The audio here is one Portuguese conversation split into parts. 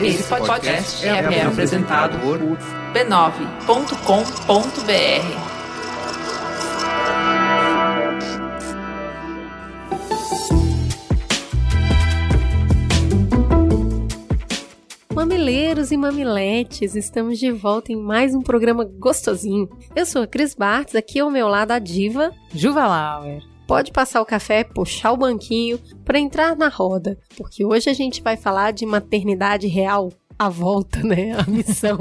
Esse podcast é, é apresentado por b9.com.br. Mamileiros e mamiletes, estamos de volta em mais um programa gostosinho. Eu sou a Cris Bartz, aqui ao meu lado a diva Juva Lauer. Pode passar o café, puxar o banquinho para entrar na roda, porque hoje a gente vai falar de maternidade real, a volta, né? A missão.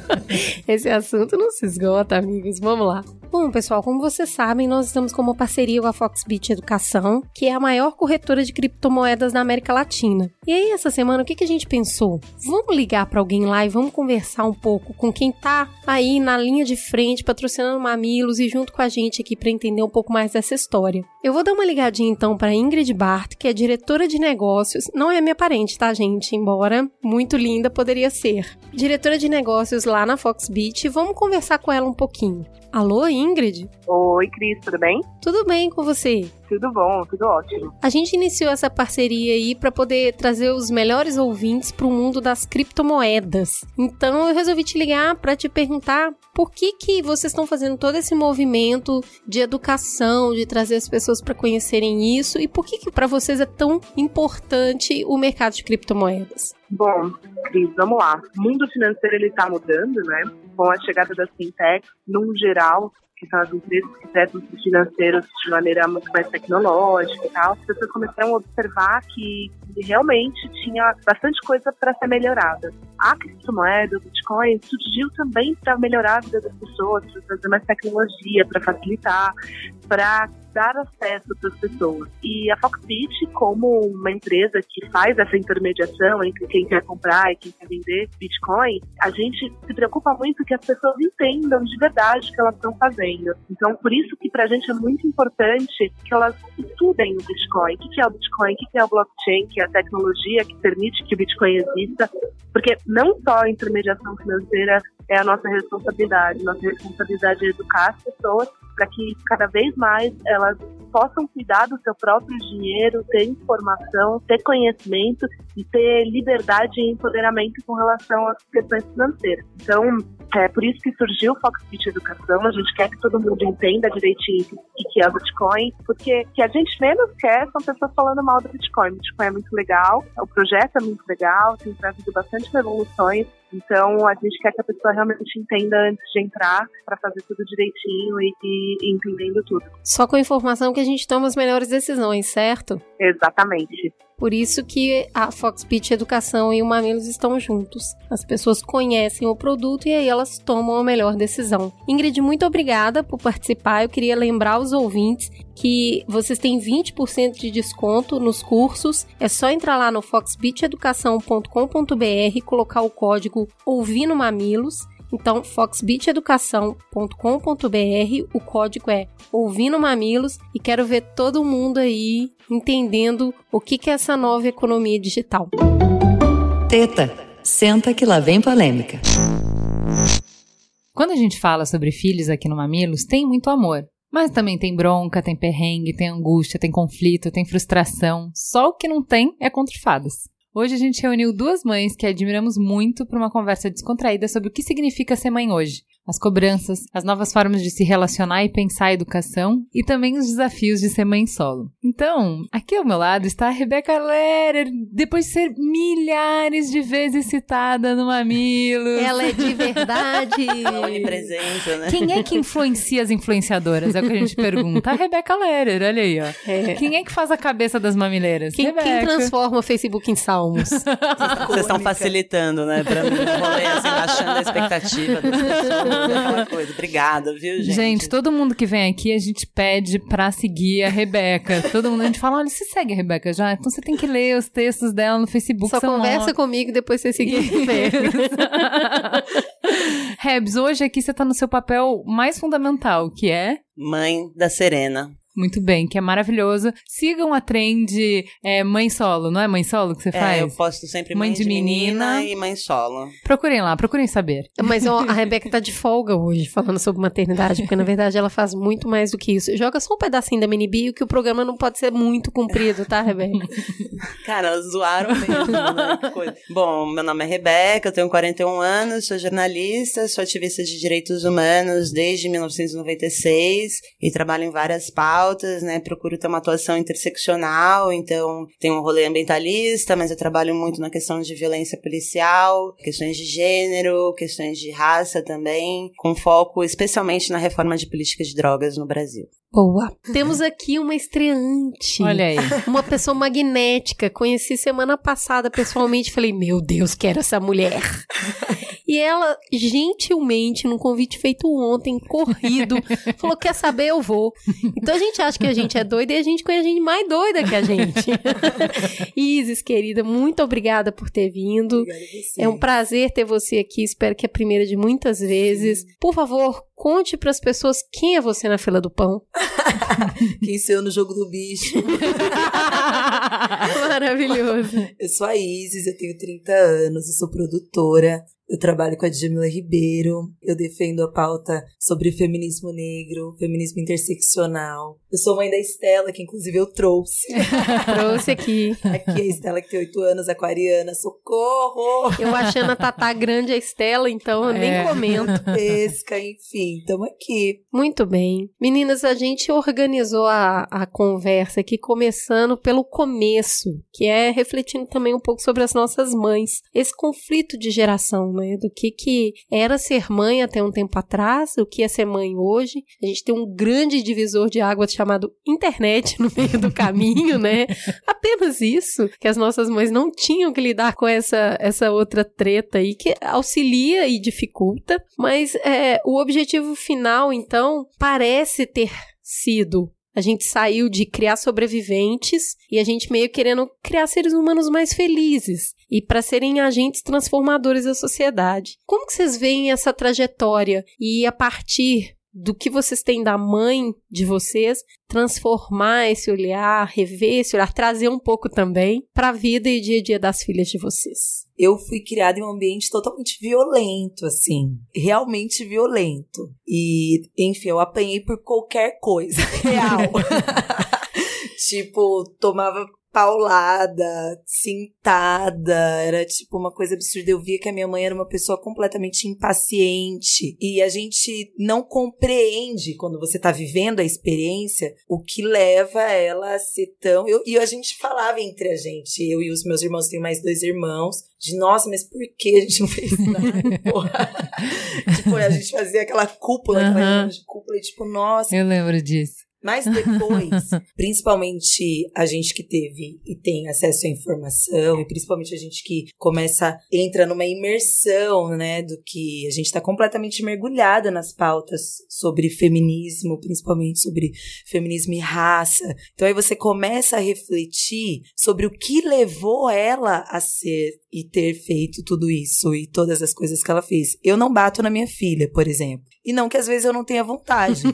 Esse assunto não se esgota, amigos. Vamos lá. Bom, pessoal, como vocês sabem, nós estamos com uma parceria com a Foxbit Educação, que é a maior corretora de criptomoedas da América Latina. E aí, essa semana, o que, que a gente pensou? Vamos ligar para alguém lá e vamos conversar um pouco com quem tá aí na linha de frente, patrocinando Mamilos e junto com a gente aqui para entender um pouco mais dessa história. Eu vou dar uma ligadinha então para Ingrid Bart, que é diretora de negócios, não é minha parente, tá, gente? Embora muito linda poderia ser. Diretora de negócios lá na Foxbit, e vamos conversar com ela um pouquinho. Alô, Ingrid? Oi, Cris, tudo bem? Tudo bem com você? Tudo bom, tudo ótimo. A gente iniciou essa parceria aí para poder trazer os melhores ouvintes para o mundo das criptomoedas. Então eu resolvi te ligar para te perguntar por que que vocês estão fazendo todo esse movimento de educação, de trazer as pessoas para conhecerem isso e por que que para vocês é tão importante o mercado de criptomoedas? Bom, Cris, vamos lá. O mundo financeiro ele está mudando, né? Com a chegada das fintechs, num geral, que são as empresas que prestam financeiros de maneira muito mais tecnológica e tal, as pessoas começaram a observar que realmente tinha bastante coisa para ser melhorada. A criptomoeda, o Bitcoin, surgiu também para melhorar a vida das pessoas, para trazer mais tecnologia, para facilitar, para dar acesso para as pessoas. E a Foxbit, como uma empresa que faz essa intermediação entre quem quer comprar e quem quer vender Bitcoin, a gente se preocupa muito que as pessoas entendam de verdade o que elas estão fazendo. Então, por isso que para a gente é muito importante que elas estudem o Bitcoin. O que é o Bitcoin? O que é o blockchain? Que é a tecnologia que permite que o Bitcoin exista? Porque não só a intermediação financeira é a nossa responsabilidade. Nossa responsabilidade é educar as pessoas para que cada vez mais elas possam cuidar do seu próprio dinheiro, ter informação, ter conhecimento e ter liberdade e empoderamento com relação às questões financeiras. Então, é por isso que surgiu o Foxbit Educação. A gente quer que todo mundo entenda direitinho o que é o Bitcoin, porque o que a gente menos quer são pessoas falando mal do Bitcoin. O Bitcoin é muito legal, o projeto é muito legal, tem trazido bastante revoluções então, a gente quer que a pessoa realmente entenda antes de entrar, para fazer tudo direitinho e, e, entendendo tudo. Só com a informação que a gente toma as melhores decisões, certo? Exatamente. Por isso que a Foxbit Educação e o Mamilos estão juntos. As pessoas conhecem o produto e aí elas tomam a melhor decisão. Ingrid, muito obrigada por participar. Eu queria lembrar aos ouvintes que vocês têm 20% de desconto nos cursos. É só entrar lá no foxbiteducação.com.br e colocar o código Ouvindo Mamilos então, foxbiteducação.com.br, o código é Ouvindo Mamilos e quero ver todo mundo aí entendendo o que, que é essa nova economia digital. Teta, senta que lá vem polêmica. Quando a gente fala sobre filhos aqui no Mamilos, tem muito amor. Mas também tem bronca, tem perrengue, tem angústia, tem conflito, tem frustração. Só o que não tem é contra fadas. Hoje a gente reuniu duas mães que admiramos muito para uma conversa descontraída sobre o que significa ser mãe hoje as cobranças, as novas formas de se relacionar e pensar a educação e também os desafios de ser mãe solo. Então, aqui ao meu lado está a Rebeca Lerer, depois de ser milhares de vezes citada no Mamilo. Ela é de verdade. Onipresença, né? Quem é que influencia as influenciadoras? É o que a gente pergunta. A Rebeca Lerer, olha aí, ó. É. Quem é que faz a cabeça das mamileiras? Quem, quem transforma o Facebook em Vocês estão facilitando, né? Pra mim, rolê assim, baixando a expectativa das pessoas aquela coisa. Obrigada, viu, gente? Gente, todo mundo que vem aqui, a gente pede pra seguir a Rebeca. Todo mundo, a gente fala, olha, você segue a Rebeca já? Então você tem que ler os textos dela no Facebook. Só conversa ó... comigo depois você seguir. Rebs, hoje aqui você tá no seu papel mais fundamental, que é... Mãe da Serena. Muito bem, que é maravilhoso. Sigam a trend é, mãe solo, não é mãe solo que você faz? É, eu posto sempre mãe, Mãe de, menina, menina. e mãe solo. Procurem lá, procurem saber. Mas ó, a Rebeca tá de folga hoje falando sobre maternidade, porque na verdade ela faz muito mais do que isso. Joga só um pedacinho da mini bio que o programa não pode ser muito comprido, tá, Rebeca? Cara, elas zoaram mesmo, né? Bom, meu nome é Rebeca, eu tenho 41 anos, sou jornalista, sou ativista de direitos humanos desde 1996 e trabalho em várias pautas, né? Procuro ter uma atuação interseccional, então tenho um rolê ambientalista, mas eu trabalho muito na questão de violência policial, questões de gênero, questões de raça também, com foco especialmente na reforma de políticas de drogas no Brasil. Boa. Temos aqui uma estreante. Olha aí. Uma pessoa magnética. Conheci semana passada pessoalmente. Falei, meu Deus, quero essa mulher. E ela, gentilmente, num convite feito ontem, corrido, falou: Quer saber? Eu vou. Então a gente acha que a gente é doida e a gente conhece gente mais doida que a gente. Isis, querida, muito obrigada por ter vindo. É um prazer ter você aqui. Espero que é a primeira de muitas vezes. Por favor, conte para as pessoas quem é você na fila do pão. Quem sou eu no jogo do bicho? Maravilhoso. Eu sou a Isis, eu tenho 30 anos, eu sou produtora. Eu trabalho com a Djamila Ribeiro, eu defendo a pauta sobre feminismo negro, feminismo interseccional. Eu sou mãe da Estela, que inclusive eu trouxe. Trouxe aqui. Aqui a Estela, que tem 8 anos, aquariana, socorro! Eu achando a Tatá grande a Estela, então eu nem É. comento. Pesca, enfim, estamos aqui. Muito bem. Meninas, a gente organizou a, a conversa aqui começando pelo começo, que é refletindo também um pouco sobre as nossas mães. Esse conflito de geração, né? Do que, que era ser mãe até um tempo atrás, o que é ser mãe hoje. A gente tem um grande divisor de água chamado internet no meio do caminho, né? Apenas isso, que as nossas mães não tinham que lidar com essa, essa outra treta aí, que auxilia e dificulta, mas é, o objetivo final, então, parece ter sido. A gente saiu de criar sobreviventes e a gente meio querendo criar seres humanos mais felizes e para serem agentes transformadores da sociedade. Como que vocês veem essa trajetória e a partir do que vocês têm da mãe de vocês, transformar esse olhar, rever esse olhar, trazer um pouco também para a vida e dia a dia das filhas de vocês. Eu fui criada em um ambiente totalmente violento, assim. Realmente violento. E, enfim, eu apanhei por qualquer coisa. Real. tipo, tomava paulada, cintada, era tipo uma coisa absurda. Eu via que a minha mãe era uma pessoa completamente impaciente e a gente não compreende quando você tá vivendo a experiência o que leva ela a ser tão. Eu, e a gente falava entre a gente, eu e os meus irmãos, tenho mais dois irmãos, de nossa, mas por que a gente não fez nada? Porra. tipo, a gente fazia aquela cúpula, aquela Aham. reunião de cúpula, e tipo, nossa. Eu lembro disso. Mas depois, principalmente a gente que teve e tem acesso à informação, e principalmente a gente que começa, entra numa imersão, né, do que a gente está completamente mergulhada nas pautas sobre feminismo, principalmente sobre feminismo e raça. Então aí você começa a refletir sobre o que levou ela a ser e ter feito tudo isso e todas as coisas que ela fez. Eu não bato na minha filha, por exemplo. E não que às vezes eu não tenha vontade.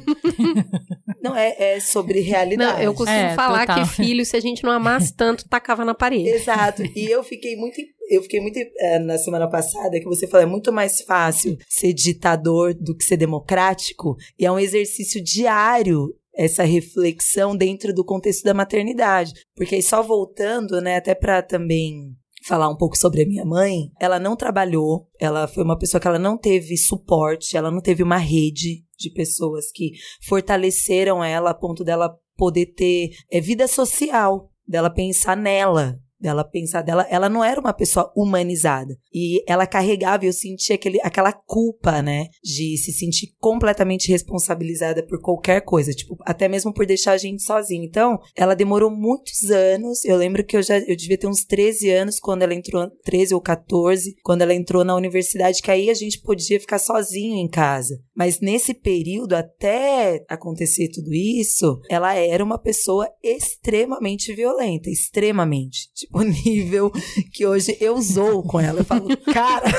não, é, é sobre realidade. Não, eu costumo É, falar total. que filho, se a gente não amasse tanto, tacava na parede. Exato. E eu fiquei muito. Eu fiquei muito eh, na semana passada que você falou, é muito mais fácil ser ditador do que ser democrático. E é um exercício diário essa reflexão dentro do contexto da maternidade. Porque aí só voltando, né, até para também falar um pouco sobre a minha mãe, ela não trabalhou, ela foi uma pessoa que ela não teve suporte, ela não teve uma rede de pessoas que fortaleceram ela a ponto dela poder ter é, vida social, dela pensar nela, dela pensar dela, ela não era uma pessoa humanizada. E ela carregava, eu sentia aquele, aquela culpa, né, de se sentir completamente responsabilizada por qualquer coisa, tipo, até mesmo por deixar a gente sozinha. Então, ela demorou muitos anos. Eu lembro que eu já eu devia ter uns 13 anos quando ela entrou, 13 ou 14, quando ela entrou na universidade, que aí a gente podia ficar sozinho em casa. Mas nesse período, até acontecer tudo isso, ela era uma pessoa extremamente violenta, extremamente. Tipo, nível que hoje eu zoo com ela. Eu falo, cara,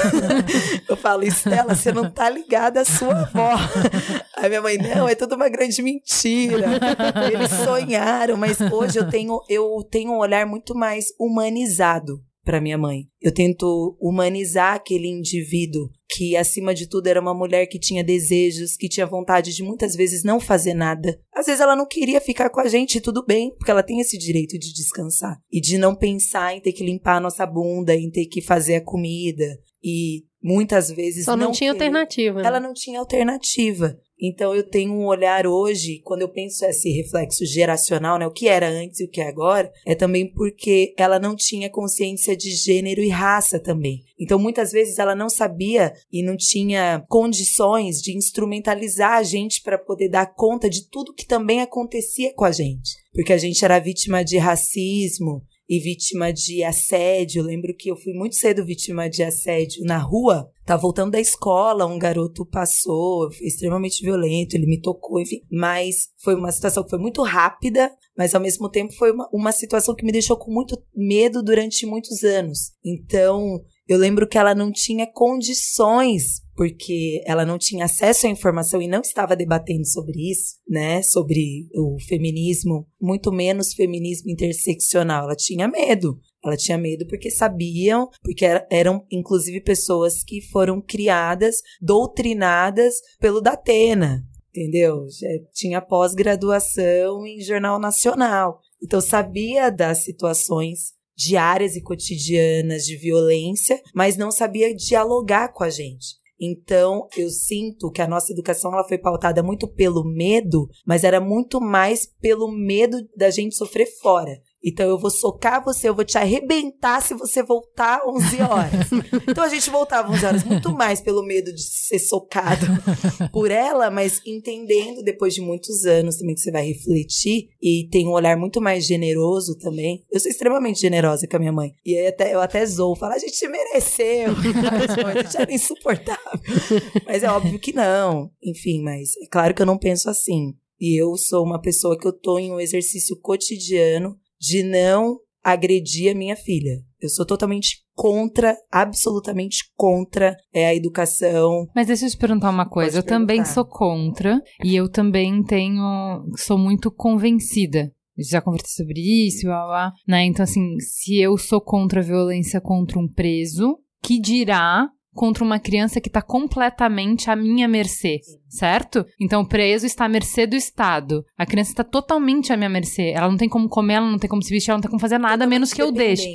eu falo, Estela, você não tá ligada à sua avó. Aí minha mãe, não, é tudo uma grande mentira. Eles sonharam, mas hoje eu tenho, eu tenho um olhar muito mais humanizado para minha mãe. Eu tento humanizar aquele indivíduo que, acima de tudo, era uma mulher que tinha desejos, que tinha vontade de muitas vezes não fazer nada. Às vezes ela não queria ficar com a gente, tudo bem, porque ela tem esse direito de descansar e de não pensar em ter que limpar a nossa bunda, em ter que fazer a comida. E muitas vezes. Só não, não tinha querer. alternativa. né? Ela não tinha alternativa. Então eu tenho um olhar hoje, quando eu penso esse reflexo geracional, né, o que era antes e o que é agora, é também porque ela não tinha consciência de gênero e raça também. Então muitas vezes ela não sabia e não tinha condições de instrumentalizar a gente para poder dar conta de tudo que também acontecia com a gente. Porque a gente era vítima de racismo, e vítima de assédio. Lembro que eu fui muito cedo vítima de assédio na rua. Tá voltando da escola, um garoto passou, foi extremamente violento, ele me tocou, enfim. Mas foi uma situação que foi muito rápida, mas ao mesmo tempo foi uma, uma situação que me deixou com muito medo durante muitos anos. Então, eu lembro que ela não tinha condições, porque ela não tinha acesso à informação e não estava debatendo sobre isso, né? Sobre o feminismo, muito menos feminismo interseccional. Ela tinha medo. Ela tinha medo porque sabiam, porque era, eram inclusive pessoas que foram criadas, doutrinadas pelo Datena, entendeu? Já tinha pós-graduação em jornal nacional. Então sabia das situações diárias e cotidianas de violência, mas não sabia dialogar com a gente. Então, eu sinto que a nossa educação ela foi pautada muito pelo medo, mas era muito mais pelo medo da gente sofrer fora. Então eu vou socar você, eu vou te arrebentar se você voltar 11 horas. então a gente voltava 11 horas muito mais pelo medo de ser socado por ela, mas entendendo depois de muitos anos também que você vai refletir e tem um olhar muito mais generoso também. Eu sou extremamente generosa com a minha mãe. E aí até, eu até zoo, falo, a gente mereceu. a gente era insuportável. Mas é óbvio que não. Enfim, mas é claro que eu não penso assim. E eu sou uma pessoa que eu tô em um exercício cotidiano de não agredir a minha filha. Eu sou totalmente contra, absolutamente contra é, a educação. Mas deixa eu te perguntar uma coisa. Pode eu também perguntar. sou contra e eu também tenho, sou muito convencida. Já conversei sobre isso, blá, blá, né? Então, assim, se eu sou contra a violência contra um preso, que dirá contra uma criança que está completamente à minha mercê, certo? Então, o preso está à mercê do Estado. A criança está totalmente à minha mercê. Ela não tem como comer, ela não tem como se vestir, ela não tem como fazer nada, a menos que eu deixe.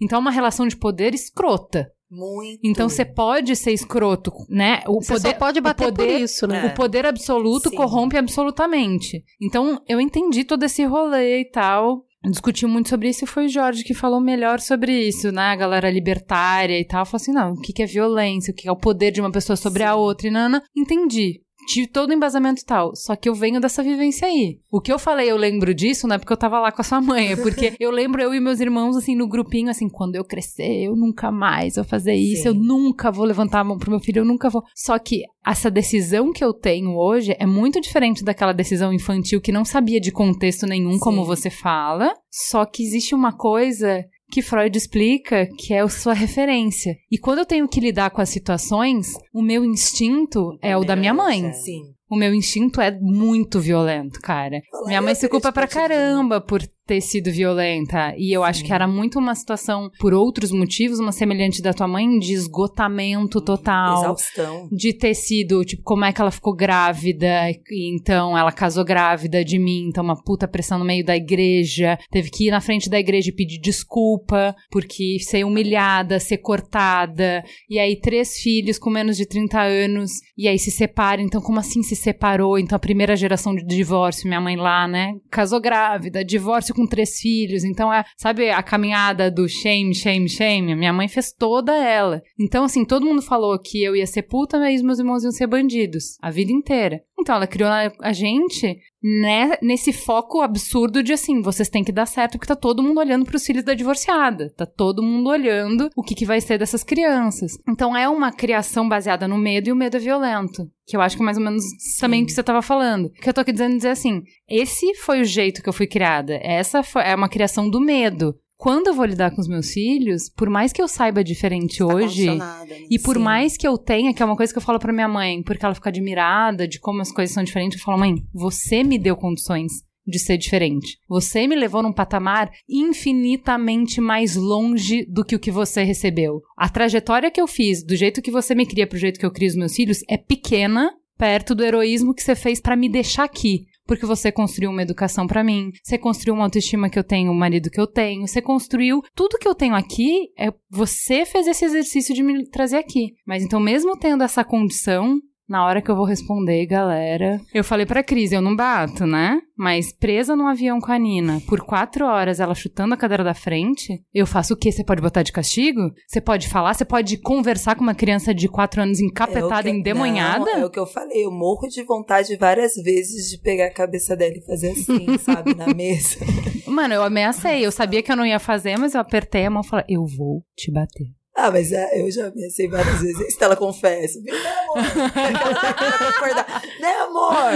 Então, é uma relação de poder escrota. Muito. Então, você pode ser escroto, né? O Você só pode o bater poder, por isso, né? O poder absoluto Sim. corrompe absolutamente. Então, eu entendi todo esse rolê e tal. Discutiu muito sobre isso e foi o Jorge que falou melhor sobre isso, né? A galera libertária e tal. Falou assim: não, o que é violência? O que é o poder de uma pessoa sobre a outra? E nana, entendi. Tive todo o embasamento e tal. Só que eu venho dessa vivência aí. O que eu falei, eu lembro disso, não é porque eu tava lá com a sua mãe, é porque eu lembro eu e meus irmãos, assim, no grupinho, assim, quando eu crescer, eu nunca mais vou fazer isso, Sim. eu nunca vou levantar a mão pro meu filho, eu nunca vou. Só que essa decisão que eu tenho hoje é muito diferente daquela decisão infantil que não sabia de contexto nenhum, como Sim. você fala. Só que existe uma coisa que Freud explica que é a sua referência. E quando eu tenho que lidar com as situações, o meu instinto é o da minha mãe. Sim. O meu instinto é muito violento, cara. Minha mãe se culpa pra que caramba por ter sido violenta. E eu acho que era muito uma situação, por outros motivos, uma semelhante da tua mãe, de esgotamento total. Exaustão. De ter sido, tipo, como é que ela ficou grávida, e então ela casou grávida de mim, então uma puta pressão no meio da igreja, teve que ir na frente da igreja e pedir desculpa, porque ser humilhada, ser cortada, e aí três filhos com menos de 30 anos, e aí se separa, então como assim se separou? Então a primeira geração de divórcio, minha mãe lá, né, casou grávida, divórcio com três filhos, então é, sabe a caminhada do shame, shame, shame? Minha mãe fez toda ela. Então assim, todo mundo falou que eu ia ser puta, mas meus irmãos iam ser bandidos, a vida inteira. Então ela criou a, gente né, nesse foco absurdo de assim, vocês têm que dar certo porque tá todo mundo olhando para os filhos da divorciada, tá todo mundo olhando o que, que vai ser dessas crianças. Então é uma criação baseada no medo e o medo é violento. Que eu acho que é mais ou menos Sim. também o que você tava falando. Que eu tô aqui dizendo dizer assim: esse foi o jeito que eu fui criada. Essa foi, é uma criação do medo quando eu vou lidar com os meus filhos, por mais que eu saiba diferente tá hoje, e por Sim. mais que eu tenha, que é uma coisa que eu falo pra minha mãe, porque ela fica admirada de como as coisas são diferentes, eu falo, mãe, você me deu condições de ser diferente. Você me levou num patamar infinitamente mais longe do que o que você recebeu. A trajetória que eu fiz, do jeito que você me cria pro jeito que eu crio os meus filhos, é pequena perto do heroísmo que você fez para me deixar aqui porque você construiu uma educação para mim, você construiu uma autoestima que eu tenho, o um marido que eu tenho, você construiu tudo que eu tenho aqui, é você fez esse exercício de me trazer aqui. Mas então mesmo tendo essa condição, na hora que eu vou responder, galera. Eu falei pra Cris, eu não bato, né? Mas presa num avião com a Nina, por quatro horas, ela chutando a cadeira da frente, eu faço o quê? Você pode botar de castigo? Você pode falar? Você pode conversar com uma criança de quatro anos encapetada, é endemonhada? Não, é o que eu falei, eu morro de vontade várias vezes de pegar a cabeça dela e fazer assim, sabe, na mesa. Mano, eu ameacei, eu sabia que eu não ia fazer, mas eu apertei a mão e falei, eu vou te bater. Ah, mas é, eu já pensei várias vezes. Estela confessa. Né, amor? né, amor?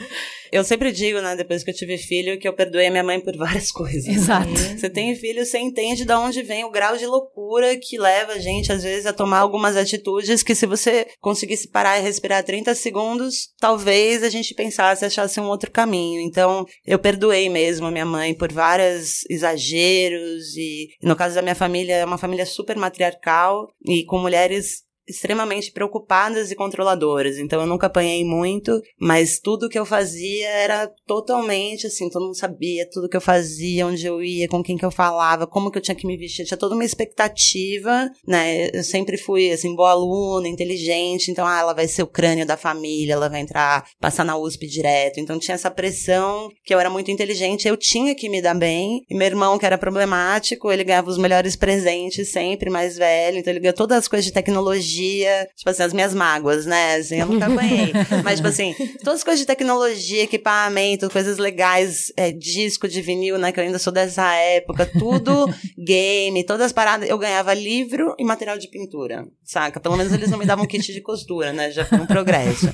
Eu sempre digo, né, depois que eu tive filho, que eu perdoei a minha mãe por várias coisas. Exato. Você tem filho, você entende de onde vem o grau de loucura que leva a gente, às vezes, a tomar algumas atitudes que, se você conseguisse parar e respirar 30 segundos, talvez a gente pensasse, achasse um outro caminho. Então, eu perdoei mesmo a minha mãe por vários exageros e, no caso da minha família, é uma família super matriarcal e com mulheres extremamente preocupadas e controladoras. Então eu nunca apanhei muito, mas tudo que eu fazia era totalmente assim, todo mundo sabia tudo que eu fazia, onde eu ia, com quem que eu falava, como que eu tinha que me vestir, tinha toda uma expectativa, né? Eu sempre fui assim boa aluna, inteligente, então ah, ela vai ser o crânio da família, ela vai entrar, passar na USP direto. Então tinha essa pressão que eu era muito inteligente, eu tinha que me dar bem. E meu irmão que era problemático, ele ganhava os melhores presentes sempre, mais velho, então ele ganhou todas as coisas de tecnologia tecnologia, tipo assim, as minhas mágoas, né? Assim, eu nunca apanhei. Mas, tipo assim, todas as coisas de tecnologia, equipamento, coisas legais, é, disco de vinil, né? Que eu ainda sou dessa época, tudo game, todas as paradas. Eu ganhava livro e material de pintura, saca? Pelo menos eles não me davam kit de costura, né? Já foi um progresso.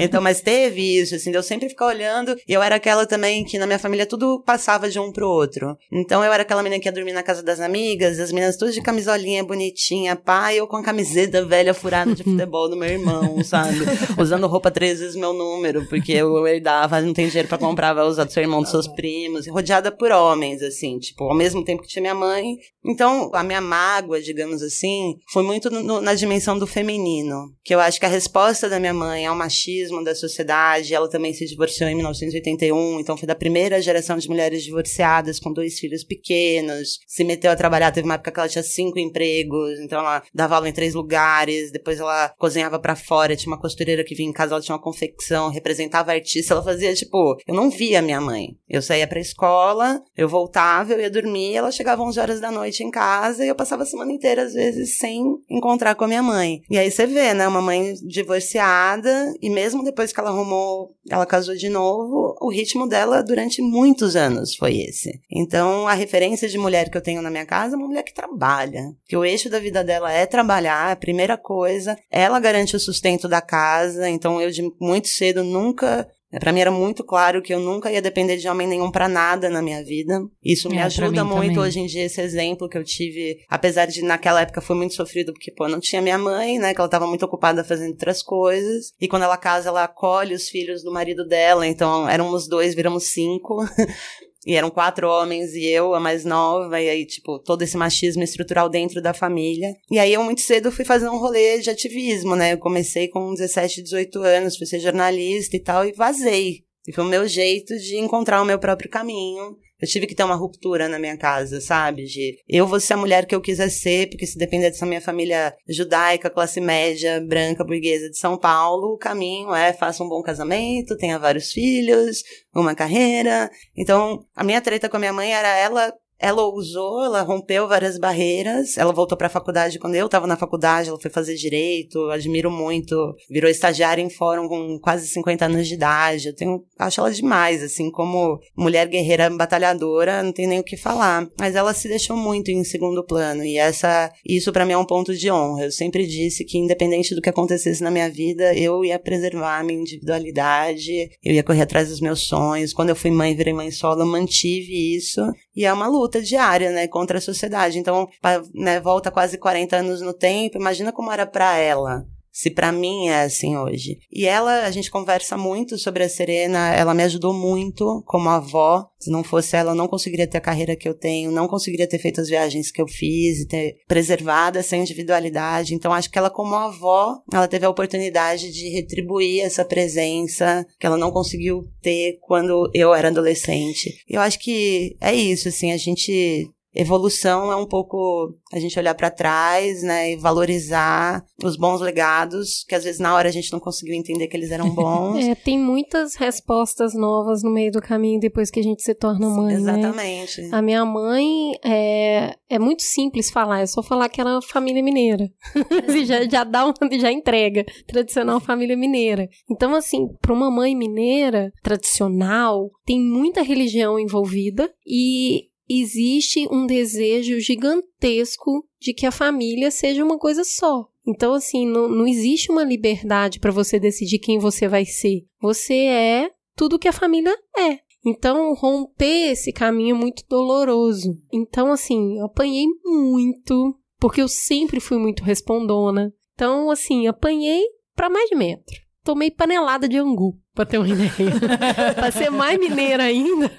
Então, mas teve isso, assim, eu sempre ficar olhando. E eu era aquela também que na minha família tudo passava de um pro outro. Então eu era aquela menina que ia dormir na casa das amigas, as meninas todas de camisolinha bonitinha, pai, eu com a camiseta velha furada de futebol do meu irmão, sabe? Usando roupa três vezes meu número, porque eu herdava, não tem dinheiro para comprar, vai usar do seu irmão, dos seus primos, rodeada por homens, assim, tipo, ao mesmo tempo que tinha minha mãe. Então, a minha mágoa, digamos assim, foi muito no, na dimensão do feminino, que eu acho que a resposta da minha mãe ao machismo da sociedade, ela também se divorciou em 1981, então foi da primeira geração de mulheres divorciadas com dois filhos pequenos, se meteu a trabalhar, teve uma época que ela tinha cinco empregos, então ela dava aula em três lugares, lugares, depois ela cozinhava para fora, tinha uma costureira que vinha em casa, ela tinha uma confecção, representava artista, ela fazia tipo, eu não via minha mãe. Eu saía pra escola, eu voltava, eu ia dormir, ela chegava 11 horas da noite em casa e eu passava a semana inteira às vezes sem encontrar com a minha mãe. E aí você vê, né, uma mãe divorciada e mesmo depois que ela arrumou, ela casou de novo, o ritmo dela durante muitos anos foi esse. Então, a referência de mulher que eu tenho na minha casa é uma mulher que trabalha, que o eixo da vida dela é trabalhar, a primeira primeira coisa. Ela garante o sustento da casa, então eu de muito cedo nunca para mim era muito claro que eu nunca ia depender de homem nenhum para nada na minha vida. Isso me é, ajuda muito também. hoje em dia, esse exemplo que eu tive. Apesar de naquela época foi muito sofrido, porque, pô, não tinha minha mãe, né? Que ela tava muito ocupada fazendo outras coisas. E quando ela casa, ela acolhe os filhos do marido dela. Então éramos dois, viramos cinco. E eram quatro homens e eu, a mais nova, e aí, tipo, todo esse machismo estrutural dentro da família. E aí eu muito cedo fui fazer um rolê de ativismo, né? Eu comecei com 17, 18 anos, fui ser jornalista e tal, e vazei. E foi o meu jeito de encontrar o meu próprio caminho. Eu tive que ter uma ruptura na minha casa, sabe? De eu vou ser a mulher que eu quiser ser, porque se depender dessa minha família judaica, classe média, branca, burguesa de São Paulo, o caminho é faça um bom casamento, tenha vários filhos, uma carreira. Então, a minha treta com a minha mãe era ela ela ousou, ela rompeu várias barreiras, ela voltou para a faculdade quando eu estava na faculdade, ela foi fazer direito, admiro muito, virou estagiária em fórum com quase 50 anos de idade. Eu tenho, acho ela demais, assim, como mulher guerreira batalhadora, não tem nem o que falar. Mas ela se deixou muito em segundo plano e essa, isso para mim é um ponto de honra. Eu sempre disse que independente do que acontecesse na minha vida, eu ia preservar a minha individualidade, eu ia correr atrás dos meus sonhos. Quando eu fui mãe, virei mãe solo, eu mantive isso. E é uma luta diária, né, contra a sociedade. Então, né, volta quase 40 anos no tempo, imagina como era para ela se para mim é assim hoje. E ela, a gente conversa muito sobre a Serena, ela me ajudou muito como avó. Se não fosse ela, eu não conseguiria ter a carreira que eu tenho, não conseguiria ter feito as viagens que eu fiz e ter preservado essa individualidade. Então, acho que ela, como avó, ela teve a oportunidade de retribuir essa presença que ela não conseguiu ter quando eu era adolescente. Eu acho que é isso, assim, a gente evolução é um pouco a gente olhar para trás, né, e valorizar os bons legados, que às vezes na hora a gente não conseguiu entender que eles eram bons. é, tem muitas respostas novas no meio do caminho depois que a gente se torna mãe, né? Exatamente. Né? A minha mãe é, é muito simples falar, é só falar que era família mineira. já, já dá uma, já entrega, tradicional família mineira. Então assim, para uma mãe mineira tradicional, tem muita religião envolvida e existe um desejo gigantesco de que a família seja uma coisa só. Então, assim, não, não existe uma liberdade para você decidir quem você vai ser. Você é tudo que a família é. Então, romper esse caminho é muito doloroso. Então, assim, eu apanhei muito, porque eu sempre fui muito respondona. Então, assim, apanhei para mais de metro. Tomei panelada de angu pra ter uma ideia. pra ser mais mineira ainda.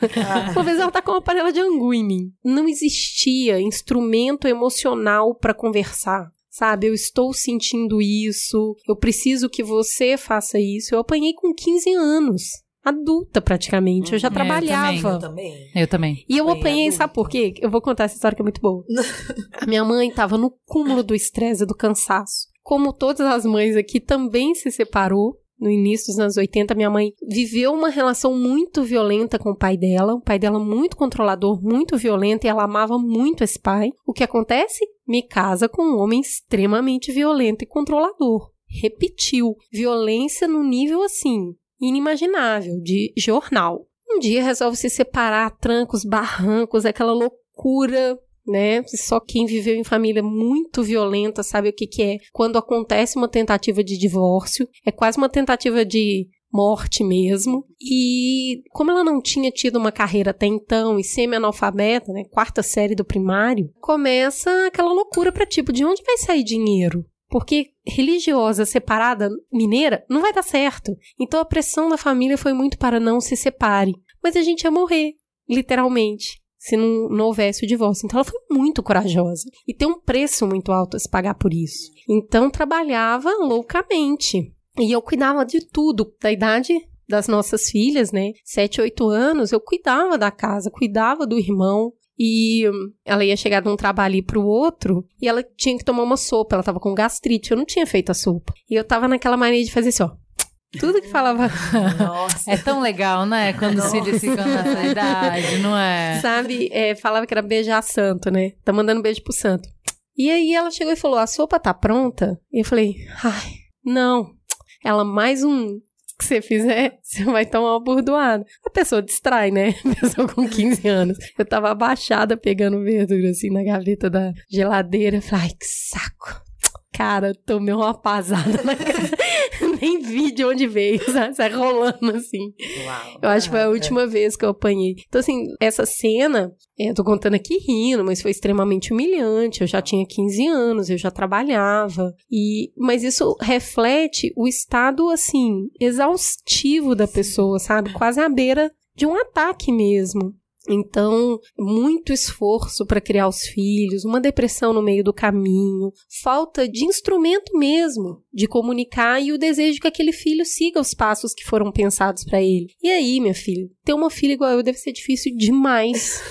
Uma vez ela tá com uma panela de angu em mim. Não existia instrumento emocional para conversar. Sabe, eu estou sentindo isso, eu preciso que você faça isso. Eu apanhei com 15 anos adulta praticamente. Eu já trabalhava. Eu também. Eu também. E eu apanhei, sabe por quê? Eu vou contar essa história que é muito boa. a minha mãe estava no cúmulo do estresse e do cansaço. Como todas as mães aqui, também se separou no início dos anos 80, minha mãe viveu uma relação muito violenta com o pai dela, o pai dela muito controlador, muito violento, e ela amava muito esse pai. O que acontece? Me casa com um homem extremamente violento e controlador. Repetiu, violência no nível assim, inimaginável, de jornal. Um dia resolve se separar, trancos, barrancos, aquela loucura né? Só quem viveu em família muito violenta sabe o que, que é quando acontece uma tentativa de divórcio. É quase uma tentativa de morte mesmo. E como ela não tinha tido uma carreira até então e semi-analfabeta, né, quarta série do primário, começa aquela loucura para tipo, de onde vai sair dinheiro? Porque religiosa separada mineira não vai dar certo. Então a pressão da família foi muito para não se separe. Mas a gente ia morrer, literalmente se não, não houvesse o divórcio. Então ela foi muito corajosa. E tem um preço muito alto a se pagar por isso. Então trabalhava loucamente. E eu cuidava de tudo, da idade das nossas filhas, né? Sete, oito anos, eu cuidava da casa, cuidava do irmão. E ela ia chegar de um trabalho para o outro e ela tinha que tomar uma sopa. Ela estava com gastrite, eu não tinha feito a sopa. E eu estava naquela mania de fazer assim, ó. Tudo que falava. Nossa. É tão legal, né? Quando os filhos ficam nessa idade, não é? Sabe, é, falava que era beijar santo, né? Tá mandando beijo pro santo. E aí ela chegou e falou: a sopa tá pronta? E eu falei: ai, não. Ela, mais um que você fizer, você vai tomar uma burdoada. A pessoa distrai, né? A pessoa com 15 anos. Eu tava abaixada pegando verdura assim na gaveta da geladeira. Falei, ai, que saco. Cara, tomei uma pasada na cara. Nem vi de onde veio, sabe? Sai rolando assim. Uau, eu acho que foi a última vez que eu apanhei. Então, assim, essa cena, é, eu tô contando aqui rindo, mas foi extremamente humilhante. Eu já tinha 15 anos, eu já trabalhava. e Mas isso reflete o estado, assim, exaustivo da pessoa, sabe? Quase à beira de um ataque mesmo. Então, muito esforço para criar os filhos, uma depressão no meio do caminho, falta de instrumento mesmo de comunicar e o desejo que aquele filho siga os passos que foram pensados para ele. E aí, minha filha, ter uma filha igual eu deve ser difícil demais.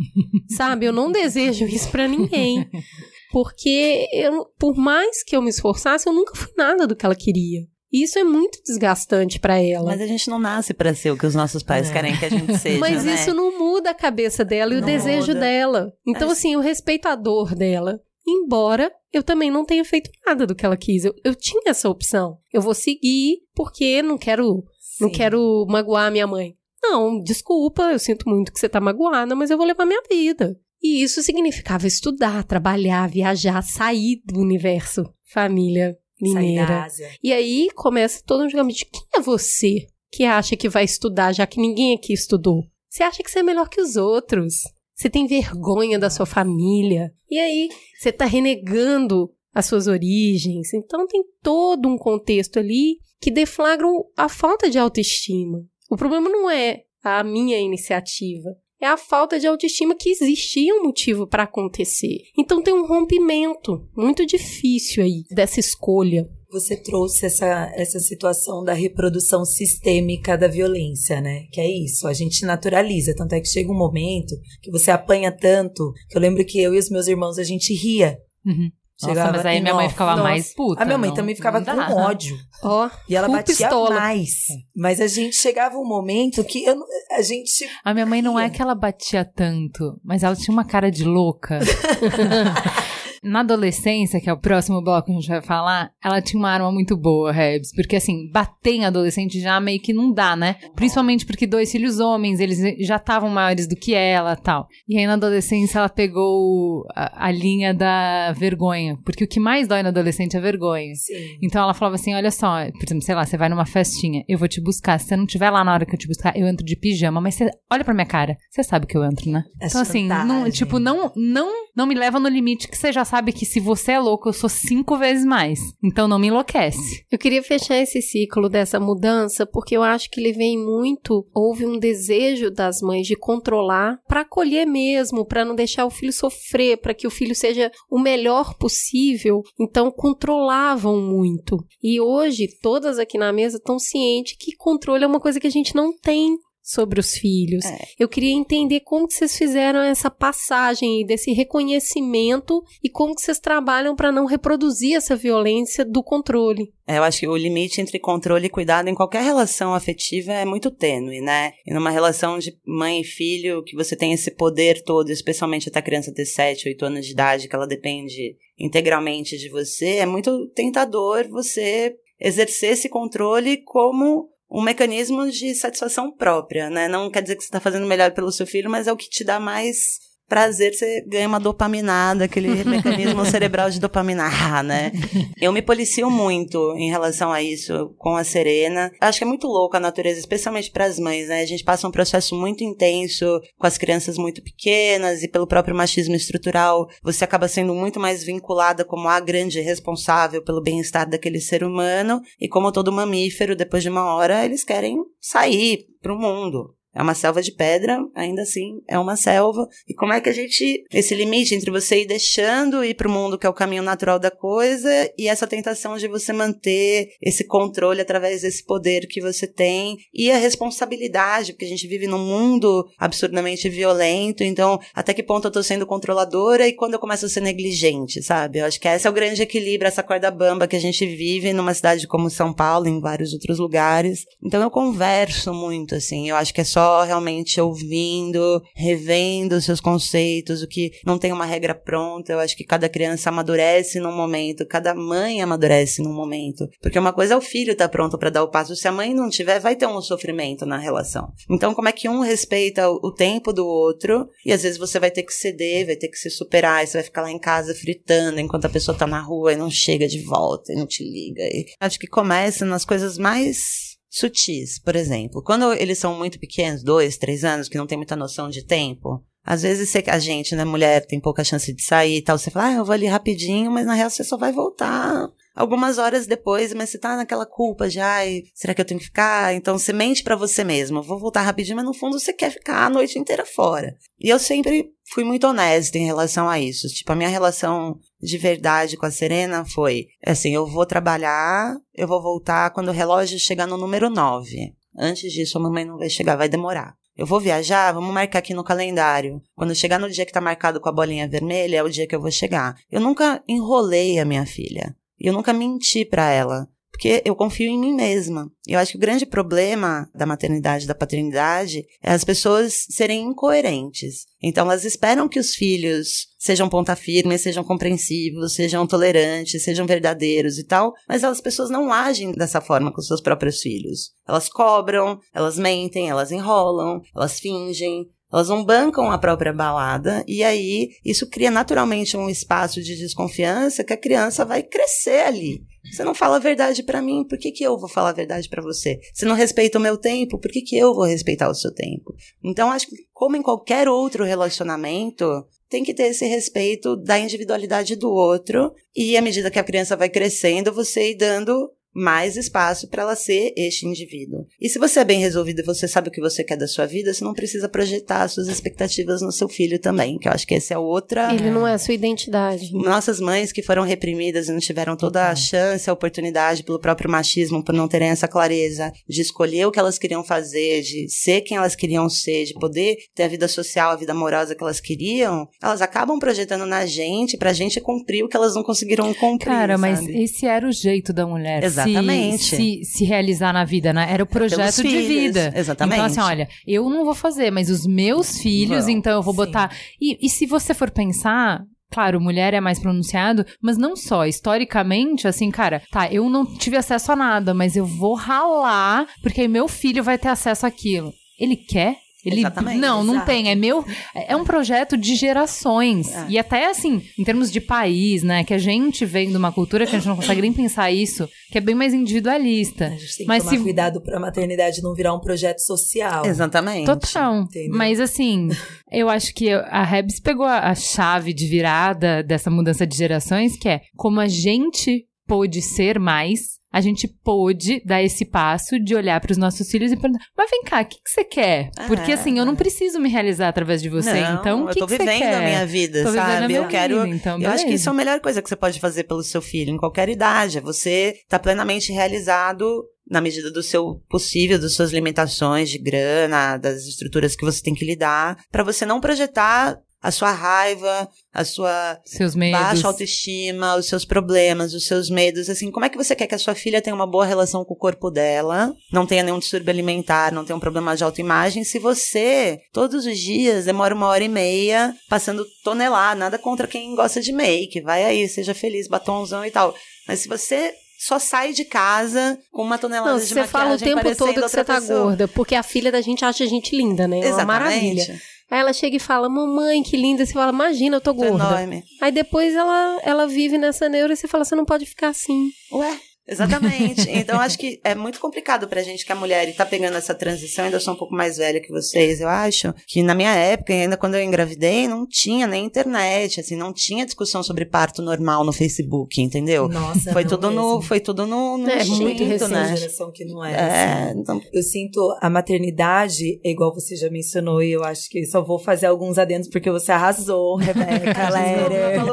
Sabe? Eu não desejo isso para ninguém. Porque eu, por mais que eu me esforçasse, eu nunca fui nada do que ela queria. E isso é muito desgastante para ela. Mas a gente não nasce para ser o que os nossos pais É. querem que a gente seja. Mas né? isso não muda a cabeça dela e Não o desejo muda. dela. Então, Mas- assim, eu respeito a dor dela. Embora eu também não tenha feito nada do que ela quis. Eu, eu tinha essa opção. Eu vou seguir porque não quero, não quero magoar minha mãe. Não, desculpa, eu sinto muito que você tá magoada, mas eu vou levar minha vida. E isso significava estudar, trabalhar, viajar, sair do universo família mineira. E aí começa todo um julgamento de quem é você que acha que vai estudar, já que ninguém aqui estudou? Você acha que você é melhor que os outros? Você tem vergonha da sua família? E aí você tá renegando as suas origens. Então tem todo um contexto ali que deflagram a falta de autoestima. O problema não é a minha iniciativa, é a falta de autoestima que existia um motivo para acontecer. Então tem um rompimento muito difícil aí dessa escolha. Você trouxe essa, essa situação da reprodução sistêmica da violência, né? Que é isso, a gente naturaliza. Tanto é que chega um momento que você apanha tanto, que eu lembro que eu e os meus irmãos, a gente ria. Uhum. Nossa, Chegava mas aí minha mãe ficava Nossa. mais puta. A minha mãe não- também ficava com ódio. Ó, E ela batia pistola. mais. Mas a gente chegava um momento que eu a gente. A minha mãe não é que ela batia tanto, mas ela tinha uma cara de louca. Na adolescência, que é o próximo bloco que a gente vai falar, ela tinha uma arma muito boa, Rebs. Porque, assim, bater em adolescente já meio que não dá, né? Principalmente porque dois filhos homens, eles já estavam maiores do que ela tal. E aí, na adolescência, ela pegou a, a linha da vergonha. Porque o que mais dói no adolescente é vergonha. Sim. Então ela falava assim: olha só, por exemplo, sei lá, você vai numa festinha, eu vou te buscar. Se você não estiver lá na hora que eu te buscar, eu entro de pijama, mas você olha pra minha cara, você sabe que eu entro, né? É então, assim, não, tipo, não, não, não me leva no limite que você já sabe que se você é louco, eu sou cinco vezes mais. Então não me enlouquece. Eu queria fechar esse ciclo dessa mudança porque eu acho que ele vem muito. Houve um desejo das mães de controlar para acolher mesmo, para não deixar o filho sofrer, para que o filho seja o melhor possível. Então controlavam muito. E hoje todas aqui na mesa estão cientes que controle é uma coisa que a gente não tem sobre os filhos. É. Eu queria entender como que vocês fizeram essa passagem desse reconhecimento e como que vocês trabalham para não reproduzir essa violência do controle. É, eu acho que o limite entre controle e cuidado em qualquer relação afetiva é muito tênue, né? E numa relação de mãe e filho, que você tem esse poder todo, especialmente até a criança ter 7, 8 anos de idade, que ela depende integralmente de você, é muito tentador você exercer esse controle como um mecanismo de satisfação própria, né? Não quer dizer que você está fazendo melhor pelo seu filho, mas é o que te dá mais prazer, você ganha uma dopaminada, aquele mecanismo cerebral de dopaminar, né? Eu me policio muito em relação a isso com a Serena. Acho que é muito louco a natureza, especialmente para as mães, né? A gente passa um processo muito intenso com as crianças muito pequenas e pelo próprio machismo estrutural, você acaba sendo muito mais vinculada como a grande responsável pelo bem-estar daquele ser humano e como todo mamífero, depois de uma hora, eles querem sair para o mundo. É uma selva de pedra, ainda assim é uma selva. E como é que a gente. Esse limite entre você ir deixando ir pro mundo, que é o caminho natural da coisa, e essa tentação de você manter esse controle através desse poder que você tem, e a responsabilidade, porque a gente vive num mundo absurdamente violento, então até que ponto eu tô sendo controladora e quando eu começo a ser negligente, sabe? Eu acho que esse é o grande equilíbrio, essa corda bamba que a gente vive numa cidade como São Paulo, em vários outros lugares. Então eu converso muito, assim, eu acho que é só realmente ouvindo, revendo os seus conceitos, o que não tem uma regra pronta. Eu acho que cada criança amadurece num momento, cada mãe amadurece num momento. Porque uma coisa é o filho estar pronto para dar o passo. Se a mãe não tiver, vai ter um sofrimento na relação. Então, como é que um respeita o tempo do outro? E às vezes você vai ter que ceder, vai ter que se superar, você vai ficar lá em casa fritando enquanto a pessoa tá na rua e não chega de volta e não te liga. E acho que começa nas coisas mais sutis, por exemplo. Quando eles são muito pequenos, dois, três anos, que não tem muita noção de tempo, às vezes você- a gente, né, mulher, tem pouca chance de sair e tal, você fala, ah, eu vou ali rapidinho, mas na real você só vai voltar algumas horas depois, mas você tá naquela culpa de, ai, será que eu tenho que ficar? Então você mente pra você mesmo, vou voltar rapidinho, mas no fundo você quer ficar a noite inteira fora. E eu sempre fui muito honesta em relação a isso. Tipo, a minha relação de verdade com a Serena foi, assim, eu vou trabalhar, eu vou voltar quando o relógio chegar no número 9. Antes disso, a mamãe não vai chegar, vai demorar. Eu vou viajar, vamos marcar aqui no calendário. Quando chegar no dia que tá marcado com a bolinha vermelha, é o dia que eu vou chegar. Eu nunca enrolei a minha filha. E eu nunca menti pra ela. porque eu confio em mim mesma. Eu acho que o grande problema da maternidade, da paternidade, é as pessoas serem incoerentes. Então, elas esperam que os filhos sejam ponta firme, sejam compreensivos, sejam tolerantes, sejam verdadeiros e tal, mas as pessoas não agem dessa forma com seus próprios filhos. Elas cobram, elas mentem, elas enrolam, elas fingem, elas não bancam a própria balada e aí isso cria naturalmente um espaço de desconfiança que a criança vai crescer ali. Você não fala a verdade para mim, por que, que eu vou falar a verdade para você? Você não respeita o meu tempo, por que, que eu vou respeitar o seu tempo? Então, acho que, como em qualquer outro relacionamento, tem que ter esse respeito da individualidade do outro, e à medida que a criança vai crescendo, você ir dando mais espaço para ela ser este indivíduo. E se você é bem resolvido e você sabe o que você quer da sua vida, você não precisa projetar suas expectativas no seu filho também, que eu acho que essa é outra. Ele não é a sua identidade. Nossas mães que foram reprimidas e não tiveram toda a chance, a oportunidade pelo próprio machismo, por não terem essa clareza de escolher o que elas queriam fazer, de ser quem elas queriam ser, de poder ter a vida social, a vida amorosa que elas queriam, elas acabam projetando na gente pra gente cumprir o que elas não conseguiram cumprir. Cara, mas sabe? esse era o jeito da mulher. se- Exatamente. Se, se, realizar na vida, né? Era o projeto de filhos, vida. exatamente. Então, assim, olha, eu não vou fazer, mas os meus filhos, Vão, então eu vou sim. botar. E, e se você for pensar. Claro, mulher é mais pronunciado, mas não só. Historicamente, assim, cara, tá, eu não tive acesso a nada, mas eu vou ralar, porque aí meu filho vai ter acesso àquilo. Ele quer? Ele, Exatamente, não, não exato. tem. É meu. É um projeto de gerações. É. E até assim, em termos de país, né? Que a gente vem de uma cultura que a gente não consegue nem pensar isso, que é bem mais individualista. A gente tem que Mas tomar se- cuidado pra maternidade não virar um projeto social. Exatamente. Total. Entendeu? Mas assim, eu acho que a Rebs pegou a, a chave de virada dessa mudança de gerações, que é como a gente pôde ser mais, a gente pôde dar esse passo de olhar para os nossos filhos e perguntar: mas vem cá, o que, que você quer? Porque É. assim, eu não preciso me realizar através de você. Não, então, o eu que, tô que vivendo quer? a minha vida, Tô sabe? minha eu quero. vida, então, eu acho que isso é a melhor coisa que você pode fazer pelo seu filho, em qualquer idade. É você tá plenamente realizado na medida do seu possível, das suas limitações de grana, das estruturas que você tem que lidar, pra você não projetar a sua raiva, a sua Seus medos. baixa autoestima, os seus problemas, os seus medos, assim, como é que você quer que a sua filha tenha uma boa relação com o corpo dela, não tenha nenhum distúrbio alimentar, não tenha um problema de autoimagem, se você, todos os dias, demora uma hora e meia passando tonelar, nada contra quem gosta de make, vai aí, seja feliz, batonzão e tal, mas se você só sai de casa com uma tonelada Não, de você maquiagem fala o tempo todo que você tá pessoa. gorda, porque a filha da gente acha a gente linda, né? É uma maravilha. Aí ela chega e fala, mamãe, que linda. Você fala, imagina, eu tô Foi gorda. enorme. Aí depois ela, ela vive nessa neura e você fala, você não pode ficar assim. Ué, exatamente. Então, acho que é muito complicado pra gente que a mulher tá pegando essa transição. Ainda sou um pouco mais velha que vocês, eu acho. Que na minha época, ainda quando eu engravidei, não tinha nem internet, assim, não tinha discussão sobre parto normal no Facebook, entendeu? Nossa, foi, tudo no, mesmo. foi tudo no, no É, instinto, muito recente, né? Geração que não é. É, assim. então, Eu sinto a maternidade, é igual você já mencionou, e eu acho que só vou fazer alguns adendos porque você arrasou, Rebeca, Lera.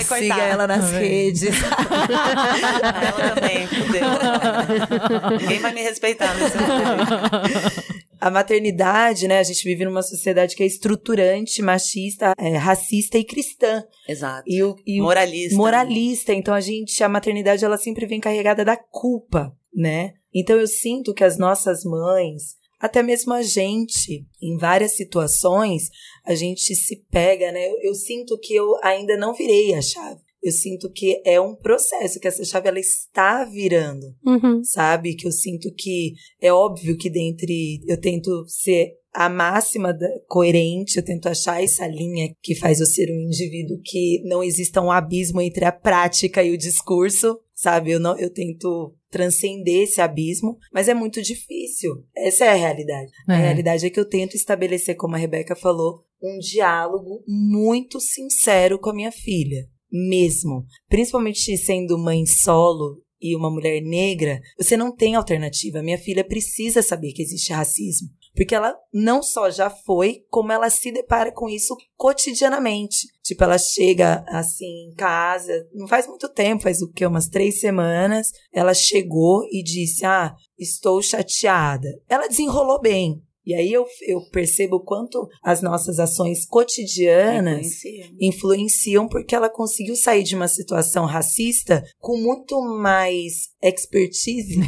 Siga ela nas Tá redes. ela também, fudeu. Ninguém vai me respeitar nesse momento. A maternidade, né? A gente vive numa sociedade que é estruturante, machista, é, racista e cristã. Exato. E o, e Moralista. moralista. Então a gente, a maternidade, ela sempre vem carregada da culpa, né? Então eu sinto que as nossas mães, até mesmo a gente, em várias situações, a gente se pega, né? Eu, eu sinto que eu ainda não virei a chave. Eu sinto que é um processo, que essa chave ela está virando Uhum. sabe? Que eu sinto que é óbvio que dentre eu tento ser a máxima da- coerente, eu tento achar essa linha que faz eu ser um indivíduo que não exista um abismo entre a prática e o discurso, sabe? Eu não eu tento transcender esse abismo, mas é muito difícil. Essa é a realidade. A É. realidade é que eu tento estabelecer, como a Rebeca falou, um diálogo muito sincero com a minha filha, mesmo. Principalmente sendo mãe solo e uma mulher negra, você não tem alternativa. Minha filha precisa saber que existe racismo. Porque ela não só já foi, como ela se depara com isso cotidianamente. Tipo, ela chega assim em casa, não faz muito tempo, faz o quê? Umas três semanas. Ela chegou e disse: Ah, estou chateada. Ela desenrolou bem. E aí eu, eu percebo o quanto as nossas ações cotidianas Influencia. influenciam porque ela conseguiu sair de uma situação racista com muito mais expertise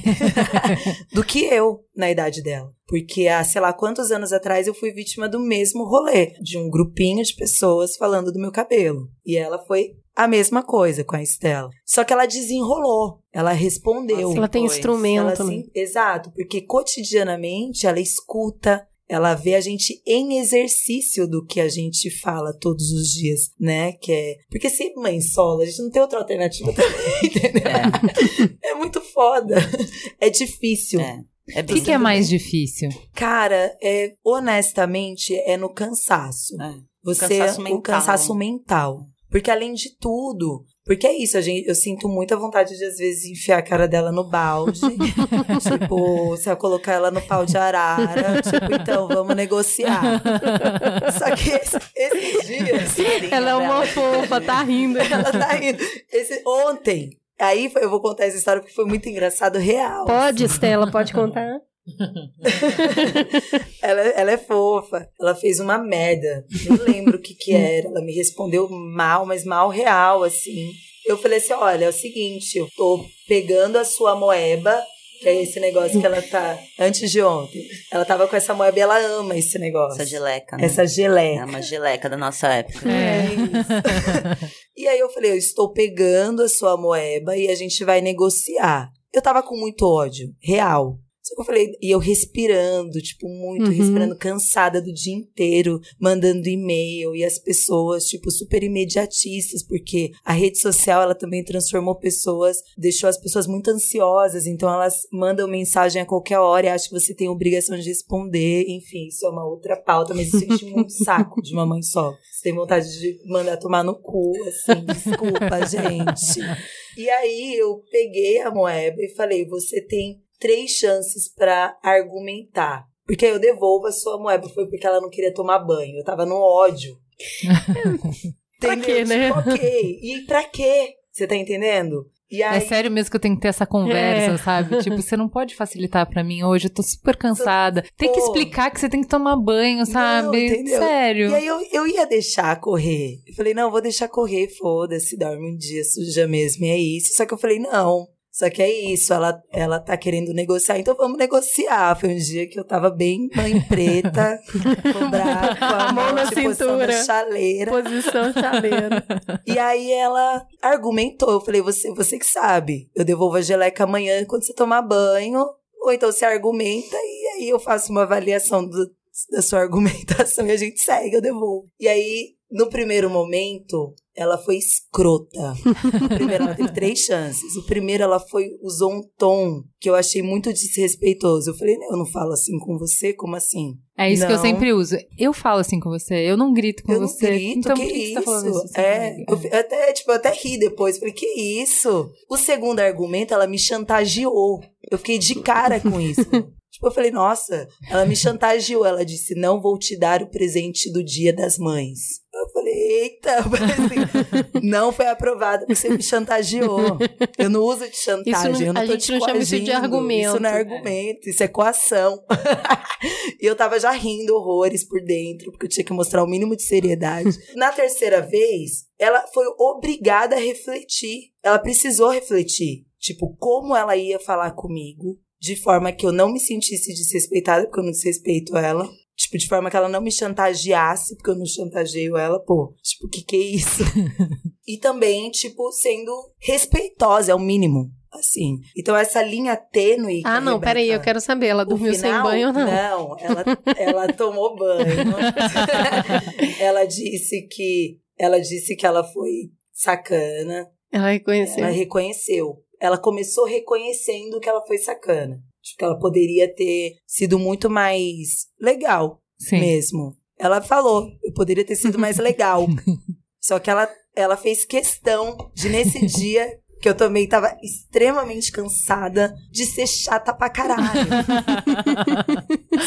do que eu na idade dela. Porque há sei lá quantos anos atrás eu fui vítima do mesmo rolê, de um grupinho de pessoas falando do meu cabelo. E ela foi a mesma coisa com a Estela. Só que ela desenrolou, ela respondeu. Assim, Ela tem Pois, instrumento, Ela, né? exato, porque cotidianamente ela escuta, ela vê a gente em exercício do que a gente fala todos os dias, né? Que é. Porque ser mãe solo, a gente não tem outra alternativa também, entendeu? É, muito foda. É difícil. É. É O que, que é mais difícil? Cara, é, honestamente, é no cansaço. É. Você, cansaço o mental. cansaço mental. Porque além de tudo, porque é isso, a gente, eu sinto muita vontade de às vezes enfiar a cara dela no balde. tipo, se eu colocar ela no pau de arara, tipo, então vamos negociar. Só que esse- esses dias, Ela é uma fofa, tá rindo. ela tá indo. Esse, ontem, aí foi- eu vou contar essa história porque foi muito engraçado, real. Pode, Estela, pode contar? Ela, ela é fofa. Ela fez uma merda. Nem lembro o que que era. Ela me respondeu mal, mas mal real, assim. Eu falei assim, olha, é o seguinte, eu tô pegando a sua moeba, que é esse negócio que ela tá... Antes de ontem. Ela tava com essa moeba e ela ama esse negócio. Essa geleca, né? Essa É geleca. uma geleca da nossa época. É isso. e aí eu falei, eu estou pegando a sua moeba e a gente vai negociar. Eu tava com muito ódio, real. Eu falei, e eu respirando, tipo, muito, Uhum. respirando, cansada do dia inteiro, mandando e-mail, e as pessoas, tipo, super imediatistas, porque a rede social, ela também transformou pessoas, deixou as pessoas muito ansiosas, então elas mandam mensagem a qualquer hora e acham que você tem obrigação de responder, enfim, isso é uma outra pauta, mas isso enche muito saco de uma mãe só. Você tem vontade de mandar tomar no cu, assim, desculpa, gente. E aí eu peguei a moeba e falei: você tem três chances pra argumentar. Porque aí eu devolvo a sua moeba. Foi porque ela não queria tomar banho. Eu tava no ódio. Pra quê, né? Tipo, ok. E pra quê? Você tá entendendo? E aí, É sério mesmo que eu tenho que ter essa conversa, É. sabe? Tipo, você não pode facilitar pra mim hoje, eu tô super cansada. Tem que explicar que você tem que tomar banho, sabe? entendeu? Sério. E aí eu, eu ia deixar correr. Eu falei, não, vou deixar correr, foda-se, dorme um dia suja mesmo, e é isso. Só que eu falei, não. Só que é isso, ela, ela tá querendo negociar, então vamos negociar. Foi um dia que eu tava bem mãe preta, com o braço, com a Mão na cintura. chaleira. Posição chaleira. E aí ela argumentou. Eu falei, você, você que sabe. Eu devolvo a geleca amanhã quando você tomar banho. Ou então você argumenta e aí eu faço uma avaliação do- da sua argumentação e a gente segue, eu devolvo. E aí, no primeiro momento, ela foi escrota. No primeiro, ela teve três chances. O primeiro, ela foi, usou um tom que eu achei muito desrespeitoso. Eu falei, eu não falo assim com você, como assim? É isso que eu Não. sempre uso. Eu falo assim com você, eu não grito com eu você. não grito, então que que, isso? tá isso? assim é, eu, fi- até, tipo, eu até ri depois. Falei, que isso? O segundo argumento, ela me chantageou. Eu fiquei de cara com isso. Tipo, eu falei, nossa, ela me chantageou. Ela disse, não vou te dar o presente do dia das mães. Eu falei, eita, assim, não foi aprovado porque você me chantageou. Eu não uso de chantagem, Isso não- eu não a tô gente te não chama isso de coagindo. argumento. Isso não é argumento, isso é coação. e eu tava já rindo horrores por dentro, porque eu tinha que mostrar o mínimo de seriedade. Na terceira vez, ela foi obrigada a refletir. Ela precisou refletir. Tipo, como ela ia falar comigo, de forma que eu não me sentisse desrespeitada, porque eu não desrespeito ela. Tipo, de forma que ela não me chantageasse, porque eu não chantageio ela, pô. Tipo, o que que é isso? e também, tipo, sendo respeitosa, é o mínimo. Assim. Então, essa linha tênue. que Ah, não, Rebeca- peraí, eu quero saber. Ela dormiu sem final, banho ou não? Não, ela, ela tomou banho. ela disse que ela disse que ela foi sacana. Ela reconheceu. Ela reconheceu. Ela começou reconhecendo que ela foi sacana. Tipo, que ela poderia ter sido muito mais legal Sim. mesmo. Ela falou, eu poderia ter sido mais legal. Só que ela, ela fez questão de, nesse dia, que eu também tava extremamente cansada de ser chata pra caralho.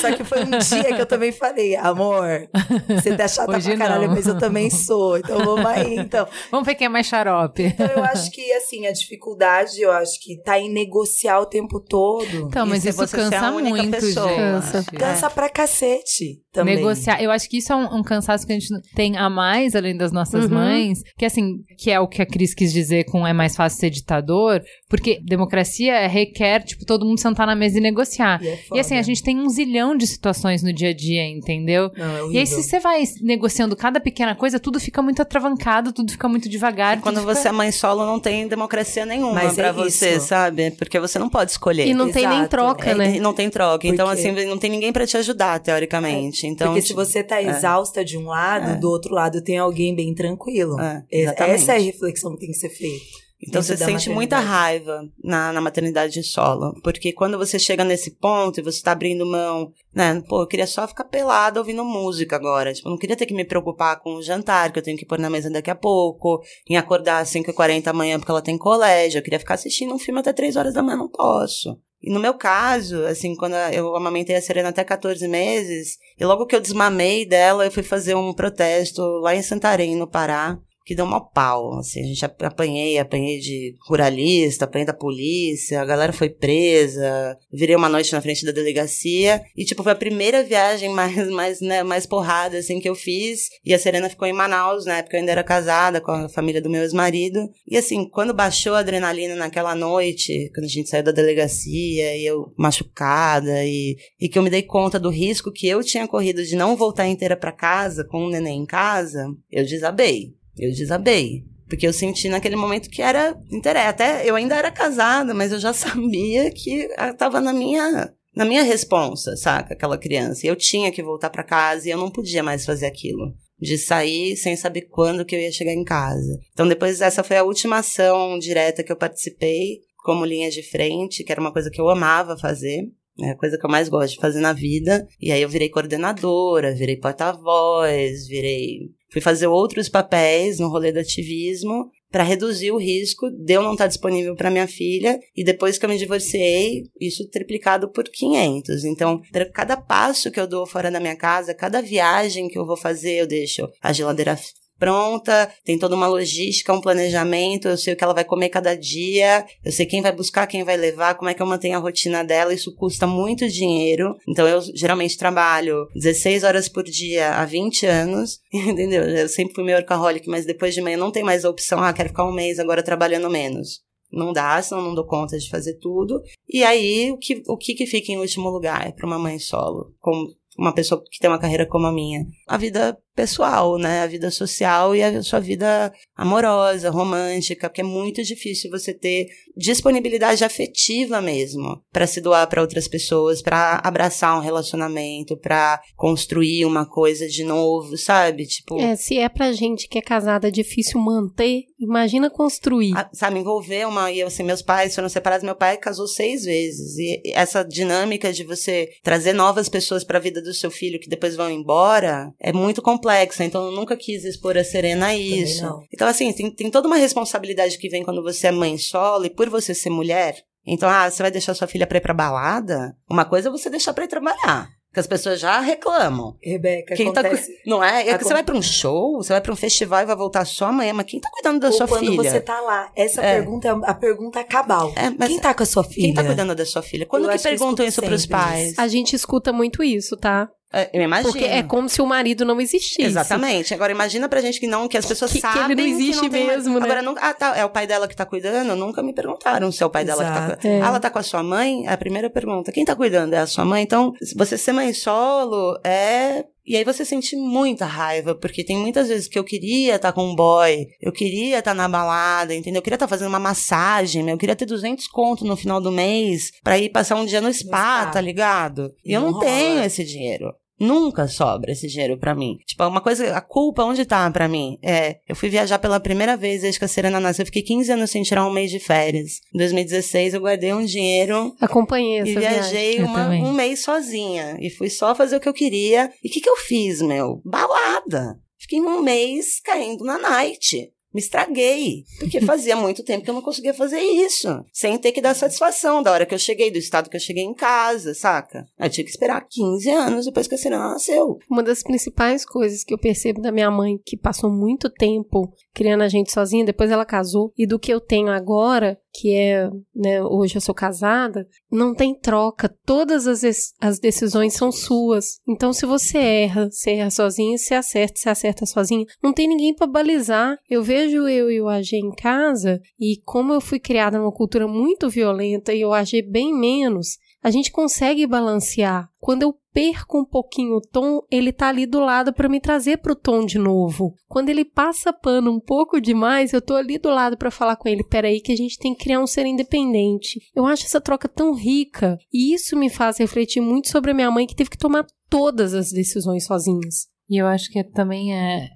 Só que foi um dia que eu também falei, amor, você tá chata Hoje pra caralho, não. mas eu também sou, então vamos aí, então. Vamos ver quem é mais xarope. Então eu acho que, assim, a dificuldade, eu acho que tá em negociar o tempo todo. Então, mas isso você cansa muito, pessoa. gente. Cansa. Cansa pra cacete também. Negociar. Eu acho que isso é um, um cansaço que a gente tem a mais, além das nossas Uhum. mães, que assim, que é o que a Cris quis dizer com é mais fácil ser ditador, porque democracia requer, tipo, todo mundo sentar na mesa e negociar. E, é E assim, a gente tem um zilhão de situações no dia a dia, entendeu? Não, é E aí, se você vai negociando cada pequena coisa, tudo fica muito atravancado, tudo fica muito devagar. Quando tudo você fica... é mãe solo, não tem democracia nenhuma Mas pra é você, isso. sabe? Porque você não pode escolher. E não tem nem Exato. troca, É, né? e Não tem troca. Então, assim, não tem ninguém pra te ajudar, teoricamente. Então, Porque se tipo, você tá exausta de um lado, É. do outro lado tem alguém bem tranquilo. É. Essa é a reflexão que tem que ser feita. Então dentro você sente muita raiva na, na maternidade solo. Porque quando você chega nesse ponto e você tá abrindo mão, né? Pô, eu queria só ficar pelada ouvindo música agora. Tipo, eu não queria ter que me preocupar com o jantar, que eu tenho que pôr na mesa daqui a pouco, em acordar às 5h40 da manhã porque ela tem colégio. Eu queria ficar assistindo um filme até 3 horas da manhã, não posso. E no meu caso, assim, quando eu amamentei a Serena até 14 meses, e logo que eu desmamei dela, eu fui fazer um protesto lá em Santarém, no Pará, que deu uma pau, assim, a gente ap- apanhei, apanhei de ruralista, apanhei da polícia, a galera foi presa, virei uma noite na frente da delegacia, e tipo, foi a primeira viagem mais, mais, né, mais porrada, assim, que eu fiz, e a Serena ficou em Manaus, na época eu ainda era casada com a família do meu ex-marido, e assim, quando baixou a adrenalina naquela noite, quando a gente saiu da delegacia, e eu machucada, e, e que eu me dei conta do risco que eu tinha corrido de não voltar inteira pra casa, com o neném em casa, eu desabei. Eu desabei. Porque eu senti naquele momento que era interesse. Até eu ainda era casada, mas eu já sabia que ah, tava na minha na minha responsa, saca? Aquela criança. Eu tinha que voltar pra casa e eu não podia mais fazer aquilo. De sair sem saber quando que eu ia chegar em casa. Então, depois, essa foi a última ação direta que eu participei, como linha de frente, que era uma coisa que eu amava fazer. É a coisa que eu mais gosto de fazer na vida. E aí eu virei coordenadora, virei porta-voz, virei. Fui fazer outros papéis no rolê do ativismo para reduzir o risco de eu não estar disponível para minha filha. E depois que eu me divorciei, isso triplicado por 500. Então, cada passo que eu dou fora da minha casa, cada viagem que eu vou fazer, eu deixo a geladeira pronta, tem toda uma logística, um planejamento, eu sei o que ela vai comer cada dia, eu sei quem vai buscar, quem vai levar, como é que eu mantenho a rotina dela, isso custa muito dinheiro. Então eu geralmente trabalho 16 horas por dia há 20 anos, entendeu? Eu sempre fui meio workaholic, mas depois de manhã não tem mais a opção, ah, quero ficar um mês agora trabalhando menos. Não dá, senão não dou conta de fazer tudo. E aí, o que, o que, que fica em último lugar para uma mãe solo? Como uma pessoa que tem uma carreira como a minha? A vida pessoal, né? A vida social e a sua vida amorosa, romântica, porque é muito difícil você ter disponibilidade afetiva mesmo para se doar para outras pessoas, para abraçar um relacionamento, para construir uma coisa de novo, sabe? Tipo, É, se é pra gente que é casada difícil manter, imagina construir. a- sabe, envolver uma. E assim, meus pais foram separados, meu pai casou seis vezes. E essa dinâmica de você trazer novas pessoas para a vida do seu filho que depois vão embora é muito complexa. Então eu nunca quis expor a Serena a isso. Então, assim, tem, tem toda uma responsabilidade que vem quando você é mãe solo e por você ser mulher. Então, ah, você vai deixar sua filha pra ir pra balada? Uma coisa é você deixar pra ir trabalhar. Porque as pessoas já reclamam. Rebeca, Quem tá cu- acontece... Não é? É que você vai pra um show, você vai pra um festival e vai voltar só amanhã, mas quem tá cuidando da Ou sua quando filha? você tá lá. Essa É. pergunta é a pergunta cabal. É, mas Quem tá com a sua filha? Quem tá cuidando da sua filha? Quando Eu que que perguntam isso pros sempre pais? isso. A gente escuta muito isso, tá? É. Porque é como se o marido não existisse. Exatamente. Agora imagina pra gente que não, que as pessoas Que- que ele sabem não existe mais- mesmo, né? Agora, nunca, ah, tá, é o pai dela que tá cuidando? Nunca me perguntaram se é o pai dela que tá Exato. cuidando. É. Ah, ela tá com a sua mãe? É a primeira pergunta. Quem tá cuidando? É a sua mãe? Então, você ser mãe solo é e aí você sente muita raiva, porque tem muitas vezes que eu queria estar com um boy, eu queria estar na balada, entendeu? Eu queria estar fazendo uma massagem, eu queria ter 200 conto no final do mês pra ir passar um dia no spa, spa. tá ligado? E eu Não não tenho rola. esse dinheiro. Nunca sobra esse dinheiro pra mim. Tipo, uma coisa, a culpa onde tá pra mim? É, eu fui viajar pela primeira vez desde que a Serena nasceu. Eu fiquei 15 anos sem tirar um mês de férias. Em 2016 eu guardei um dinheiro Acompanhei essa e viajei uma- um mês sozinha. E fui só fazer o que eu queria. E o que, que eu fiz, meu? Balada. Fiquei um mês caindo na night. Me estraguei. Porque fazia muito tempo que eu não conseguia fazer isso. Sem ter que dar satisfação da hora que eu cheguei, do estado que eu cheguei em casa, saca? Eu tinha que esperar 15 anos depois que a Serena nasceu. Uma das principais coisas que eu percebo da minha mãe, que passou muito tempo criando a gente sozinha, depois ela casou, e do que eu tenho agora, que é, né, hoje eu sou casada, não tem troca. Todas as, as decisões são suas. Então, se você erra, você erra sozinha, se acerta, você acerta sozinha. Não tem ninguém para balizar. Eu vejo eu e o AG em casa, e como eu fui criada numa cultura muito violenta e o AG bem menos, a gente consegue balancear. Quando eu perco um pouquinho o tom, ele tá ali do lado para me trazer pro tom de novo. Quando ele passa pano um pouco demais, eu tô ali do lado para falar com ele, peraí que a gente tem que criar um ser independente. Eu acho essa troca tão rica e isso me faz refletir muito sobre a minha mãe que teve que tomar todas as decisões sozinhas. E eu acho que também é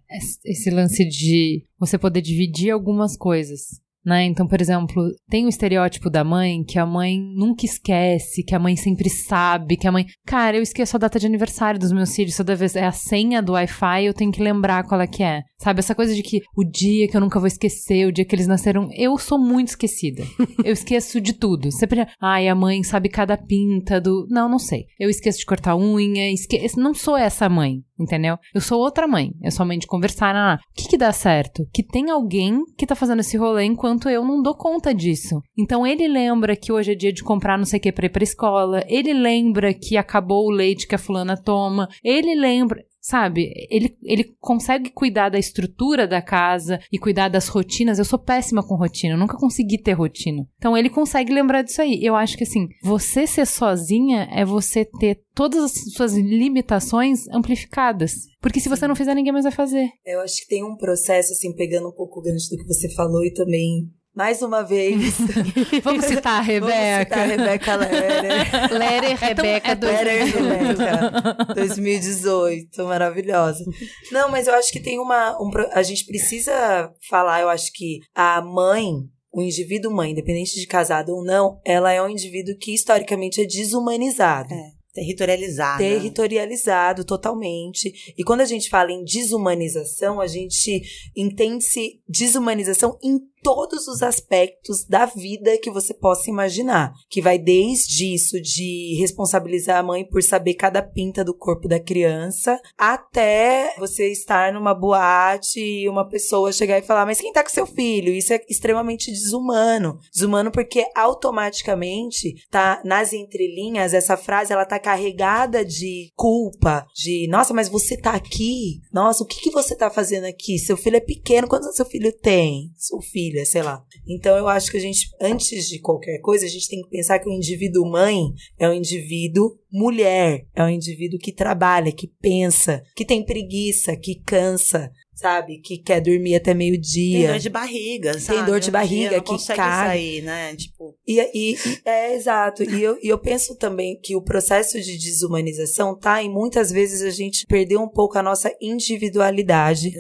esse lance de você poder dividir algumas coisas. Né? Então, por exemplo, tem o estereótipo da mãe que a mãe nunca esquece, que a mãe sempre sabe, que a mãe. Cara, eu esqueço a data de aniversário dos meus filhos, toda vez é a senha do Wi-Fi, eu tenho que lembrar qual é que é. Sabe, essa coisa de que o dia que eu nunca vou esquecer, o dia que eles nasceram, eu sou muito esquecida. eu esqueço de tudo. Sempre, ai, a mãe sabe cada pinta do. Não, não sei. Eu esqueço de cortar unha, esqueço. Não sou essa mãe, entendeu? Eu sou outra mãe. Eu sou mãe de conversar. Ah, o que que dá certo? Que tem alguém que tá fazendo esse rolê enquanto eu não dou conta disso. Então ele lembra que hoje é dia de comprar não sei o que pra ir pra escola. Ele lembra que acabou o leite que a fulana toma. Ele lembra. Sabe, ele, ele consegue cuidar da estrutura da casa e cuidar das rotinas. Eu sou péssima com rotina, eu nunca consegui ter rotina. Então ele consegue lembrar disso aí. Eu acho que assim, você ser sozinha é você ter todas as suas limitações amplificadas. Porque se você não fizer, ninguém mais vai fazer. Eu acho que tem um processo, assim, pegando um pouco o gancho do que você falou e também mais uma vez. Vamos citar a Rebeca. Vamos citar a Rebeca Lerer. Lerer Rebeca, é Lerer Rebeca 2018, maravilhosa. Não, mas eu acho que tem uma. Um, a gente precisa falar, eu acho que a mãe o indivíduo mãe, independente de casado ou não, ela é um indivíduo que historicamente é desumanizado. É. Territorializado. Territorializado totalmente. E quando a gente fala em desumanização, a gente entende-se desumanização em todos os aspectos da vida que você possa imaginar. Que vai desde isso de responsabilizar a mãe por saber cada pinta do corpo da criança, até você estar numa boate e uma pessoa chegar e falar: Mas quem tá com seu filho? Isso é extremamente desumano. Desumano porque automaticamente tá nas entrelinhas, essa frase ela tá carregada de culpa, de nossa, mas você tá aqui? Nossa, o que, que você tá fazendo aqui? Seu filho é pequeno, quantos seu filho tem? Seu filho filha, sei lá. Então eu acho que a gente, antes de qualquer coisa, a gente tem que pensar que o indivíduo mãe é um indivíduo mulher, é um indivíduo que trabalha, que pensa, que tem preguiça, que cansa, sabe? Que quer dormir até meio-dia. Tem dor de barriga, sabe? Tem dor de barriga, não que consegue cai. sair, né? Tipo... E, e, e, é, exato. E eu, e eu penso também que o processo de desumanização tá em muitas vezes a gente perder um pouco a nossa individualidade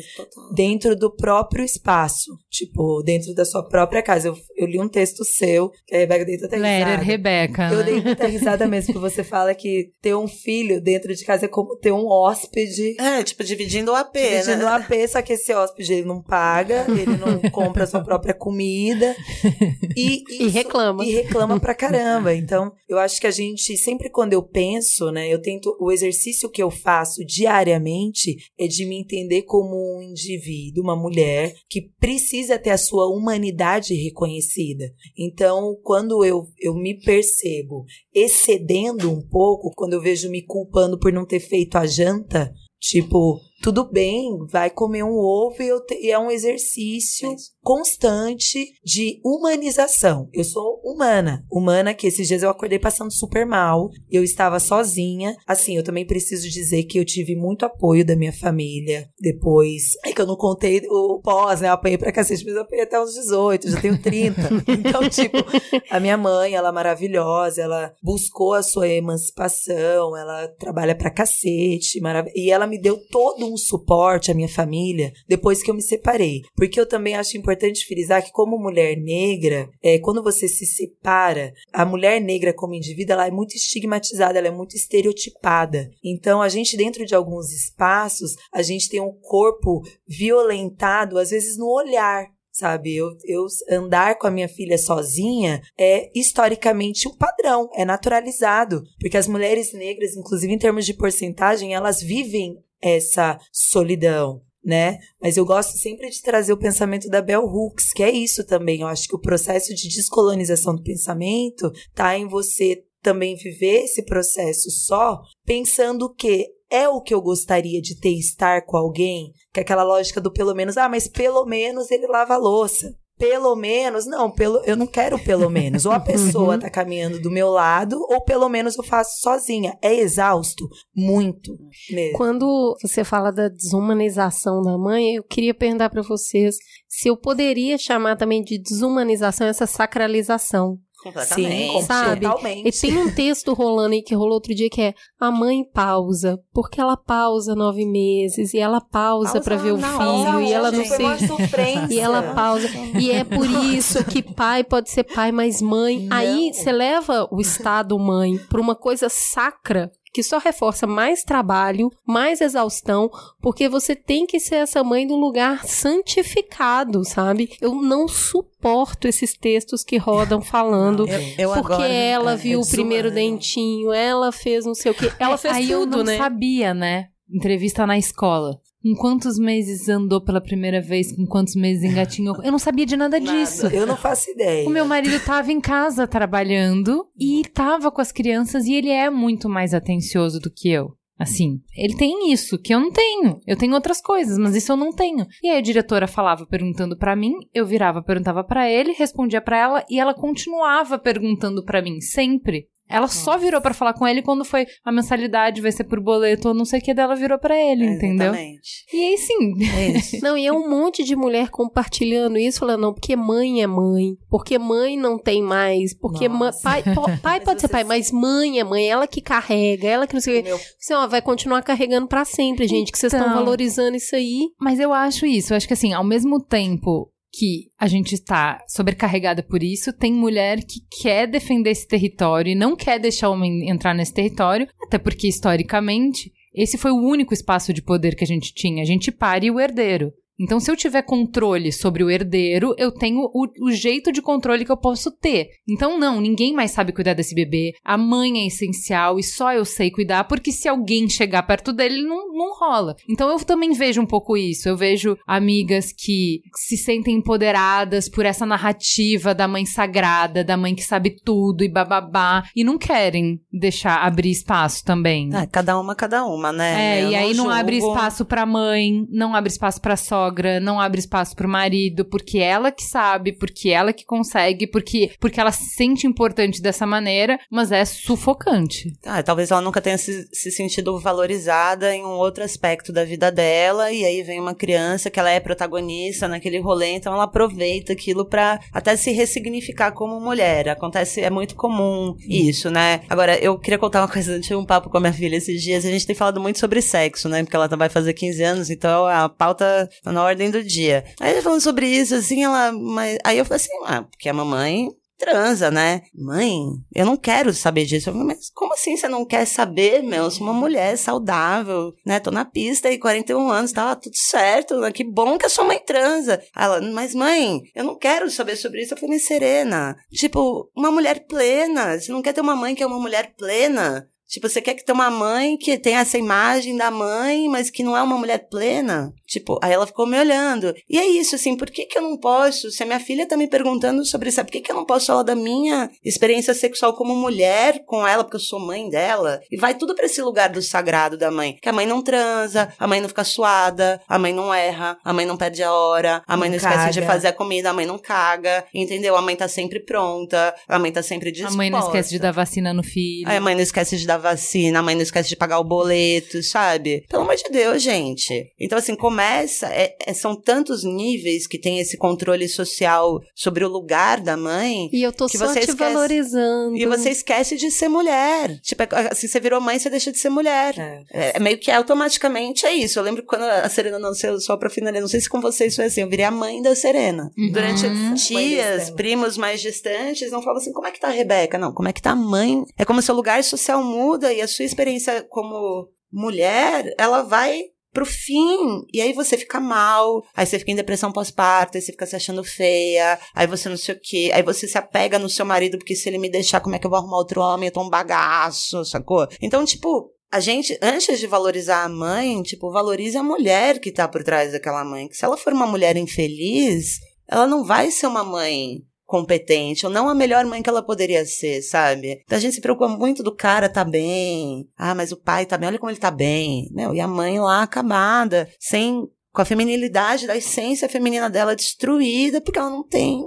dentro do próprio espaço. Tipo, dentro da sua própria casa. Eu, eu li um texto seu, que a Rebeca dei tanta risada. Rebeca. Eu dei muita risada mesmo, que você fala que ter um filho dentro de casa é como ter um hóspede. É, tipo, dividindo o AP, Dividindo né? o AP, só que esse hóspede ele não paga, ele não compra a sua própria comida. E, E reclama. E reclama pra caramba. Então, eu acho que a gente, sempre quando eu penso, né, eu tento, o exercício que eu faço diariamente é de me entender como um indivíduo, uma mulher, que precisa ter a sua humanidade reconhecida. Então, quando eu, eu me percebo excedendo um pouco, quando eu vejo me culpando por não ter feito a janta, tipo, tudo bem, vai comer um ovo e, te- e é um exercício É. constante de humanização. Eu sou humana. Humana que esses dias eu acordei passando super mal. Eu estava sozinha. Assim, eu também preciso dizer que eu tive muito apoio da minha família. Depois, é que eu não contei o pós, né? Eu apanhei pra cacete, mas eu apanhei até uns 18, já tenho 30. Então, tipo, a minha mãe, ela é maravilhosa, ela buscou a sua emancipação, ela trabalha pra cacete, marav- e ela me deu todo um suporte à minha família depois que eu me separei. Porque eu também acho importante frisar que, como mulher negra, é, quando você se separa, a mulher negra como indivíduo ela é muito estigmatizada, ela é muito estereotipada. Então, a gente, dentro de alguns espaços, a gente tem um corpo violentado, às vezes no olhar sabe? Eu, eu andar com a minha filha sozinha é historicamente um padrão, é naturalizado, porque as mulheres negras, inclusive em termos de porcentagem, elas vivem essa solidão. Né? Mas eu gosto sempre de trazer o pensamento da Bell Hooks, que é isso também. Eu acho que o processo de descolonização do pensamento tá em você também viver esse processo só pensando que é o que eu gostaria de ter estar com alguém, que é aquela lógica do pelo menos, ah, mas pelo menos ele lava a louça. Pelo menos, não, pelo, eu não quero pelo menos. Ou a pessoa tá caminhando do meu lado, ou pelo menos eu faço sozinha. É exausto? Muito. Mesmo. Quando você fala da desumanização da mãe, eu queria perguntar para vocês se eu poderia chamar também de desumanização essa sacralização. Completamente. Sim, sabe? totalmente. E tem um texto rolando aí que rolou outro dia que é a mãe pausa, porque ela pausa nove meses e ela pausa, Pausa pra ver o filho hora, e ela não Foi sei e ela pausa. E é por isso que pai pode ser pai, mas mãe. Aí você leva o estado mãe pra uma coisa sacra que só reforça mais trabalho, mais exaustão, porque você tem que ser essa mãe do lugar santificado, sabe? Eu não suporto esses textos que rodam falando. Eu porque agora- ela é, viu é o primeiro dentinho, ela fez não sei o que. Ela fez Aí eu tudo, não né? sabia, né? Entrevista na escola. Com quantos meses andou pela primeira vez? Com quantos meses engatinhou? Eu não sabia de nada disso. Eu não faço ideia. O meu marido tava em casa trabalhando e tava com as crianças e ele é muito mais atencioso do que eu. Assim, ele tem isso que eu não tenho. Eu tenho outras coisas, mas isso eu não tenho. E aí a diretora falava perguntando pra mim, eu virava, perguntava pra ele, respondia pra ela e ela continuava perguntando pra mim sempre. Ela só virou pra falar com ele quando foi a mensalidade vai ser por boleto ou não sei o que dela virou pra ele, entendeu? Exatamente. E aí sim, É. Não, e é um monte de mulher compartilhando isso, falando, não, porque mãe é mãe, porque mãe não tem mais, porque mãe, Nossa. pai, po- pai pode ser pai, mas mãe é mãe, ela que carrega, ela que não sei o quê. Meu- Você, ó, vai continuar carregando pra sempre, gente, que vocês estão Então. valorizando isso aí. Mas eu acho isso. Eu acho que assim, ao mesmo tempo que a gente está sobrecarregada por isso, tem mulher que quer defender esse território e não quer deixar o homem entrar nesse território, até porque historicamente esse foi o único espaço de poder que a gente tinha. A gente pare o herdeiro. Então, se eu tiver controle sobre o herdeiro, eu tenho o, o jeito de controle que eu posso ter. Então, não, ninguém mais sabe cuidar desse bebê. A mãe é essencial e só eu sei cuidar, porque se alguém chegar perto dele, não, não rola. Então, eu também vejo um pouco isso. Eu vejo amigas que se sentem empoderadas por essa narrativa da mãe sagrada, da mãe que sabe tudo e bababá, e não querem deixar abrir espaço também. Ah, cada uma, cada uma, né? É, Eu e aí não julgo. abre espaço pra mãe, não abre espaço pra sogra, não abre espaço pro marido, porque ela que sabe, porque ela que consegue, porque, porque ela se sente importante dessa maneira, mas é sufocante. Ah, talvez ela nunca tenha se, se sentido valorizada em um outro aspecto da vida dela, e aí vem uma criança que ela é protagonista naquele rolê, então ela aproveita aquilo pra até se ressignificar como mulher. Acontece, é muito comum isso, né? Agora, eu queria contar uma coisa, eu tive um papo com a minha filha esses dias, a gente tem falado muito sobre sexo, né? Porque ela vai fazer 15 anos, então a pauta na ordem do dia. Aí a gente falando sobre isso, assim, ela. Mas, aí eu falei assim, ah, porque a mamãe transa, né? Mãe, eu não quero saber disso. Falei, mas como assim você não quer saber, meu? Eu sou uma mulher saudável, né? Tô na pista aí, 41 anos, tá tudo certo, né? Que bom que a sua mãe transa. Ela, mas mãe, eu não quero saber sobre isso. Eu falei, mas Serena, tipo, uma mulher plena. Você não quer ter uma mãe que é uma mulher plena? Tipo, você quer que ter uma mãe que tem essa imagem da mãe, mas que não é uma mulher plena? Tipo, aí ela ficou me olhando. E é isso, assim, por que que eu não posso? Se a minha filha tá me perguntando sobre isso, por que que eu não posso falar da minha experiência sexual como mulher com ela, porque eu sou mãe dela? E vai tudo pra esse lugar do sagrado da mãe. Que a mãe não transa, a mãe não fica suada, a mãe não erra, a mãe não perde a hora, a mãe não, Não esquece de fazer a comida, a mãe não caga, entendeu? A mãe tá sempre pronta, a mãe tá sempre disposta. A mãe não esquece de dar vacina no filho. A mãe não esquece de dar vacina, a mãe não esquece de pagar o boleto, sabe? Pelo amor de Deus, gente. Então, assim, começa. É, é, são tantos níveis que tem esse controle social sobre o lugar da mãe. E eu tô que só você te esquece- valorizando. E você esquece de ser mulher. Tipo, é- se você virou mãe, você deixa de ser mulher. É. É, é meio que automaticamente é isso. Eu lembro que quando a Serena nasceu, só pra finalizar, não sei se com vocês foi assim, eu virei a mãe da Serena. Uhum. Durante tias, primos mais distantes, não falavam assim, como é que tá a Rebeca? Não, como é que tá a mãe? É como seu lugar social muda e a sua experiência como mulher, ela vai pro fim. E aí você fica mal, aí você fica em depressão pós-parto, aí você fica se achando feia, aí você não sei o quê, aí você se apega no seu marido, porque se ele me deixar, como é que eu vou arrumar outro homem? Eu tô um bagaço, sacou? Então, tipo, a gente, antes de valorizar a mãe, tipo, valorize a mulher que tá por trás daquela mãe. Que se ela for uma mulher infeliz, ela não vai ser uma mãe competente, ou não a melhor mãe que ela poderia ser, sabe? Então a gente se preocupa muito do cara tá bem. Ah, mas o pai tá bem, olha como ele tá bem. Meu, e a mãe lá acabada, sem com a feminilidade da essência feminina dela destruída, porque ela não tem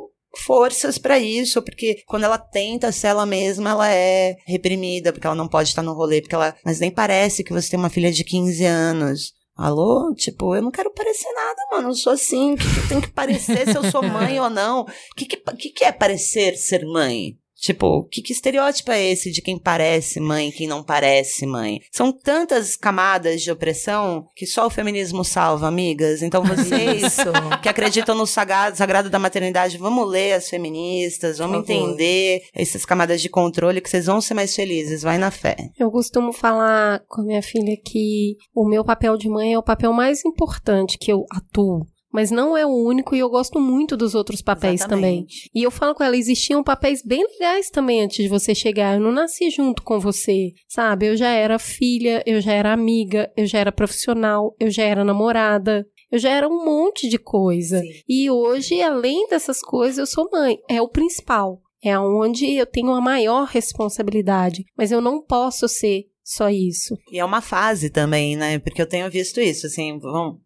forças pra isso, porque quando ela tenta ser ela mesma, ela é reprimida, porque ela não pode estar no rolê, porque ela, mas nem parece que você tem uma filha de 15 anos. Alô? Tipo, eu não quero parecer nada, mano. Eu sou assim. O que, que eu tenho que parecer se eu sou mãe ou não? O que, que, que, que é parecer ser mãe? Tipo, que, que estereótipo é esse de quem parece mãe e quem não parece mãe? São tantas camadas de opressão que só o feminismo salva, amigas. Então vocês Isso. que acreditam no sagrado, sagrado da maternidade, vamos ler as feministas, vamos entender essas camadas de controle que vocês vão ser mais felizes. Vai na fé. Eu costumo falar com a minha filha que o meu papel de mãe é o papel mais importante que eu atuo. Mas não é o único e eu gosto muito dos outros papéis também. Exatamente. E eu falo com ela, existiam papéis bem legais também antes de você chegar. Eu não nasci junto com você, sabe? Eu já era filha, eu já era amiga, eu já era profissional, eu já era namorada. Eu já era um monte de coisa. Sim. E hoje, além dessas coisas, eu sou mãe. É o principal. É onde eu tenho a maior responsabilidade. Mas eu não posso ser só isso. E é uma fase também, né? Porque eu tenho visto isso, assim,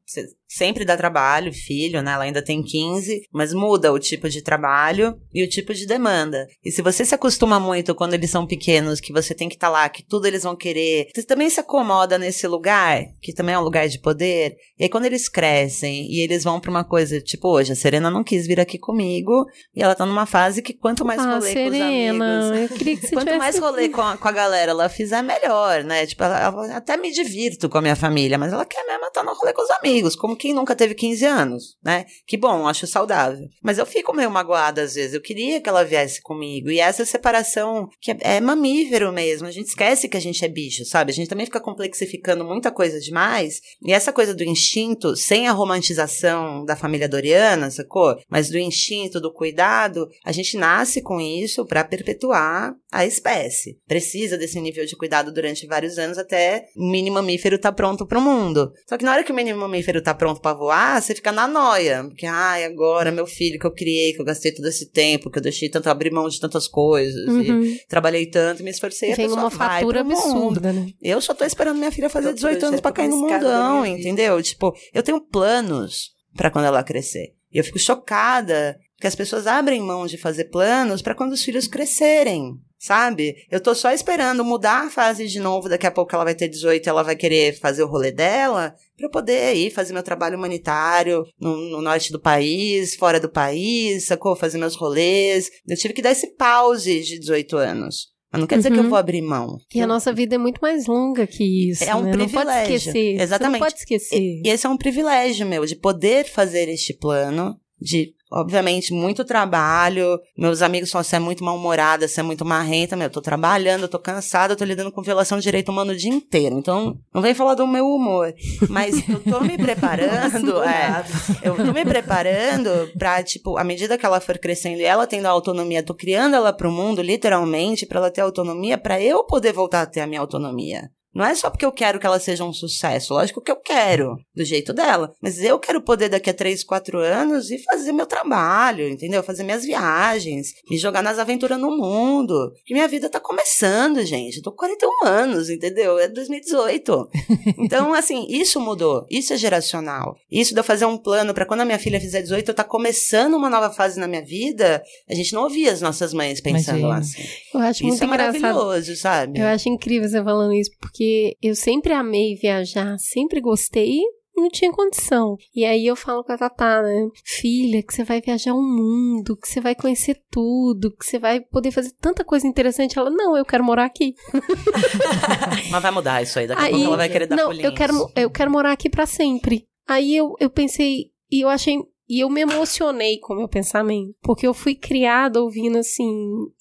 cê- sempre dá trabalho, filho, né? Ela ainda tem 15, mas muda o tipo de trabalho e o tipo de demanda. E se você se acostuma muito quando eles são pequenos, que você tem que estar lá, que tudo eles vão querer, você também se acomoda nesse lugar, que também é um lugar de poder. E aí quando eles crescem e eles vão pra uma coisa, tipo hoje, a Serena não quis vir aqui comigo e ela tá numa fase que quanto mais ah, rolê com os Serena, amigos... eu queria que você Quanto mais rolê com a, com a galera ela fizer, melhor, né? Tipo, ela, ela- até me divirto com a minha família, mas ela quer mesmo estar no rolê com os amigos, como quem nunca teve 15 anos, né? Que bom, acho saudável. Mas eu fico meio magoada às vezes, eu queria que ela viesse comigo. E essa separação, que é, é mamífero mesmo, a gente esquece que a gente é bicho, sabe? A gente também fica complexificando muita coisa demais. E essa coisa do instinto, sem a romantização da família Doriana, sacou? Mas do instinto, do cuidado, a gente nasce com isso pra perpetuar a espécie. Precisa desse nível de cuidado durante vários anos até o mini mamífero tá pronto pro mundo. Só que na hora que o mini mamífero tá pronto pra voar, você fica na noia. Porque, ai, agora meu filho que eu criei, que eu gastei todo esse tempo, que eu deixei tanto abrir mão de tantas coisas, e Uhum. trabalhei tanto, me esforcei, pessoa uma vai fatura absurda, né? Eu só tô esperando minha filha fazer Tô 18 anos pra cair no mundão, entendeu? Tipo, eu tenho planos pra quando ela crescer. E eu fico chocada que as pessoas abrem mão de fazer planos pra quando os filhos crescerem, sabe? Eu tô só esperando mudar a fase de novo, daqui a pouco ela vai ter 18 e ela vai querer fazer o rolê dela, pra eu poder ir fazer meu trabalho humanitário no, no norte do país, fora do país, sacou? Fazer meus rolês. Eu tive que dar esse pause de 18 anos. Mas não quer dizer que eu Uhum. vou abrir mão. E a nossa vida é muito mais longa que isso. É um né? Não pode privilégio. esquecer. Exatamente. Você não pode esquecer. E, e esse é um privilégio meu, de poder fazer este plano, de, obviamente, muito trabalho. Meus amigos falam, você é muito mal-humorada, você é muito marrenta. Meu, eu tô trabalhando, eu tô cansada, eu tô lidando com violação de direito humano o dia inteiro. Então, não vem falar do meu humor. Mas eu tô me preparando, é, eu tô me preparando pra, tipo, à medida que ela for crescendo e ela tendo a autonomia, tô criando ela pro mundo, literalmente, pra ela ter autonomia, pra eu poder voltar a ter a minha autonomia. Não é só porque eu quero que ela seja um sucesso. Lógico que eu quero, do jeito dela. Mas eu quero poder daqui a 3, 4 anos e fazer meu trabalho, entendeu? Fazer minhas viagens, me jogar nas aventuras no mundo. Que minha vida tá começando, gente. Eu tô com 41 anos, entendeu? É 2018. Então, assim, isso mudou. Isso é geracional. Isso de eu fazer um plano para quando a minha filha fizer 18, eu tá começando uma nova fase na minha vida. A gente não ouvia as nossas mães pensando Imagina. assim. Eu acho Isso muito é engraçado. maravilhoso, sabe? Eu acho incrível você falando isso, porque eu sempre amei viajar, sempre gostei não tinha condição. E aí eu falo com a Tatá, né? Filha, que você vai viajar o mundo, que você vai conhecer tudo, que você vai poder fazer tanta coisa interessante. Ela, não, eu quero morar aqui. Mas vai mudar isso aí. Daqui a Aí- pouco ela vai querer dar não, pulinhos. eu quero, eu quero morar aqui pra sempre. Aí eu, eu pensei, e eu achei. E eu me emocionei com o meu pensamento. Porque eu fui criada ouvindo assim: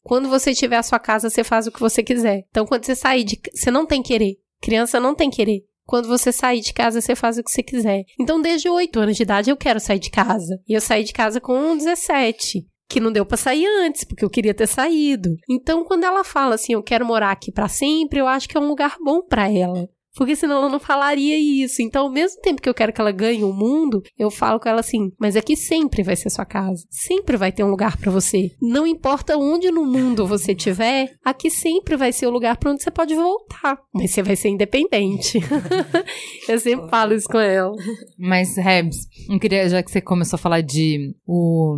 quando você tiver a sua casa, você faz o que você quiser. Então, quando você sair de. Você não tem querer. Criança não tem querer. Quando você sair de casa, você faz o que você quiser. Então, desde 8 anos de idade, eu quero sair de casa. E eu saí de casa com 17 que não deu pra sair antes, porque eu queria ter saído. Então, quando ela fala assim, eu quero morar aqui pra sempre, eu acho que é um lugar bom pra ela. Porque senão ela não falaria isso. Então, ao mesmo tempo que eu quero que ela ganhe o mundo, eu falo com ela assim: mas aqui sempre vai ser sua casa. Sempre vai ter um lugar pra você. Não importa onde no mundo você estiver, aqui sempre vai ser o lugar pra onde você pode voltar. Mas você vai ser independente. eu sempre falo isso com ela. Mas, Rebs, não queria, já que você começou a falar de o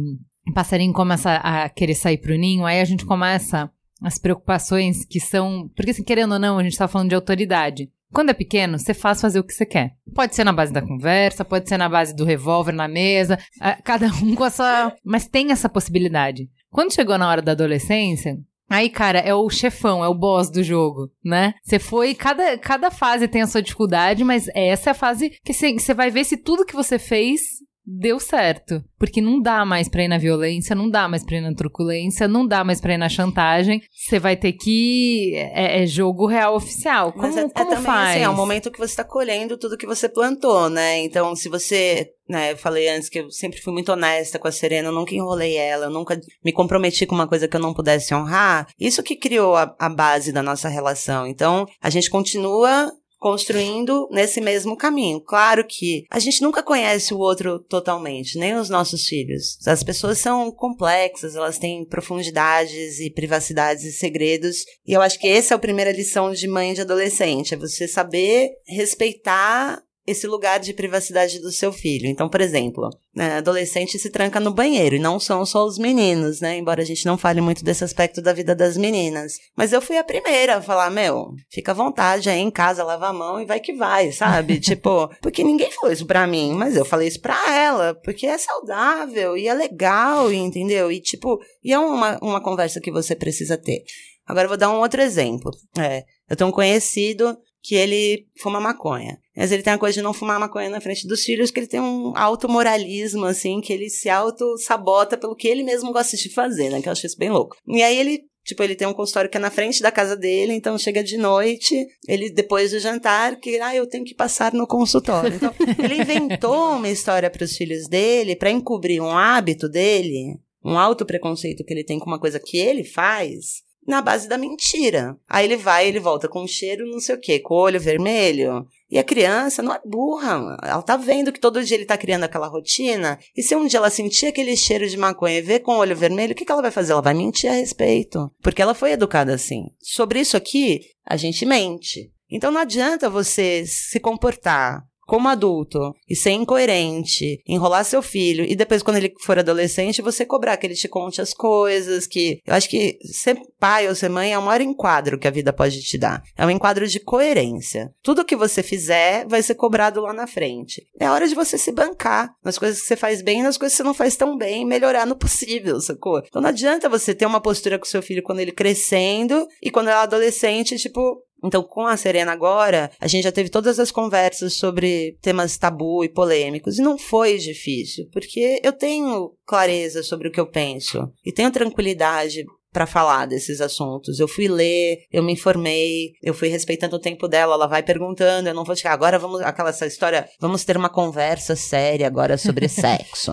passarinho começa a querer sair pro ninho, aí a gente começa as preocupações que são. Porque, assim, querendo ou não, a gente tá falando de autoridade. Quando é pequeno, você faz fazer o que você quer. Pode ser na base da conversa, pode ser na base do revólver na mesa, ah, cada um com a sua. Mas tem essa possibilidade. Quando chegou na hora da adolescência, Aí, cara, é o chefão, é o boss do jogo, né? Você foi, cada, cada fase tem a sua dificuldade, mas essa é a fase que você vai ver se tudo que você fez deu certo. Porque não dá mais pra ir na violência, não dá mais pra ir na truculência, não dá mais pra ir na chantagem. Você vai ter que. É, é jogo real oficial. Como, Mas é, é como também faz? assim, é o momento que você está colhendo tudo que você plantou, né? Então, se você, né, eu falei antes que eu sempre fui muito honesta com a Serena, eu nunca enrolei ela, eu nunca me comprometi com uma coisa que eu não pudesse honrar. Isso que criou a, a base da nossa relação. Então, a gente continua construindo nesse mesmo caminho. Claro que a gente nunca conhece o outro totalmente, nem os nossos filhos. As pessoas são complexas, elas têm profundidades e privacidades e segredos. E eu acho que essa é a primeira lição de mãe de adolescente, é você saber respeitar esse lugar de privacidade do seu filho. Então, por exemplo, né, adolescente se tranca no banheiro, e não são só os meninos, né? Embora a gente não fale muito desse aspecto da vida das meninas. Mas eu fui a primeira a falar, meu, fica à vontade aí em casa, lava a mão e vai que vai, sabe? tipo, porque ninguém falou isso pra mim, mas eu falei isso pra ela, porque é saudável e é legal, entendeu? E tipo, e é uma, uma conversa que você precisa ter. Agora eu vou dar um outro exemplo. É, eu tenho um conhecido que ele fuma maconha. Mas ele tem a coisa de não fumar maconha na frente dos filhos, que ele tem um alto moralismo, assim, que ele se auto-sabota pelo que ele mesmo gosta de fazer, né? Que eu acho isso bem louco. E aí ele Tipo, ele tem um consultório que é na frente da casa dele, então chega de noite, ele depois do jantar, que ah, eu tenho que passar no consultório. Então, ele inventou uma história para os filhos dele para encobrir um hábito dele, um alto preconceito que ele tem com uma coisa que ele faz, na base da mentira. Aí ele vai, ele volta com um cheiro, não sei o quê, com o olho vermelho. E a criança não é burra, ela tá vendo que todo dia ele tá criando aquela rotina, e se um dia ela sentir aquele cheiro de maconha e ver com o olho vermelho, o que, que ela vai fazer? Ela vai mentir a respeito, porque ela foi educada assim. Sobre isso aqui, a gente mente. Então não adianta você se comportar como adulto e ser incoerente, enrolar seu filho e depois quando ele for adolescente você cobrar que ele te conte as coisas, que eu acho que ser pai ou ser mãe é o maior enquadro que a vida pode te dar. É um enquadro de coerência. Tudo que você fizer vai ser cobrado lá na frente. É hora de você se bancar nas coisas que você faz bem e nas coisas que você não faz tão bem, melhorar no possível, sacou? Então não adianta você ter uma postura com seu filho quando ele crescendo e quando ela é adolescente, tipo, então, com a Serena agora, a gente já teve todas as conversas sobre temas tabu e polêmicos. E não foi difícil, porque eu tenho clareza sobre o que eu penso. E tenho tranquilidade para falar desses assuntos. Eu fui ler, eu me informei, eu fui respeitando o tempo dela, ela vai perguntando, eu não vou chegar agora vamos aquela essa história, vamos ter uma conversa séria agora sobre sexo.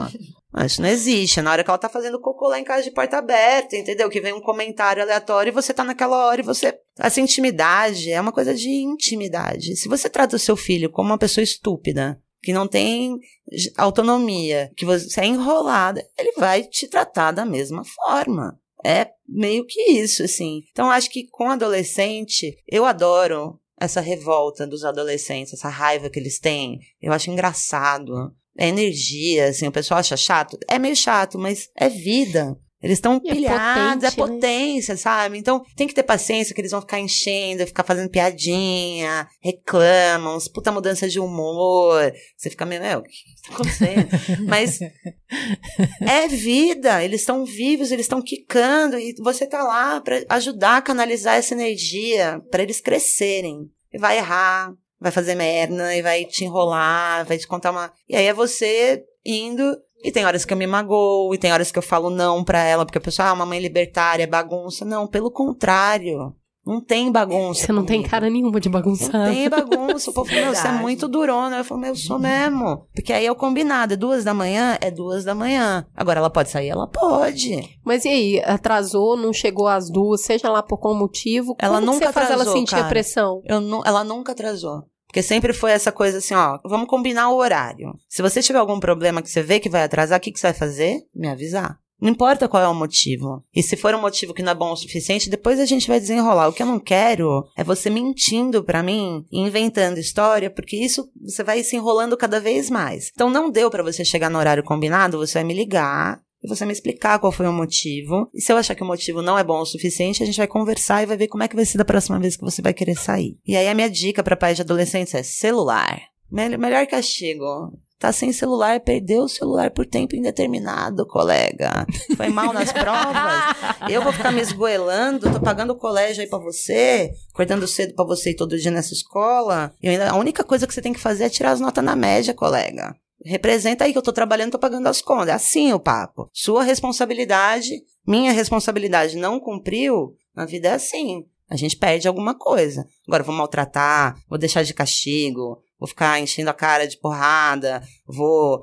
Mas isso não existe. É na hora que ela tá fazendo cocô lá em casa de porta aberta, entendeu? Que vem um comentário aleatório e você tá naquela hora e você. Essa intimidade é uma coisa de intimidade. Se você trata o seu filho como uma pessoa estúpida, que não tem autonomia, que você é enrolada, ele vai te tratar da mesma forma. É meio que isso, assim. Então, acho que com adolescente, eu adoro essa revolta dos adolescentes, essa raiva que eles têm. Eu acho engraçado é energia, assim, o pessoal acha chato. É meio chato, mas é vida. Eles estão é pilhados, é, potente, é potência, né? sabe? Então tem que ter paciência que eles vão ficar enchendo, ficar fazendo piadinha, reclamam, puta mudança de humor. Você fica meio, meu, o que tá acontecendo? Mas é vida, eles estão vivos, eles estão quicando e você tá lá para ajudar a canalizar essa energia para eles crescerem. E vai errar, vai fazer merda e vai te enrolar, vai te contar uma. E aí é você indo. E tem horas que eu me magoo, e tem horas que eu falo não pra ela, porque a pessoa, ah, uma mãe libertária, é bagunça. Não, pelo contrário. Não tem bagunça. Você não comigo. tem cara nenhuma de bagunçar. Não tem bagunça. O povo falou, meu, você é muito durona. Eu falo, meu, eu sou mesmo. Porque aí é o combinado. É duas da manhã? É duas da manhã. Agora ela pode sair? Ela pode. Mas e aí? Atrasou, não chegou às duas, seja lá por qual motivo? Ela Como nunca você faz atrasou, ela sentir cara. a pressão? Eu não, ela nunca atrasou. Porque sempre foi essa coisa assim, ó, vamos combinar o horário. Se você tiver algum problema que você vê que vai atrasar, o que, que você vai fazer? Me avisar. Não importa qual é o motivo. E se for um motivo que não é bom o suficiente, depois a gente vai desenrolar. O que eu não quero é você mentindo para mim e inventando história, porque isso você vai se enrolando cada vez mais. Então não deu para você chegar no horário combinado, você vai me ligar, e você me explicar qual foi o motivo. E se eu achar que o motivo não é bom o suficiente, a gente vai conversar e vai ver como é que vai ser da próxima vez que você vai querer sair. E aí a minha dica para pais de adolescentes é celular. Melhor castigo. Tá sem celular, perdeu o celular por tempo indeterminado, colega. Foi mal nas provas. Eu vou ficar me esgoelando, tô pagando o colégio aí pra você, acordando cedo pra você ir todo dia nessa escola. E ainda, a única coisa que você tem que fazer é tirar as notas na média, colega. Representa aí que eu tô trabalhando, tô pagando as contas. É assim o papo. Sua responsabilidade, minha responsabilidade não cumpriu, na vida é assim. A gente perde alguma coisa. Agora, vou maltratar, vou deixar de castigo, vou ficar enchendo a cara de porrada, vou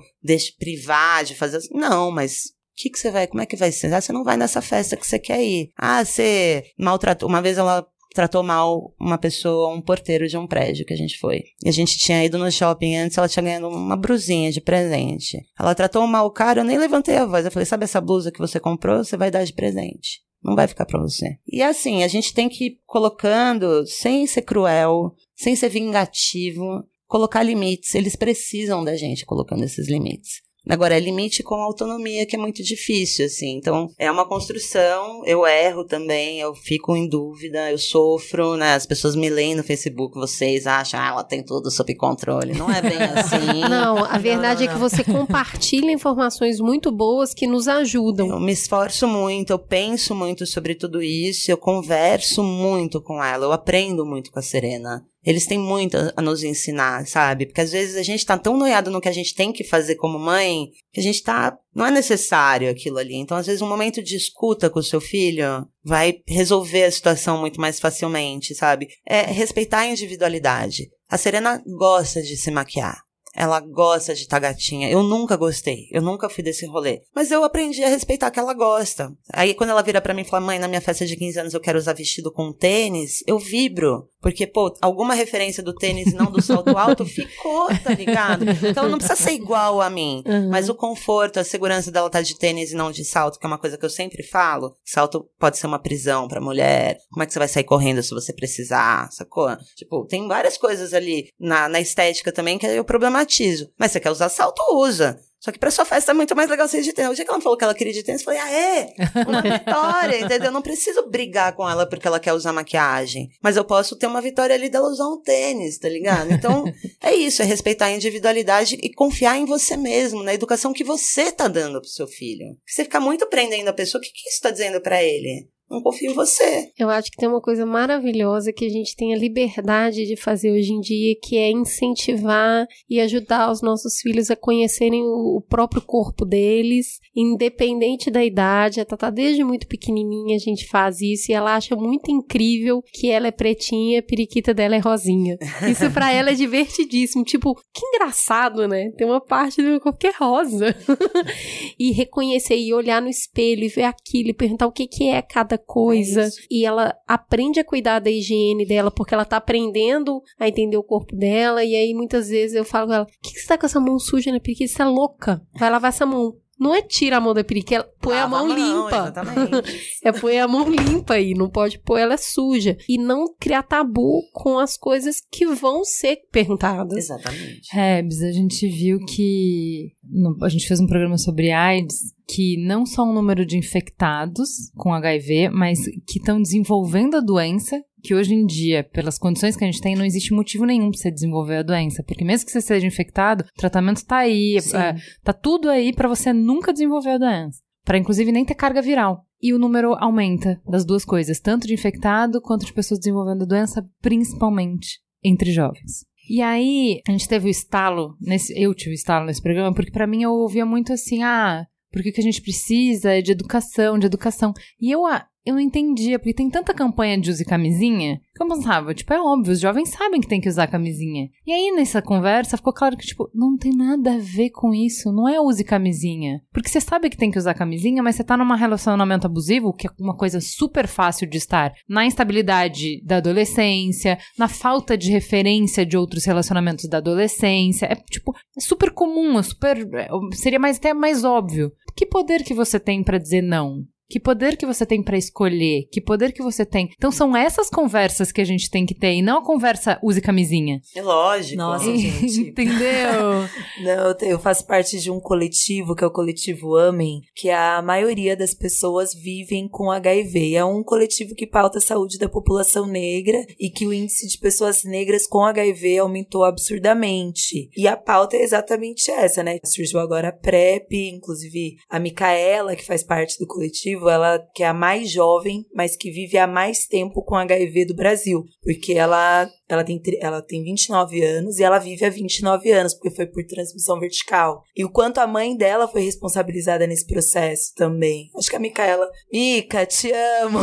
privar de fazer. Não, mas o que, que você vai, como é que vai ser? Ah, você não vai nessa festa que você quer ir. Ah, você maltratou. Uma vez ela tratou mal uma pessoa, um porteiro de um prédio que a gente foi. E a gente tinha ido no shopping antes, ela tinha ganhado uma brusinha de presente. Ela tratou mal o cara, eu nem levantei a voz. Eu falei, sabe essa blusa que você comprou? Você vai dar de presente. Não vai ficar pra você. E assim, a gente tem que ir colocando, sem ser cruel, sem ser vingativo, colocar limites. Eles precisam da gente colocando esses limites. Agora, é limite com autonomia, que é muito difícil, assim. Então, é uma construção, eu erro também, eu fico em dúvida, eu sofro, né? As pessoas me leem no Facebook, vocês acham, ah, ela tem tudo sob controle. Não é bem assim. Não, a verdade não, não, é que você compartilha informações muito boas que nos ajudam. Eu me esforço muito, eu penso muito sobre tudo isso, eu converso muito com ela, eu aprendo muito com a Serena. Eles têm muito a nos ensinar, sabe? Porque às vezes a gente tá tão noiado no que a gente tem que fazer como mãe, que a gente tá. Não é necessário aquilo ali. Então, às vezes, um momento de escuta com o seu filho vai resolver a situação muito mais facilmente, sabe? É respeitar a individualidade. A Serena gosta de se maquiar. Ela gosta de gatinha. Eu nunca gostei. Eu nunca fui desse rolê. Mas eu aprendi a respeitar que ela gosta. Aí quando ela vira para mim e fala: "Mãe, na minha festa de 15 anos eu quero usar vestido com tênis", eu vibro. Porque, pô, alguma referência do tênis e não do salto alto ficou, tá ligado? Então não precisa ser igual a mim. Uhum. Mas o conforto, a segurança dela tá de tênis e não de salto, que é uma coisa que eu sempre falo. Salto pode ser uma prisão pra mulher. Como é que você vai sair correndo se você precisar, sacou? Tipo, tem várias coisas ali na, na estética também que eu problematizo. Mas você quer usar salto, usa. Só que pra sua festa é muito mais legal ser de tênis. O dia que ela falou que ela queria de tênis, eu falei, ah, é? Uma vitória, entendeu? Eu não preciso brigar com ela porque ela quer usar maquiagem. Mas eu posso ter uma vitória ali dela usar um tênis, tá ligado? Então, é isso, é respeitar a individualidade e confiar em você mesmo, na educação que você tá dando pro seu filho. Se você ficar muito prendendo a pessoa, o que, que isso tá dizendo para ele? Não confio em você. Eu acho que tem uma coisa maravilhosa que a gente tem a liberdade de fazer hoje em dia, que é incentivar e ajudar os nossos filhos a conhecerem o próprio corpo deles, independente da idade. A Tata, desde muito pequenininha, a gente faz isso e ela acha muito incrível que ela é pretinha, a periquita dela é rosinha. Isso para ela é divertidíssimo. Tipo, que engraçado, né? Tem uma parte do meu corpo que é rosa. e reconhecer e olhar no espelho e ver aquilo e perguntar o que, que é cada coisa. É e ela aprende a cuidar da higiene dela porque ela tá aprendendo a entender o corpo dela. E aí muitas vezes eu falo com ela: o que, que você tá com essa mão suja na periquita? Você é louca? Vai lavar essa mão. Não é tira a mão da periquita, é põe a mão limpa. Exatamente. É pôr a mão limpa aí, não pode pôr ela suja. E não criar tabu com as coisas que vão ser perguntadas. exatamente. Rebs, a gente viu que. no- a gente fez um programa sobre AIDS que não só o número de infectados com HIV, mas que estão desenvolvendo a doença. Que hoje em dia, pelas condições que a gente tem, não existe motivo nenhum pra você desenvolver a doença. Porque mesmo que você seja infectado, o tratamento tá aí, Sim. é, tá tudo aí pra você nunca desenvolver a doença. Pra inclusive nem ter carga viral. E o número aumenta das duas coisas, tanto de infectado quanto de pessoas desenvolvendo a doença, principalmente entre jovens. E aí, a gente teve o estalo, nesse, eu tive o estalo nesse programa, porque pra mim eu ouvia muito assim, ah, porque o que a gente precisa é de educação, de educação. E eu, eu não entendia, porque tem tanta campanha de use camisinha, que eu pensava, tipo, é óbvio, os jovens sabem que tem que usar camisinha. E aí, nessa conversa, ficou claro que, tipo, não tem nada a ver com isso, não é use camisinha. Porque você sabe que tem que usar camisinha, mas você tá num relacionamento abusivo, que é uma coisa super fácil de estar na instabilidade da adolescência, na falta de referência de outros relacionamentos da adolescência. É, tipo, é super comum, é super. é, seria mais, até mais óbvio. Que poder que você tem pra dizer não? Que poder que você tem pra escolher? Que poder que você tem? Então são essas conversas que a gente tem que ter, e não a conversa use camisinha. É lógico. Nossa, gente. Entendeu? Não, eu faço parte de um coletivo, que é o coletivo Amem, que a maioria das pessoas vivem com HIV. É um coletivo que pauta a saúde da população negra e que o índice de pessoas negras com HIV aumentou absurdamente. E a pauta é exatamente essa, né? Surgiu agora a PrEP, inclusive a Micaela, que faz parte do coletivo, ela que é a mais jovem, mas que vive há mais tempo com HIV do Brasil, porque ela ela tem, ela tem 29 anos e ela vive há 29 anos, porque foi por transmissão vertical. E o quanto a mãe dela foi responsabilizada nesse processo também. Acho que a Micaela. Mica, te amo!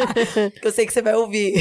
que eu sei que você vai ouvir.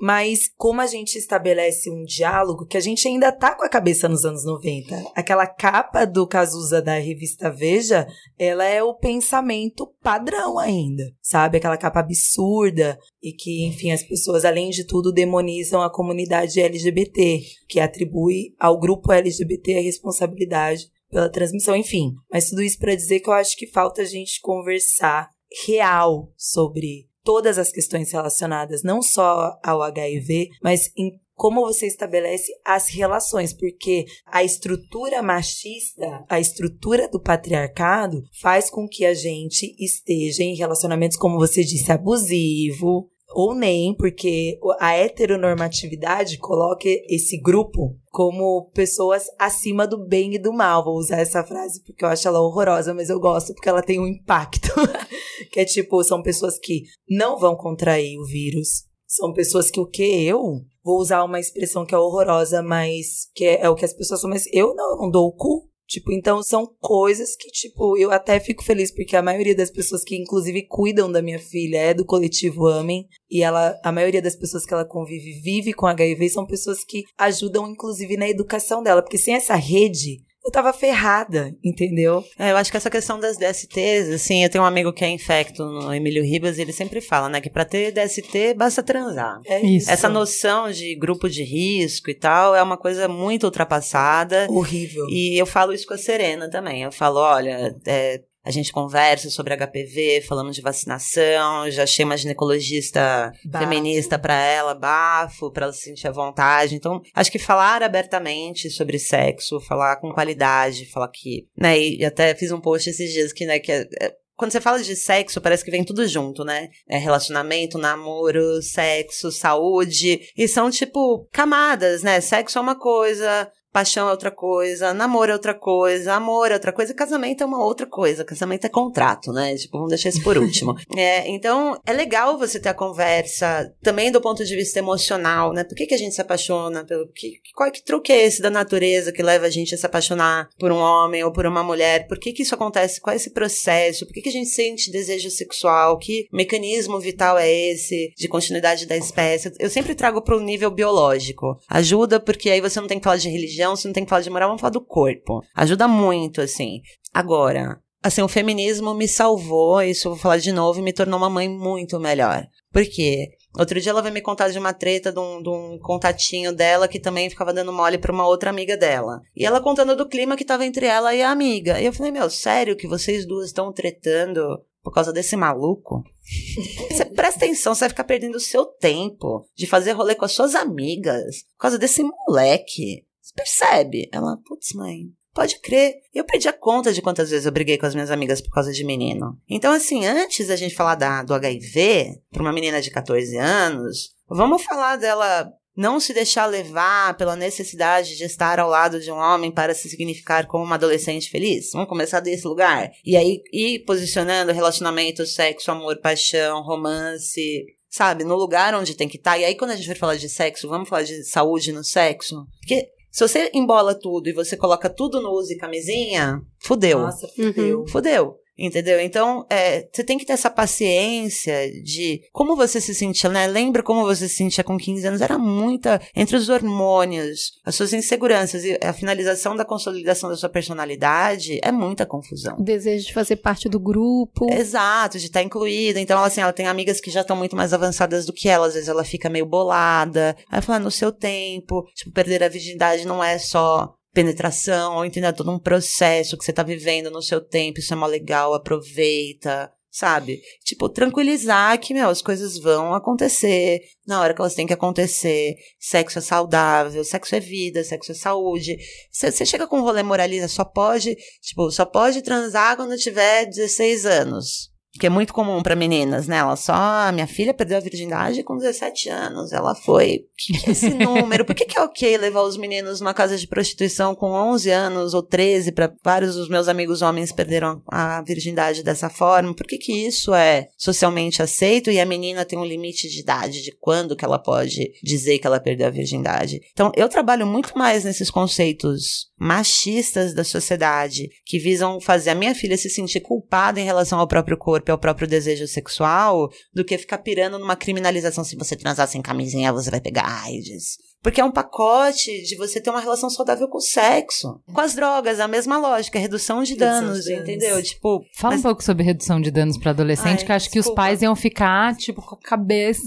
Mas como a gente estabelece um diálogo que a gente ainda tá com a cabeça nos anos 90. Aquela capa do Cazuza da revista Veja, ela é o pensamento padrão ainda, sabe? Aquela capa absurda e que, enfim, as pessoas, além de tudo, demonizam a comunidade LGBT, que atribui ao grupo LGBT a responsabilidade pela transmissão, enfim. Mas tudo isso para dizer que eu acho que falta a gente conversar real sobre todas as questões relacionadas não só ao HIV, mas em como você estabelece as relações, porque a estrutura machista, a estrutura do patriarcado faz com que a gente esteja em relacionamentos, como você disse, abusivo, ou nem, porque a heteronormatividade coloca esse grupo como pessoas acima do bem e do mal. Vou usar essa frase porque eu acho ela horrorosa, mas eu gosto porque ela tem um impacto. que é tipo, são pessoas que não vão contrair o vírus. São pessoas que o que eu vou usar uma expressão que é horrorosa, mas que é, é o que as pessoas são, mas eu não, eu não dou o cu. Tipo, então são coisas que, tipo, eu até fico feliz, porque a maioria das pessoas que, inclusive, cuidam da minha filha é do coletivo Amem. E ela, a maioria das pessoas que ela convive vive com HIV são pessoas que ajudam, inclusive, na educação dela. Porque sem essa rede, eu tava ferrada, entendeu? É, eu acho que essa questão das DSTs, assim, eu tenho um amigo que é infecto no Emílio Ribas e ele sempre fala, né, que pra ter DST basta transar. É Isso. Essa noção de grupo de risco e tal é uma coisa muito ultrapassada. Horrível. E eu falo isso com a Serena também. Eu falo, olha, é, a gente conversa sobre HPV, falamos de vacinação, já achei uma ginecologista Bafo. feminista pra ela, bafo, pra ela se sentir à vontade. Então, acho que falar abertamente sobre sexo, falar com qualidade, falar que, né, e até fiz um post esses dias que, né, que é- é- quando você fala de sexo, parece que vem tudo junto, né? É relacionamento, namoro, sexo, saúde. E são, tipo, camadas, né? Sexo é uma coisa, paixão é outra coisa, namoro é outra coisa, amor é outra coisa, casamento é uma outra coisa. Casamento é contrato, né? Tipo, vamos deixar isso por último. é, então, é legal você ter a conversa também do ponto de vista emocional, né? Por que, que a gente se apaixona? Pelo que, qual que truque é esse da natureza que leva a gente a se apaixonar por um homem ou por uma mulher? Por que, que isso acontece? Qual é esse processo? Por que, que a gente sente desejo sexual? Que mecanismo vital é esse de continuidade da espécie? Eu sempre trago para o nível biológico. Ajuda porque aí você não tem que falar de religião, você não tem que falar de moral, vamos falar do corpo. Ajuda muito, assim. Agora, assim, o feminismo me salvou, isso eu vou falar de novo, e me tornou uma mãe muito melhor. Por quê? Outro dia ela veio me contar de uma treta de um, de um contatinho dela que também ficava dando mole pra uma outra amiga dela. E ela contando do clima que tava entre ela e a amiga. E eu falei, meu, sério que vocês duas estão tretando por causa desse maluco? Você presta atenção, você vai ficar perdendo o seu tempo de fazer rolê com as suas amigas por causa desse moleque. Percebe? Ela, putz, mãe, Pode crer. Eu perdi a conta de quantas vezes eu briguei com as minhas amigas por causa de menino. Então, assim, antes da gente falar da, do HIV para uma menina de 14 anos, vamos falar dela não se deixar levar pela necessidade de estar ao lado de um homem para se significar como uma adolescente feliz. Vamos começar desse lugar. E aí ir posicionando relacionamento, sexo, amor, paixão, romance, sabe, no lugar onde tem que estar. Tá. E aí quando a gente vai falar de sexo, vamos falar de saúde no sexo? Porque se você embola tudo e você coloca tudo no use camisinha, fudeu. Nossa, fudeu. Uhum. Fudeu. Entendeu? Então, é, você tem que ter essa paciência de como você se sentia, né? Lembra como você se sentia com 15 anos? Era muita. Entre os hormônios, as suas inseguranças e a finalização da consolidação da sua personalidade, é muita confusão. O desejo de fazer parte do grupo. Exato, de estar incluída. Então, assim, ela tem amigas que já estão muito mais avançadas do que ela. Às vezes ela fica meio bolada. Aí fala, ah, no seu tempo, tipo, perder a virgindade não é só penetração, ou entender todo um processo que você tá vivendo no seu tempo, isso é mó legal, aproveita, sabe? Tipo, tranquilizar que, meu, as coisas vão acontecer na hora que elas têm que acontecer. Sexo é saudável, sexo é vida, sexo é saúde. Você chega com um rolê moralista, só pode, tipo, só pode transar quando tiver 16 anos que é muito comum para meninas, né? Ela só, ah, minha filha perdeu a virgindade com 17 anos, ela foi. Que que é esse número? Por que, que é ok levar os meninos numa casa de prostituição com 11 anos ou 13 para vários dos meus amigos homens perderam a virgindade dessa forma? Por que que isso é socialmente aceito e a menina tem um limite de idade de quando que ela pode dizer que ela perdeu a virgindade? Então, eu trabalho muito mais nesses conceitos machistas da sociedade que visam fazer a minha filha se sentir culpada em relação ao próprio corpo ao próprio desejo sexual do que ficar pirando numa criminalização se você transar sem camisinha você vai pegar AIDS. Porque é um pacote de você ter uma relação saudável com o sexo. Com as drogas, a mesma lógica, redução de danos, de danos. entendeu? Tipo. Fala mas... um pouco sobre redução de danos para adolescente, Ai, que acho desculpa. que os pais iam ficar, tipo, com a cabeça.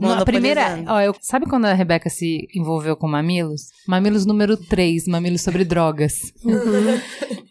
Na primeira. Ó, eu, sabe quando a Rebeca se envolveu com mamilos? Mamilos número 3, mamilos sobre drogas. Uhum.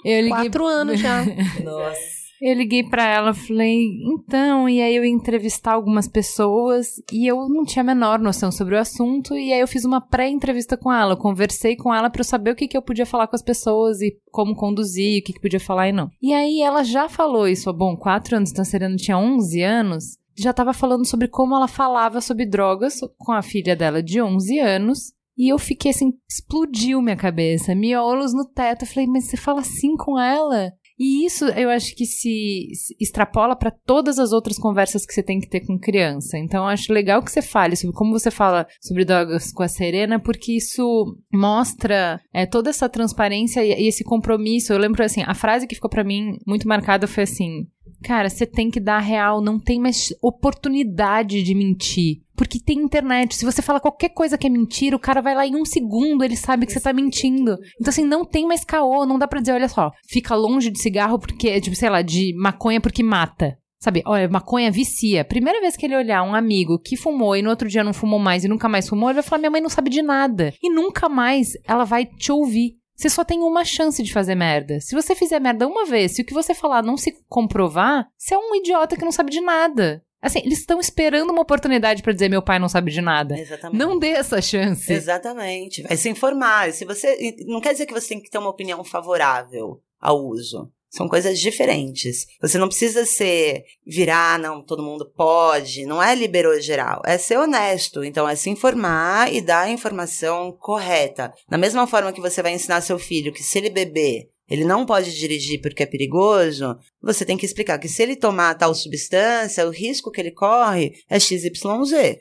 Eu liguei... Quatro anos já. Nossa. Eu liguei para ela, falei, então, e aí eu ia entrevistar algumas pessoas e eu não tinha a menor noção sobre o assunto, e aí eu fiz uma pré-entrevista com ela, eu conversei com ela para eu saber o que, que eu podia falar com as pessoas e como conduzir, o que, que podia falar e não. E aí ela já falou isso, bom, quatro anos, então Serena tinha 11 anos, já estava falando sobre como ela falava sobre drogas com a filha dela de 11 anos, e eu fiquei assim, explodiu minha cabeça, miolos no teto. Eu falei, mas você fala assim com ela? E isso eu acho que se extrapola para todas as outras conversas que você tem que ter com criança. Então eu acho legal que você fale sobre como você fala sobre drogas com a Serena, porque isso mostra é, toda essa transparência e, e esse compromisso. Eu lembro assim, a frase que ficou para mim muito marcada foi assim: Cara, você tem que dar real, não tem mais oportunidade de mentir. Porque tem internet. Se você fala qualquer coisa que é mentira, o cara vai lá em um segundo, ele sabe que você tá mentindo. Então, assim, não tem mais caô, não dá pra dizer, olha só, fica longe de cigarro porque, tipo, sei lá, de maconha porque mata. Sabe, olha, maconha vicia. Primeira vez que ele olhar um amigo que fumou e no outro dia não fumou mais e nunca mais fumou, ele vai falar: minha mãe não sabe de nada. E nunca mais ela vai te ouvir. Você só tem uma chance de fazer merda. Se você fizer merda uma vez, se o que você falar não se comprovar, você é um idiota que não sabe de nada. Assim, eles estão esperando uma oportunidade para dizer meu pai não sabe de nada. Exatamente. Não dê essa chance. Exatamente. Vai se informar. Se você não quer dizer que você tem que ter uma opinião favorável ao uso. São coisas diferentes. Você não precisa ser virar, não, todo mundo pode. Não é liberou geral. É ser honesto. Então, é se informar e dar a informação correta. Da mesma forma que você vai ensinar seu filho que se ele beber, ele não pode dirigir porque é perigoso, você tem que explicar que se ele tomar tal substância, o risco que ele corre é XYZ.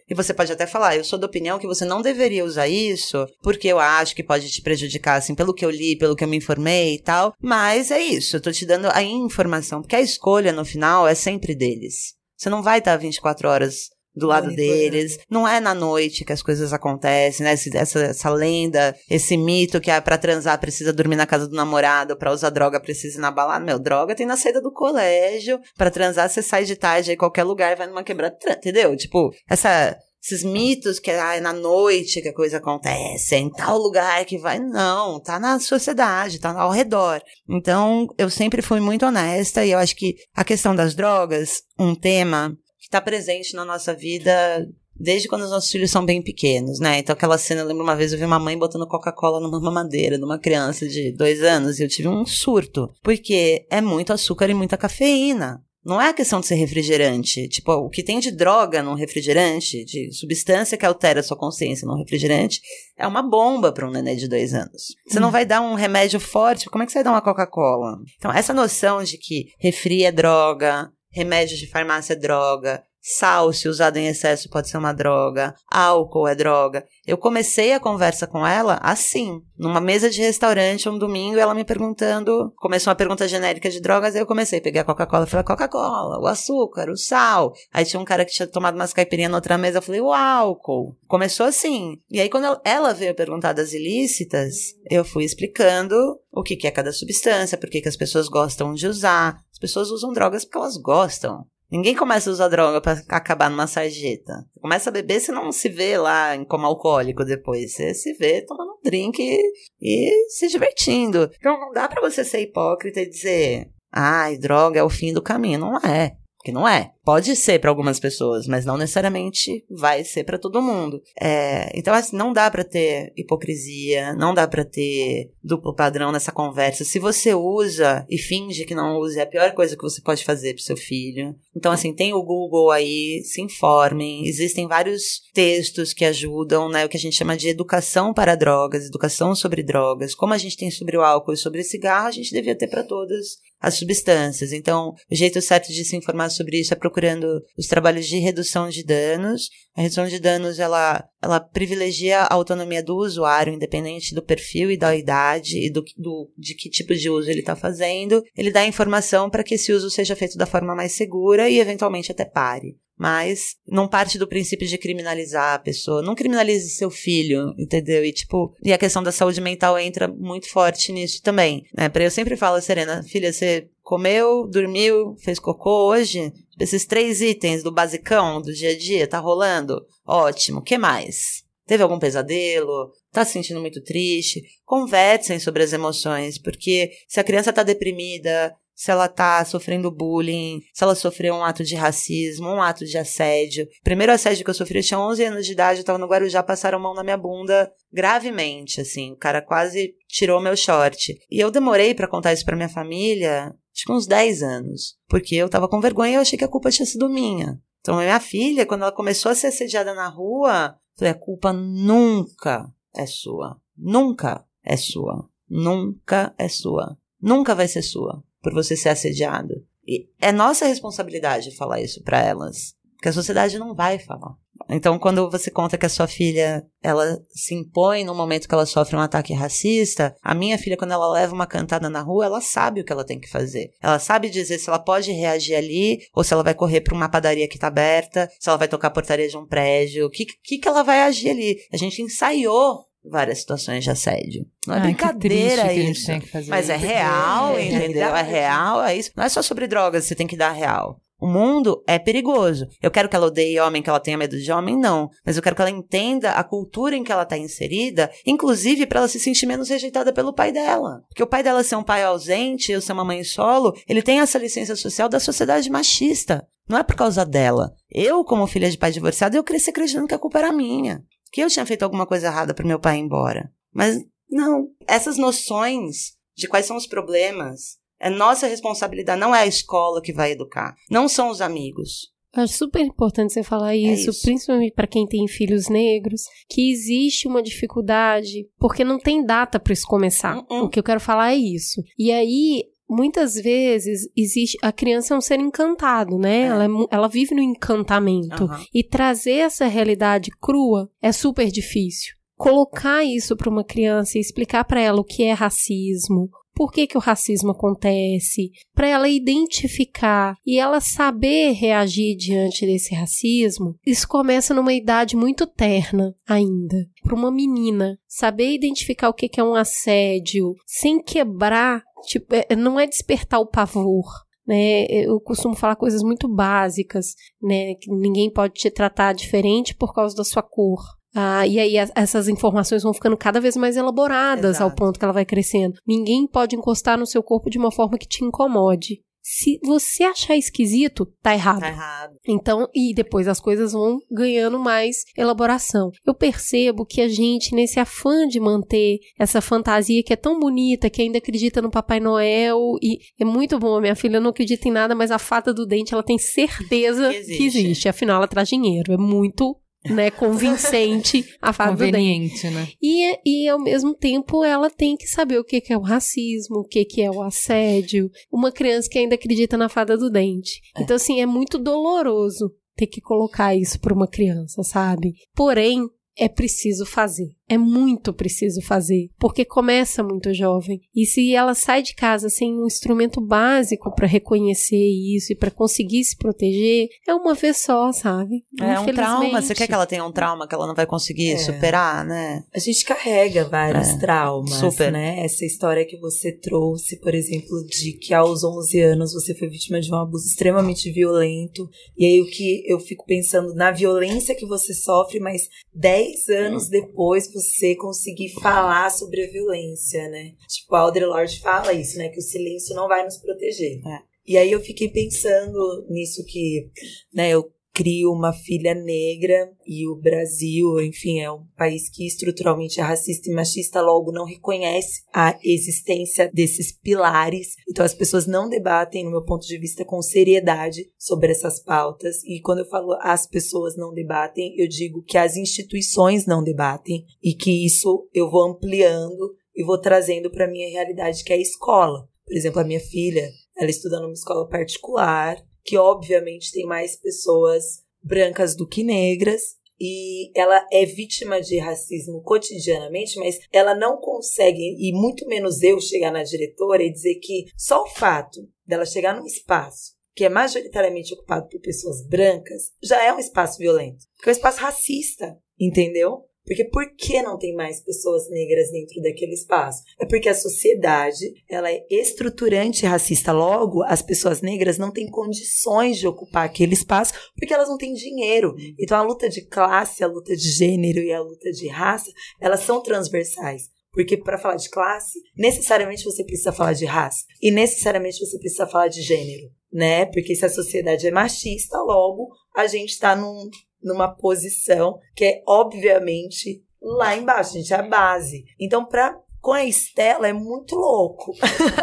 E você pode até falar, eu sou da opinião que você não deveria usar isso, porque eu acho que pode te prejudicar, assim, pelo que eu li, pelo que eu me informei e tal. Mas é isso, eu tô te dando a informação, porque a escolha no final é sempre deles. Você não vai estar 24 horas do lado deles. Não é na noite que as coisas acontecem, né? Essa, essa lenda, esse mito que é pra transar precisa dormir na casa do namorado, pra usar droga precisa ir na balada. Meu, droga tem na saída do colégio. Pra transar você sai de tarde aí qualquer lugar vai numa quebrada, entendeu? Tipo, essa esses mitos que ah, é na noite que a coisa acontece, é em tal lugar que vai. Não, tá na sociedade, tá ao redor. Então, eu sempre fui muito honesta e eu acho que a questão das drogas, um tema está presente na nossa vida desde quando os nossos filhos são bem pequenos, né? Então aquela cena, eu lembro uma vez eu vi uma mãe botando Coca-Cola numa mamadeira de uma criança de dois anos e eu tive um surto, porque é muito açúcar e muita cafeína. Não é a questão de ser refrigerante. Tipo, o que tem de droga num refrigerante, de substância que altera a sua consciência num refrigerante, é uma bomba para um nenê de dois anos. Você hum. não vai dar um remédio forte, como é que você vai dar uma Coca-Cola? Então, essa noção de que refri é droga, remédios de farmácia droga, Sal, se usado em excesso, pode ser uma droga. Álcool é droga. Eu comecei a conversa com ela assim, numa mesa de restaurante um domingo, ela me perguntando, começou uma pergunta genérica de drogas, aí eu comecei, peguei a Coca-Cola, falei, Coca-Cola, o açúcar, o sal. Aí tinha um cara que tinha tomado umas caipirinhas na outra mesa, eu falei, o álcool. Começou assim. E aí quando ela veio perguntar das ilícitas, eu fui explicando o que é cada substância, por que as pessoas gostam de usar. As pessoas usam drogas porque elas gostam. Ninguém começa a usar droga para acabar numa sarjeta. Começa a beber, você não se vê lá como alcoólico depois. Você se vê tomando um drink e, e se divertindo. Então não dá para você ser hipócrita e dizer, ai, droga é o fim do caminho. Não é. Porque não é. Pode ser para algumas pessoas, mas não necessariamente vai ser para todo mundo. É, então, assim, não dá para ter hipocrisia, não dá para ter duplo padrão nessa conversa. Se você usa e finge que não usa, é a pior coisa que você pode fazer pro seu filho. Então, assim, tem o Google aí, se informem. Existem vários textos que ajudam, né? O que a gente chama de educação para drogas, educação sobre drogas. Como a gente tem sobre o álcool e sobre o cigarro, a gente devia ter para todas as substâncias. Então, o jeito certo de se informar sobre isso é procurar procurando os trabalhos de redução de danos. A redução de danos ela, ela privilegia a autonomia do usuário, independente do perfil e da idade e do, do de que tipo de uso ele está fazendo. Ele dá informação para que esse uso seja feito da forma mais segura e eventualmente até pare mas não parte do princípio de criminalizar a pessoa. Não criminalize seu filho, entendeu? E tipo, e a questão da saúde mental entra muito forte nisso também, né? Para eu sempre falo, Serena, filha, você comeu, dormiu, fez cocô hoje? Esses três itens do basicão do dia a dia, tá rolando? Ótimo. que mais? Teve algum pesadelo? Tá se sentindo muito triste? Conversem sobre as emoções, porque se a criança tá deprimida, se ela tá sofrendo bullying, se ela sofreu um ato de racismo, um ato de assédio. O primeiro assédio que eu sofri, eu tinha 11 anos de idade, eu tava no Guarujá, passaram a mão na minha bunda gravemente, assim. O cara quase tirou meu short. E eu demorei para contar isso para minha família, que uns 10 anos, porque eu tava com vergonha e eu achei que a culpa tinha sido minha. Então, minha filha, quando ela começou a ser assediada na rua, falei, a culpa nunca é sua. Nunca é sua. Nunca é sua. Nunca vai ser sua por você ser assediado. E é nossa responsabilidade falar isso para elas, porque a sociedade não vai falar. Então, quando você conta que a sua filha ela se impõe no momento que ela sofre um ataque racista, a minha filha, quando ela leva uma cantada na rua, ela sabe o que ela tem que fazer. Ela sabe dizer se ela pode reagir ali ou se ela vai correr para uma padaria que está aberta, se ela vai tocar a portaria de um prédio, o que, que, que ela vai agir ali. A gente ensaiou várias situações de assédio. Não é Ai, brincadeira isso. Mas é real, é, entendeu? É, é real, é isso. Não é só sobre drogas, você tem que dar real. O mundo é perigoso. Eu quero que ela odeie homem, que ela tenha medo de homem, não. Mas eu quero que ela entenda a cultura em que ela está inserida, inclusive para ela se sentir menos rejeitada pelo pai dela. Porque o pai dela ser um pai ausente, eu ser uma mãe solo, ele tem essa licença social da sociedade machista. Não é por causa dela. Eu, como filha de pai divorciado, eu cresci acreditando que a culpa era minha que eu tinha feito alguma coisa errada para meu pai ir embora. Mas não, essas noções de quais são os problemas É nossa responsabilidade, não é a escola que vai educar, não são os amigos. Eu acho super importante você falar isso, isso. principalmente para quem tem filhos negros, que existe uma dificuldade, porque não tem data para isso começar. Uh-uh. O que eu quero falar é isso. E aí, muitas vezes, existe a criança é um ser encantado, né? É. Ela, é ela vive no encantamento. E trazer essa realidade crua é super difícil. Colocar isso para uma criança e explicar para ela o que é racismo, por que, que o racismo acontece, para ela identificar e ela saber reagir diante desse racismo, isso começa numa idade muito terna ainda. Para uma menina saber identificar o que, que é um assédio sem quebrar, tipo, é- não é despertar o pavor, né? Eu costumo falar coisas muito básicas, né? Que ninguém pode te tratar diferente por causa da sua cor. Ah, e aí as- essas informações vão ficando cada vez mais elaboradas ao Exato. ponto que ela vai crescendo. Ninguém pode encostar no seu corpo de uma forma que te incomode. Se você achar esquisito, tá errado. Tá errado. Então, e depois as coisas vão ganhando mais elaboração. Eu percebo que a gente, nesse afã de manter essa fantasia que é tão bonita, que ainda acredita no Papai Noel, e é muito bom, a minha filha não acredita em nada, mas a fada do dente, ela tem certeza Que que existe. existe. Afinal, ela traz dinheiro. É muito, né, convincente a fada do dente. Conveniente, né? E, e ao mesmo tempo ela tem que saber o que, que é o racismo, o que, que é o assédio. Uma criança que ainda acredita na fada do dente. Então, assim, é muito doloroso ter que colocar isso para uma criança, sabe? Porém, é preciso fazer. É muito preciso fazer, porque começa muito jovem. E se ela sai de casa sem um instrumento básico para reconhecer isso e para conseguir se proteger, é uma vez só, sabe? É um trauma. Você quer que ela tenha um trauma que ela não vai conseguir É. superar, né? A gente carrega vários É, traumas, super. né? Essa história que você trouxe, por exemplo, de que aos 11 anos você foi vítima de um abuso extremamente violento. E aí o que eu fico pensando na violência que você sofre, mas 10 anos depois você conseguir falar sobre a violência, né? Tipo, a Audre Lorde fala isso, né? Que o silêncio não vai nos proteger. É. E aí eu fiquei pensando nisso que, né, eu crio uma filha negra e o Brasil, enfim, é um país que estruturalmente é racista e machista, logo não reconhece a existência desses pilares. Então as pessoas não debatem, no meu ponto de vista, com seriedade sobre essas pautas. E quando eu falo as pessoas não debatem, eu digo que as instituições não debatem e que isso eu vou ampliando e vou trazendo para minha realidade, que é a escola. Por exemplo, a minha filha, ela estuda numa escola particular, que obviamente tem mais pessoas brancas do que negras, e ela é vítima de racismo cotidianamente, mas ela não consegue, e muito menos eu, chegar na diretora e dizer que só o fato dela chegar num espaço que é majoritariamente ocupado por pessoas brancas, já é um espaço violento. Porque é um espaço racista, entendeu? Porque por que não tem mais pessoas negras dentro daquele espaço? É porque a sociedade, ela é estruturante e racista. Logo, as pessoas negras não têm condições de ocupar aquele espaço porque elas não têm dinheiro. Então a luta de classe, a luta de gênero e a luta de raça, elas são transversais. Porque para falar de classe, necessariamente você precisa falar de raça e necessariamente você precisa falar de gênero, né? Porque se a sociedade é machista, logo a gente está num, numa posição que é obviamente lá embaixo, a gente é a base. Então, pra, com a Estela é muito louco.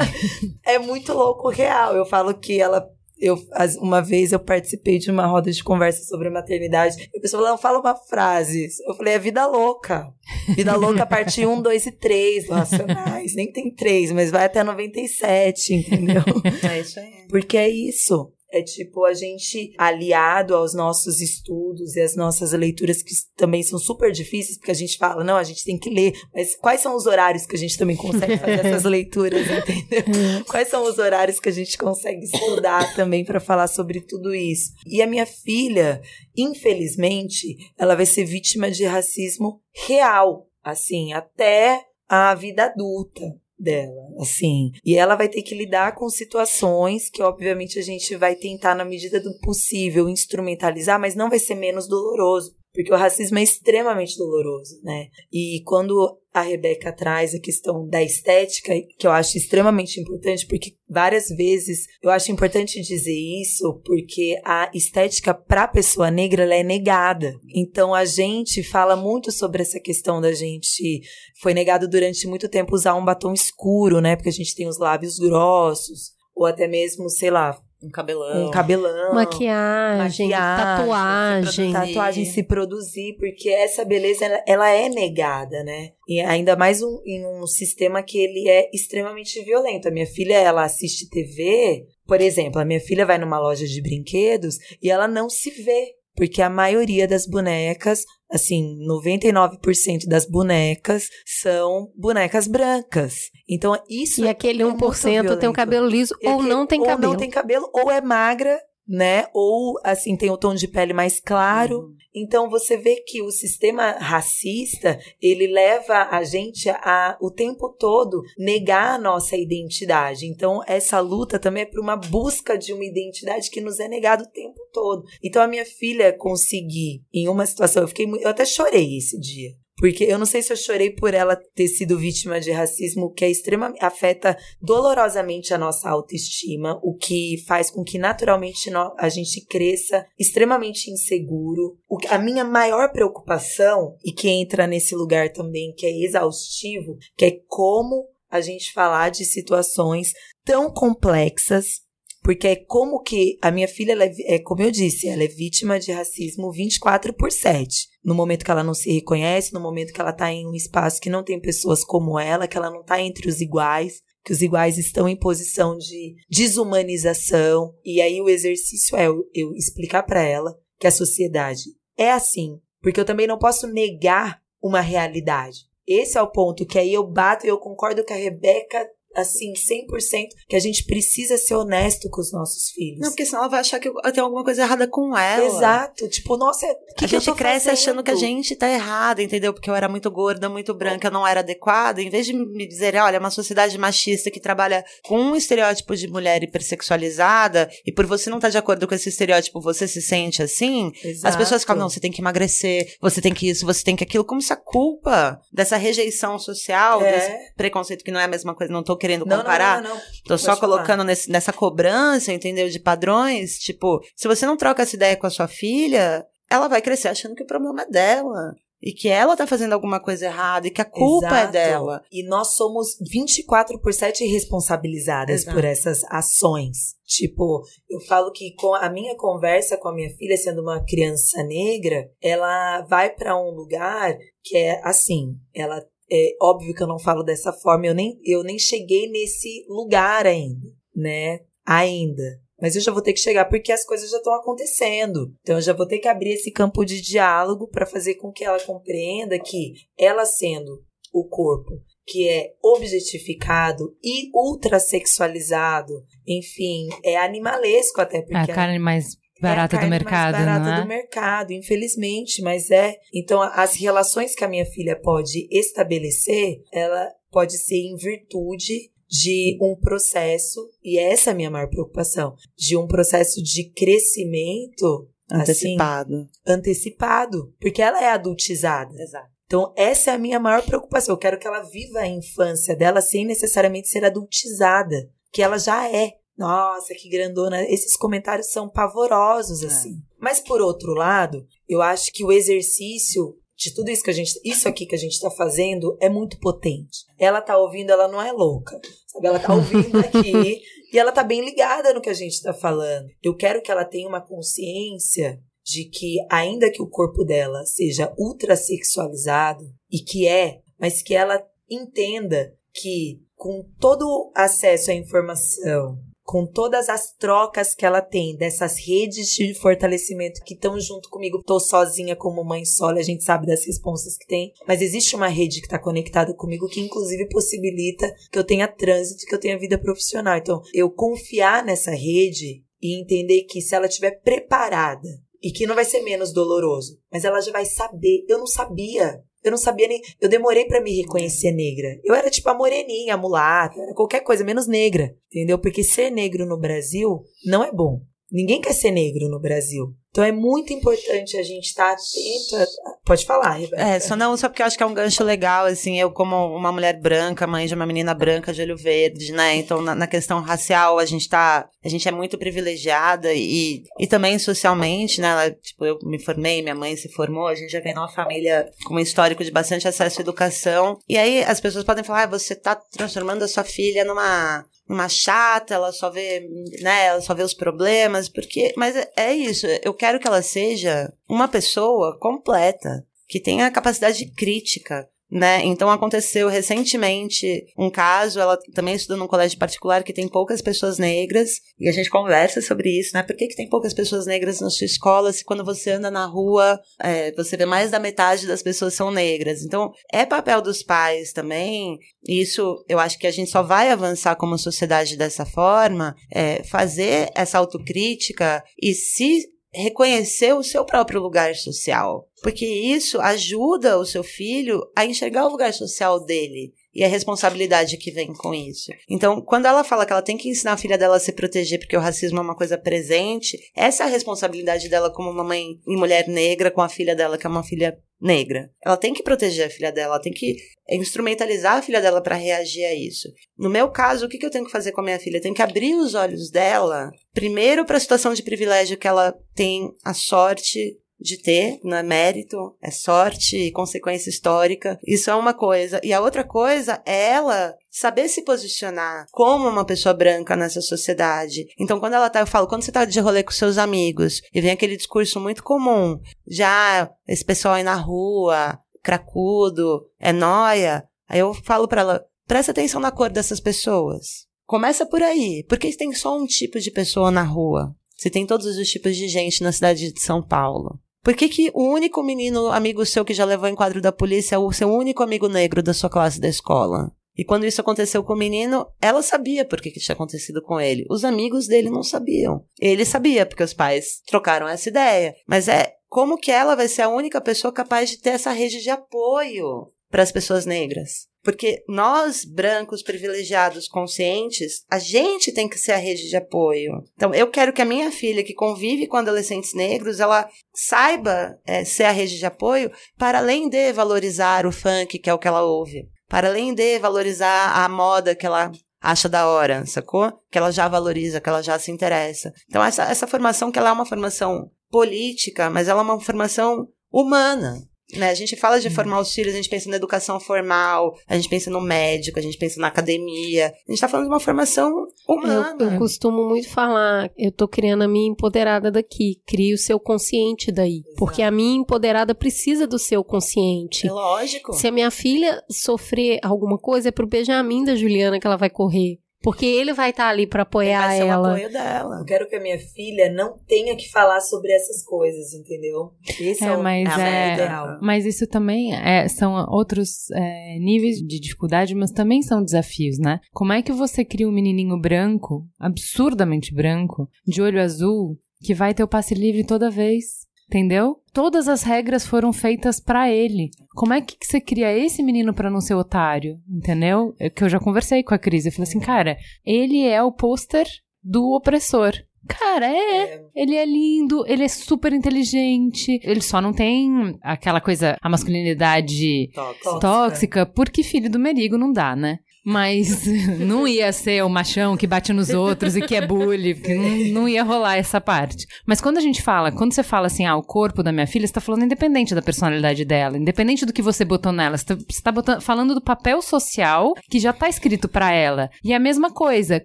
é muito louco real. Eu falo que ela eu, uma vez eu participei de uma roda de conversa sobre maternidade. E a pessoa falou, fala uma frase. Eu falei, é vida louca. Vida louca, parte 1, 2 e 3 do Racionais. Nem tem 3, mas vai até 97, entendeu? É isso aí. Porque é isso. É tipo a gente aliado aos nossos estudos e às nossas leituras que também são super difíceis, porque a gente fala, não, a gente tem que ler, mas quais são os horários que a gente também consegue fazer essas leituras, entendeu? Quais são os horários que a gente consegue estudar também para falar sobre tudo isso? E a minha filha, infelizmente, ela vai ser vítima de racismo real, assim, até a vida adulta dela, assim. E ela vai ter que lidar com situações que, obviamente, a gente vai tentar, na medida do possível, instrumentalizar, mas não vai ser menos doloroso. Porque o racismo é extremamente doloroso, né? E quando a Rebeca traz a questão da estética, que eu acho extremamente importante, porque várias vezes eu acho importante dizer isso, porque a estética para a pessoa negra ela é negada. Então a gente fala muito sobre essa questão da gente foi negado durante muito tempo usar um batom escuro, né? Porque a gente tem os lábios grossos, ou até mesmo, sei lá, um cabelão. Um cabelão. Maquiagem, maquiagem tatuagem. Se tatuagem se produzir, porque essa beleza, ela, ela é negada, né? E ainda mais um, em um sistema que ele é extremamente violento. A minha filha, ela assiste TV, por exemplo, a minha filha vai numa loja de brinquedos e ela não se vê. Porque a maioria das bonecas, assim, 99% das bonecas são bonecas brancas. Então, isso E aquele 1% é tem o cabelo liso ou não tem ou cabelo. Ou não tem cabelo, ou é magra, né? Ou assim tem o tom de pele mais claro. Uhum. Então você vê que o sistema racista, ele leva a gente a o tempo todo negar a nossa identidade. Então essa luta também é para uma busca de uma identidade que nos é negada o tempo todo. Então a minha filha conseguir em uma situação, eu fiquei eu até chorei esse dia. Porque eu não sei se eu chorei por ela ter sido vítima de racismo, que é extremamente afeta dolorosamente a nossa autoestima, o que faz com que naturalmente a gente cresça extremamente inseguro. O, a minha maior preocupação, e que entra nesse lugar também que é exaustivo, que é como a gente falar de situações tão complexas porque é como que a minha filha, é, é, como eu disse, ela é vítima de racismo 24 por 7. No momento que ela não se reconhece, no momento que ela está em um espaço que não tem pessoas como ela, que ela não está entre os iguais, que os iguais estão em posição de desumanização. E aí o exercício é eu, eu explicar para ela que a sociedade é assim. Porque eu também não posso negar uma realidade. Esse é o ponto que aí eu bato e eu concordo com a Rebeca assim, 100%, que a gente precisa ser honesto com os nossos filhos. Não, porque senão ela vai achar que tem alguma coisa errada com ela. Exato. Tipo, nossa, que a que gente cresce fazendo? achando que a gente tá errada, entendeu? Porque eu era muito gorda, muito branca, eu não era adequada. Em vez de me dizer, olha, é uma sociedade machista que trabalha com um estereótipo de mulher hipersexualizada, e por você não estar tá de acordo com esse estereótipo, você se sente assim, Exato. as pessoas falam, não, você tem que emagrecer, você tem que isso, você tem que aquilo, como se a culpa dessa rejeição social, é. desse preconceito que não é a mesma coisa, não tô querendo comparar. Não, não, não, não. Tô só colocando nesse, nessa cobrança, entendeu? De padrões. Tipo, se você não troca essa ideia com a sua filha, ela vai crescer achando que o problema é dela. E que ela tá fazendo alguma coisa errada e que a culpa é Exato. é dela. E nós somos 24 por 7 responsabilizadas Exato. por essas ações. Tipo, eu falo que com a minha conversa com a minha filha, sendo uma criança negra, ela vai para um lugar que é assim, ela é óbvio que eu não falo dessa forma, eu nem, eu nem cheguei nesse lugar ainda, né? Ainda. Mas eu já vou ter que chegar porque as coisas já estão acontecendo. Então eu já vou ter que abrir esse campo de diálogo para fazer com que ela compreenda que ela sendo o corpo que é objetificado e ultrasexualizado, enfim, é animalesco até porque a carne mais barata é do mercado, mais barata não é? do mercado, infelizmente, mas é. Então, as relações que a minha filha pode estabelecer, ela pode ser em virtude de um processo, e essa é a minha maior preocupação, de um processo de crescimento antecipado. Assim, antecipado, porque ela é adultizada. Exato. Então, essa é a minha maior preocupação. Eu quero que ela viva a infância dela sem necessariamente ser adultizada, que ela já é. Nossa, que grandona. Esses comentários são pavorosos, é. assim. Mas, por outro lado, eu acho que o exercício de tudo isso que a gente. Isso aqui que a gente tá fazendo é muito potente. Ela tá ouvindo, ela não é louca. Sabe? Ela tá ouvindo aqui e ela tá bem ligada no que a gente tá falando. Eu quero que ela tenha uma consciência de que, ainda que o corpo dela seja ultra sexualizado, e que é, mas que ela entenda que com todo acesso à informação, com todas as trocas que ela tem dessas redes de fortalecimento que estão junto comigo. Tô sozinha como mãe solo, a gente sabe das responsas que tem, mas existe uma rede que está conectada comigo que inclusive possibilita que eu tenha trânsito, que eu tenha vida profissional. Então, eu confiar nessa rede e entender que se ela estiver preparada e que não vai ser menos doloroso, mas ela já vai saber. Eu não sabia eu não sabia nem. Eu demorei para me reconhecer negra. Eu era tipo a moreninha, a mulata, qualquer coisa, menos negra. Entendeu? Porque ser negro no Brasil não é bom. Ninguém quer ser negro no Brasil. Então é muito importante a gente estar atento. A... Pode falar, Rebeca. É, só não, só porque eu acho que é um gancho legal, assim, eu como uma mulher branca, mãe de uma menina branca de olho verde, né? Então, na, na questão racial, a gente tá. A gente é muito privilegiada e, e também socialmente, né? Ela, tipo, eu me formei, minha mãe se formou, a gente já vem numa família com um histórico de bastante acesso à educação. E aí as pessoas podem falar, ah, você tá transformando a sua filha numa uma chata, ela só vê, né, ela só vê os problemas, porque, mas é, é isso, eu quero que ela seja uma pessoa completa, que tenha capacidade crítica, né? Então aconteceu recentemente um caso, ela também estuda num colégio particular que tem poucas pessoas negras, e a gente conversa sobre isso, né? Por que, que tem poucas pessoas negras na sua escola se quando você anda na rua, é, você vê mais da metade das pessoas são negras? Então, é papel dos pais também, e isso eu acho que a gente só vai avançar como sociedade dessa forma, é, fazer essa autocrítica e se reconhecer o seu próprio lugar social, porque isso ajuda o seu filho a enxergar o lugar social dele e a responsabilidade que vem com isso. Então, quando ela fala que ela tem que ensinar a filha dela a se proteger porque o racismo é uma coisa presente, essa é a responsabilidade dela como uma mãe e mulher negra com a filha dela, que é uma filha negra. Ela tem que proteger a filha dela, ela tem que instrumentalizar a filha dela para reagir a isso. No meu caso, o que, que eu tenho que fazer com a minha filha? Eu tenho que abrir os olhos dela, primeiro para a situação de privilégio que ela tem a sorte de ter, não é mérito, é sorte e consequência histórica. Isso é uma coisa. E a outra coisa é ela saber se posicionar como uma pessoa branca nessa sociedade. Então, quando ela tá, eu falo, quando você tá de rolê com seus amigos e vem aquele discurso muito comum, já esse pessoal aí na rua, cracudo, é noia, aí eu falo para ela, presta atenção na cor dessas pessoas. Começa por aí, porque tem só um tipo de pessoa na rua. Você tem todos os tipos de gente na cidade de São Paulo. Por que, que o único menino amigo seu que já levou em quadro da polícia é o seu único amigo negro da sua classe da escola? E quando isso aconteceu com o menino, ela sabia por que, que tinha acontecido com ele. Os amigos dele não sabiam. Ele sabia, porque os pais trocaram essa ideia. Mas é como que ela vai ser a única pessoa capaz de ter essa rede de apoio para as pessoas negras? Porque nós, brancos privilegiados, conscientes, a gente tem que ser a rede de apoio. Então, eu quero que a minha filha, que convive com adolescentes negros, ela saiba é, ser a rede de apoio, para além de valorizar o funk, que é o que ela ouve. Para além de valorizar a moda que ela acha da hora, sacou? Que ela já valoriza, que ela já se interessa. Então, essa, essa formação, que ela é uma formação política, mas ela é uma formação humana. Né? A gente fala de formar os filhos, a gente pensa na educação formal, a gente pensa no médico, a gente pensa na academia. A gente tá falando de uma formação humana. Eu, eu costumo muito falar, eu tô criando a minha empoderada daqui, crie o seu consciente daí. Exato. Porque a minha empoderada precisa do seu consciente. É lógico. Se a minha filha sofrer alguma coisa, é pro Benjamin da Juliana que ela vai correr. Porque ele vai estar tá ali para apoiar vai ser ela. O apoio dela. Eu quero que a minha filha não tenha que falar sobre essas coisas, entendeu? Esse é, é, mas é, ideal. Mas isso também é, são outros é, níveis de dificuldade, mas também são desafios, né? Como é que você cria um menininho branco, absurdamente branco, de olho azul, que vai ter o passe livre toda vez? Entendeu? Todas as regras foram feitas para ele. Como é que você cria esse menino para não ser otário? Entendeu? É que eu já conversei com a Cris. Eu falei assim, cara, ele é o pôster do opressor. Cara, é. é. Ele é lindo, ele é super inteligente. Ele só não tem aquela coisa, a masculinidade tóxica, tóxica porque filho do Merigo não dá, né? Mas não ia ser o machão que bate nos outros e que é bully, não, não, ia rolar essa parte. Mas quando a gente fala, quando você fala assim, ah, o corpo da minha filha, você tá falando independente da personalidade dela, independente do que você botou nela, você tá, você tá botando, falando do papel social que já tá escrito para ela. E é a mesma coisa,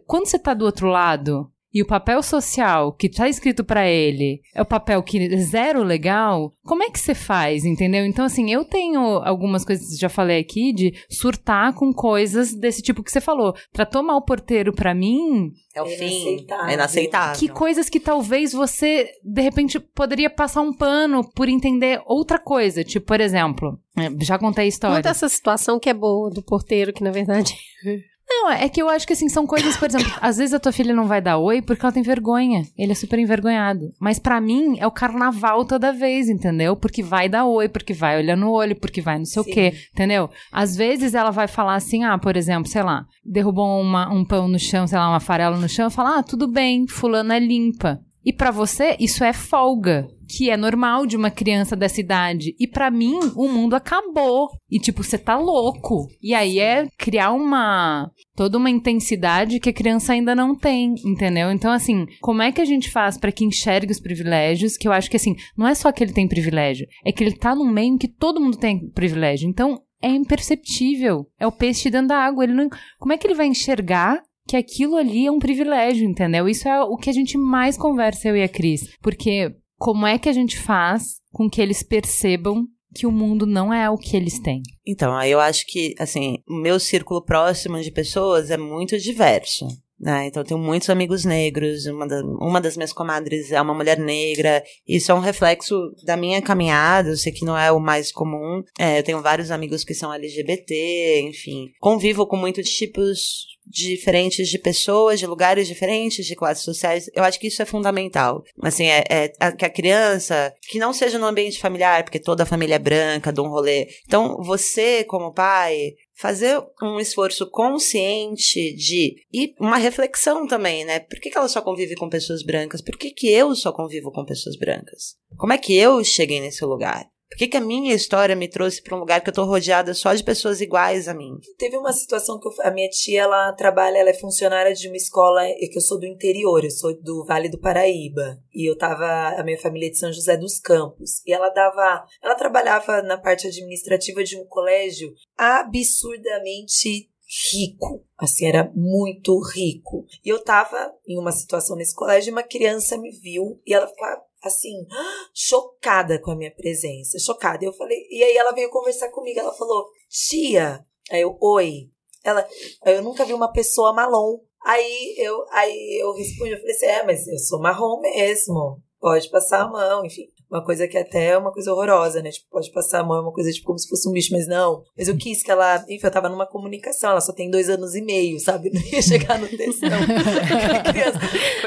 quando você tá do outro lado, e o papel social que tá escrito para ele é o papel que é zero legal, como é que você faz, entendeu? Então, assim, eu tenho algumas coisas, já falei aqui, de surtar com coisas desse tipo que você falou. Tratou mal o porteiro para mim. É o é fim. Inaceitável. É inaceitável. Que coisas que talvez você, de repente, poderia passar um pano por entender outra coisa. Tipo, por exemplo, já contei a história. Conta essa situação que é boa do porteiro, que na verdade. Não, é que eu acho que assim, são coisas, por exemplo, às vezes a tua filha não vai dar oi porque ela tem vergonha. Ele é super envergonhado. Mas para mim é o carnaval toda vez, entendeu? Porque vai dar oi, porque vai olhar no olho, porque vai não sei Sim. o quê, entendeu? Às vezes ela vai falar assim, ah, por exemplo, sei lá, derrubou uma, um pão no chão, sei lá, uma farela no chão, fala, ah, tudo bem, fulano é limpa. E para você, isso é folga, que é normal de uma criança dessa idade. E para mim, o mundo acabou. E tipo, você tá louco. E aí é criar uma toda uma intensidade que a criança ainda não tem, entendeu? Então assim, como é que a gente faz para que enxergue os privilégios? Que eu acho que assim, não é só que ele tem privilégio, é que ele tá num meio em que todo mundo tem privilégio. Então, é imperceptível. É o peixe dentro da água. Ele não, como é que ele vai enxergar que aquilo ali é um privilégio, entendeu? Isso é o que a gente mais conversa, eu e a Cris. Porque como é que a gente faz com que eles percebam que o mundo não é o que eles têm? Então, aí eu acho que, assim, o meu círculo próximo de pessoas é muito diverso. Né? Então, eu tenho muitos amigos negros, uma, da, uma das minhas comadres é uma mulher negra. Isso é um reflexo da minha caminhada, eu sei que não é o mais comum. É, eu tenho vários amigos que são LGBT, enfim. Convivo com muitos tipos diferentes de pessoas, de lugares diferentes, de classes sociais. Eu acho que isso é fundamental. Assim, é, é que a criança, que não seja no ambiente familiar, porque toda a família é branca, de um rolê. Então, você, como pai, fazer um esforço consciente de. e uma reflexão também, né? Por que, que ela só convive com pessoas brancas? Por que, que eu só convivo com pessoas brancas? Como é que eu cheguei nesse lugar? Por que, que a minha história me trouxe para um lugar que eu tô rodeada só de pessoas iguais a mim? Teve uma situação que eu, a minha tia, ela trabalha, ela é funcionária de uma escola, que eu sou do interior, eu sou do Vale do Paraíba. E eu tava, a minha família é de São José dos Campos. E ela dava, ela trabalhava na parte administrativa de um colégio absurdamente rico. Assim, era muito rico. E eu tava em uma situação nesse colégio e uma criança me viu e ela ficou assim, chocada com a minha presença, chocada. Eu falei, e aí ela veio conversar comigo, ela falou, tia, aí eu, oi. Ela, eu nunca vi uma pessoa marrom. Aí eu, aí eu respondi, eu falei assim, é, mas eu sou marrom mesmo. Pode passar a mão, enfim. Uma coisa que até é uma coisa horrorosa, né? Tipo, pode passar a mão, é uma coisa tipo como se fosse um bicho, mas não. Mas eu quis que ela. Enfim, eu tava numa comunicação, ela só tem dois anos e meio, sabe? Não ia chegar no texto, não. criança.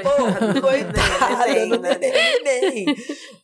Porra, coitada, não nem.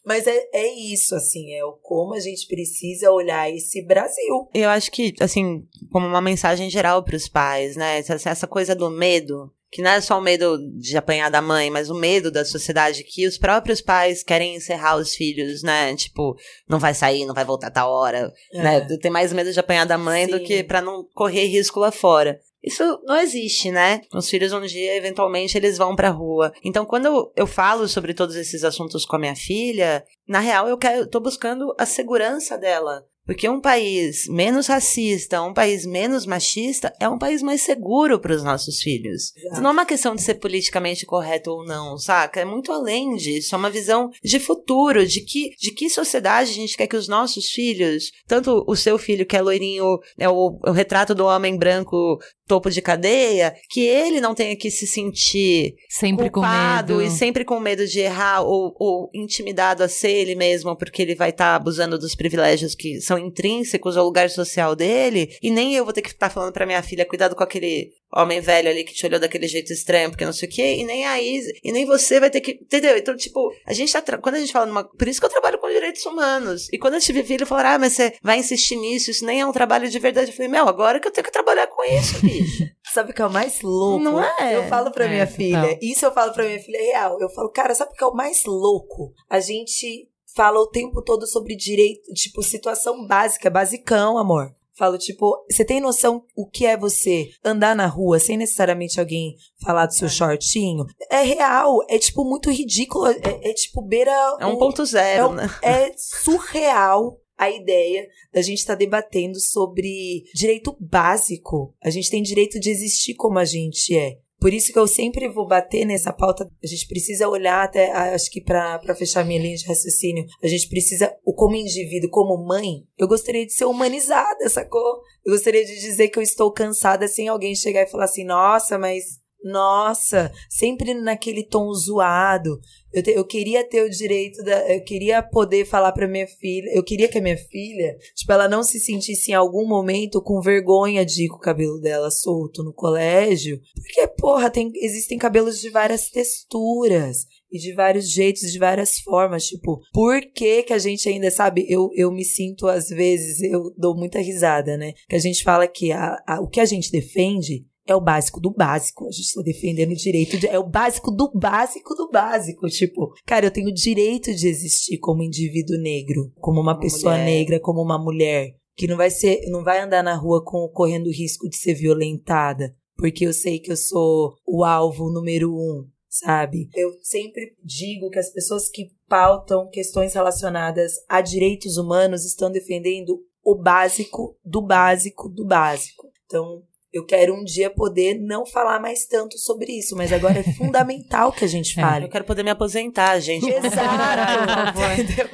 Mas é, é isso, assim, é o como a gente precisa olhar esse Brasil. Eu acho que, assim, como uma mensagem geral para os pais, né? Essa, essa coisa do medo que não é só o medo de apanhar da mãe, mas o medo da sociedade que os próprios pais querem encerrar os filhos, né? Tipo, não vai sair, não vai voltar a tal hora, é. né? Tem mais medo de apanhar da mãe Sim. do que para não correr risco lá fora. Isso não existe, né? Os filhos um dia, eventualmente, eles vão pra rua. Então, quando eu falo sobre todos esses assuntos com a minha filha, na real, eu quero, eu tô buscando a segurança dela. Porque um país menos racista, um país menos machista, é um país mais seguro para os nossos filhos. Exato. Não é uma questão de ser politicamente correto ou não, saca? É muito além disso. É uma visão de futuro, de que, de que sociedade a gente quer que os nossos filhos, tanto o seu filho que é loirinho, é o, o retrato do homem branco topo de cadeia, que ele não tenha que se sentir sempre culpado com medo. e sempre com medo de errar ou, ou intimidado a ser ele mesmo, porque ele vai estar tá abusando dos privilégios que são intrínsecos ao lugar social dele. E nem eu vou ter que estar tá falando para minha filha, cuidado com aquele homem velho ali que te olhou daquele jeito estranho, porque não sei o quê, e nem a Izzy, e nem você vai ter que. Entendeu? Então, tipo, a gente tá. Quando a gente fala numa. Por isso que eu trabalho com direitos humanos. E quando eu tive filho, falaram, ah, mas você vai insistir nisso, isso nem é um trabalho de verdade. Eu falei, meu, agora que eu tenho que trabalhar com isso, bicho. sabe o que é o mais louco? Não é? Eu falo pra é, minha filha, não. isso eu falo pra minha filha é real. Eu falo, cara, sabe o que é o mais louco? A gente fala o tempo todo sobre direito, tipo, situação básica, basicão, amor. Falo, tipo, você tem noção o que é você andar na rua sem necessariamente alguém falar do seu é. shortinho? É real, é tipo muito ridículo, é, é tipo beira. É um ponto zero, é, né? É surreal a ideia da gente estar tá debatendo sobre direito básico. A gente tem direito de existir como a gente é. Por isso que eu sempre vou bater nessa pauta. A gente precisa olhar até, acho que para fechar minha linha de raciocínio, a gente precisa, como indivíduo, como mãe, eu gostaria de ser humanizada, sacou? Eu gostaria de dizer que eu estou cansada sem alguém chegar e falar assim, nossa, mas nossa, sempre naquele tom zoado. Eu, te, eu queria ter o direito da. Eu queria poder falar pra minha filha. Eu queria que a minha filha, tipo, ela não se sentisse em algum momento com vergonha de ir com o cabelo dela solto no colégio. Porque, porra, tem, existem cabelos de várias texturas e de vários jeitos, de várias formas. Tipo, por que que a gente ainda, sabe? Eu, eu me sinto, às vezes, eu dou muita risada, né? Que a gente fala que a, a, o que a gente defende é o básico do básico. A gente tá defendendo o direito de. É o básico do básico do básico. Tipo, cara, eu tenho o direito de existir como indivíduo negro, como uma, Uma pessoa mulher. negra, como uma mulher. Que não vai ser. Não vai andar na rua com, correndo o risco de ser violentada. Porque eu sei que eu sou o alvo número um, sabe? Eu sempre digo que as pessoas que pautam questões relacionadas a direitos humanos estão defendendo o básico do básico do básico. Então, eu quero um dia poder não falar mais tanto sobre isso, mas agora é fundamental que a gente É. fale. Eu quero poder me aposentar, gente. Exato! entendeu?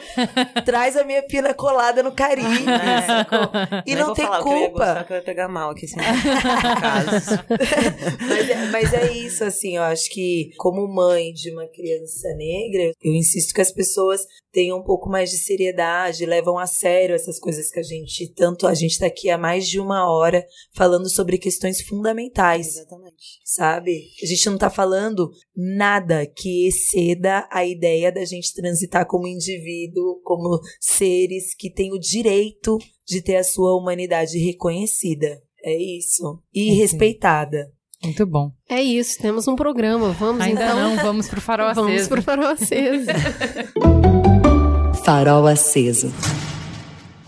Traz a minha pina colada no Caribe. É. E não tem falar, que eu ia culpa. gostar, que eu ia pegar mal aqui, assim, caso. mas, é, mas é isso, assim, eu acho que como mãe de uma criança negra, eu insisto que as pessoas tenham um pouco mais de seriedade, levam a sério essas coisas que a gente tanto a gente tá aqui há mais de uma hora falando sobre questões fundamentais, Exatamente. sabe? A gente não tá falando nada que exceda a ideia da gente transitar como indivíduo, como seres que têm o direito de ter a sua humanidade reconhecida. É isso. E Sim. respeitada. Muito bom. É isso, temos um programa. Vamos Ainda então. não, vamos pro farol Vamos aceso. pro farol aceso. Farol aceso.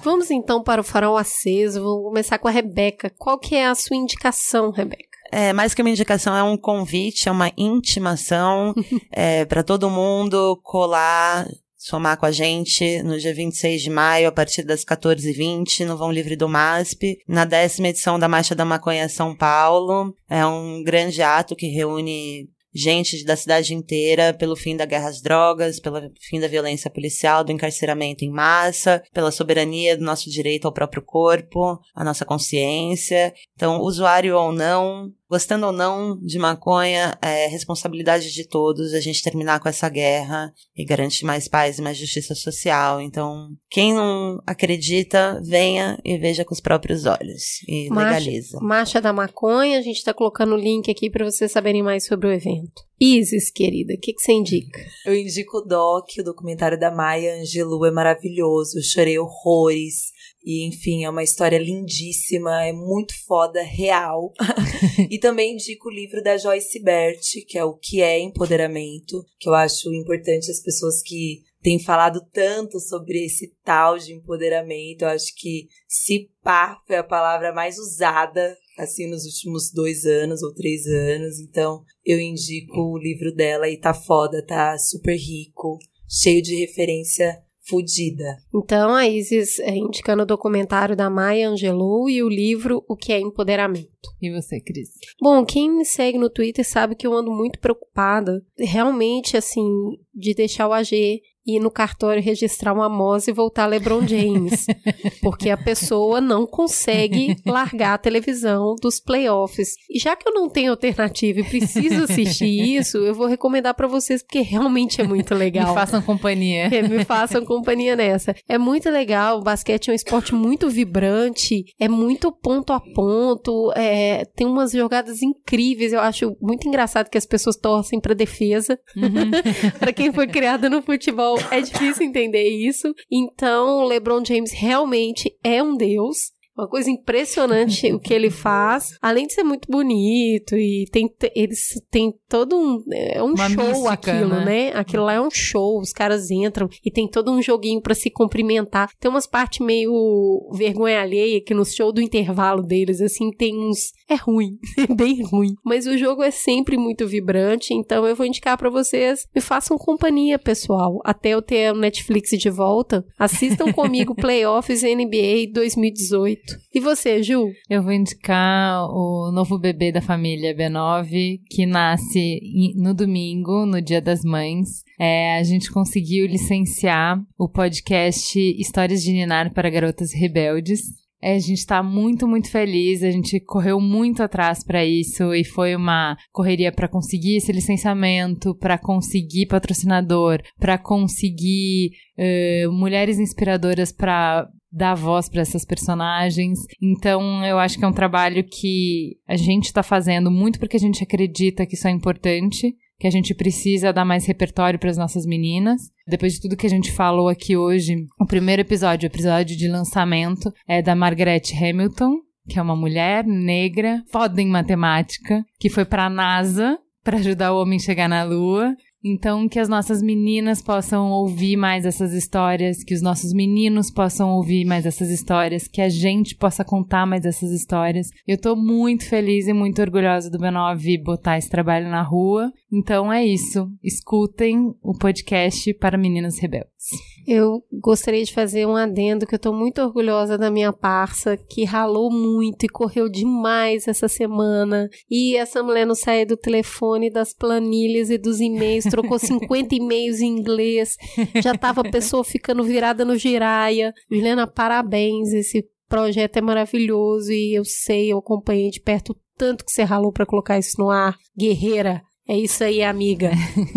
Vamos então para o farol aceso. Vou começar com a Rebeca. Qual que é a sua indicação, Rebeca? É, mais que uma indicação, é um convite, é uma intimação é, para todo mundo colar, somar com a gente no dia 26 de maio, a partir das 14h20, no Vão Livre do MASP, na décima edição da Marcha da Maconha São Paulo. É um grande ato que reúne gente da cidade inteira pelo fim da guerra às drogas, pelo fim da violência policial, do encarceramento em massa, pela soberania do nosso direito ao próprio corpo, à nossa consciência. Então, usuário ou não, gostando ou não de maconha, é responsabilidade de todos a gente terminar com essa guerra e garantir mais paz e mais justiça social. Então, quem não acredita, venha e veja com os próprios olhos e Marcha- legaliza. Marcha da Maconha. A gente tá colocando o link aqui para vocês saberem mais sobre o evento. Isis, querida, o que, que você indica? Eu indico o doc, o documentário da Maya Angelou é maravilhoso. Eu chorei horrores. E, enfim, é uma história lindíssima, é muito foda, real. e também indico o livro da Joyce Bert, que é o Que é Empoderamento, que eu acho importante as pessoas que têm falado tanto sobre esse tal de empoderamento. Eu acho que se pá foi a palavra mais usada, assim, nos últimos dois anos ou três anos. Então, eu indico o livro dela e tá foda, tá super rico, cheio de referência fudida. Então, a Isis é indicando o documentário da Maya Angelou e o livro O que é Empoderamento. E você, Cris? Bom, quem me segue no Twitter sabe que eu ando muito preocupada, realmente, assim, de deixar o AG ir no cartório registrar uma MOS e voltar LeBron James. porque a pessoa não consegue largar a televisão dos playoffs. E já que eu não tenho alternativa e preciso assistir isso, eu vou recomendar pra vocês, porque realmente é muito legal. Me façam companhia. É, me façam companhia nessa. É muito legal, o basquete é um esporte muito vibrante, é muito ponto a ponto, é, tem umas jogadas incríveis. Eu acho muito engraçado que as pessoas torcem pra defesa. Pra quem foi criado no futebol, é difícil entender isso. Então, LeBron James realmente é um deus. Uma coisa impressionante o que ele faz, além de ser muito bonito e tem eles têm todo um é um Uma show mística, aquilo, né? né? Aquilo lá é um show, os caras entram e tem todo um joguinho pra se cumprimentar. Tem umas partes meio vergonha alheia que no show do intervalo deles assim tem uns é ruim, é bem ruim, mas o jogo é sempre muito vibrante, então eu vou indicar pra vocês, me façam companhia, pessoal, até eu ter o Netflix de volta. Assistam comigo Playoffs NBA 2018. E você, Ju? Eu vou indicar o novo bebê da família B9, que nasce no domingo, no Dia das Mães. É, a gente conseguiu licenciar o podcast Histórias de Ninar para Garotas Rebeldes. É, a gente tá muito, muito feliz. A gente correu muito atrás para isso e foi uma correria para conseguir esse licenciamento, para conseguir patrocinador, para conseguir eh, mulheres inspiradoras para dar voz para essas personagens. Então, eu acho que é um trabalho que a gente tá fazendo muito porque a gente acredita que isso é importante que a gente precisa dar mais repertório para as nossas meninas. Depois de tudo que a gente falou aqui hoje, o primeiro episódio, o episódio de lançamento, é da Margaret Hamilton, que é uma mulher negra, foda em matemática, que foi pra NASA para ajudar o homem a chegar na lua. Então, que as nossas meninas possam ouvir mais essas histórias, que os nossos meninos possam ouvir mais essas histórias, que a gente possa contar mais essas histórias. Eu tô muito feliz e muito orgulhosa do B9 botar esse trabalho na rua. Então é isso. Escutem o podcast para meninas rebeldes. Eu gostaria de fazer um adendo que eu tô muito orgulhosa da minha parça, que ralou muito e correu demais essa semana. E essa mulher não saiu do telefone, das planilhas e dos e-mails, trocou 50 e-mails em inglês. Já tava a pessoa ficando virada no giraia. Juliana, parabéns, esse projeto é maravilhoso e eu sei, eu acompanhei de perto tanto que você ralou para colocar isso no ar. Guerreira, é isso aí, amiga.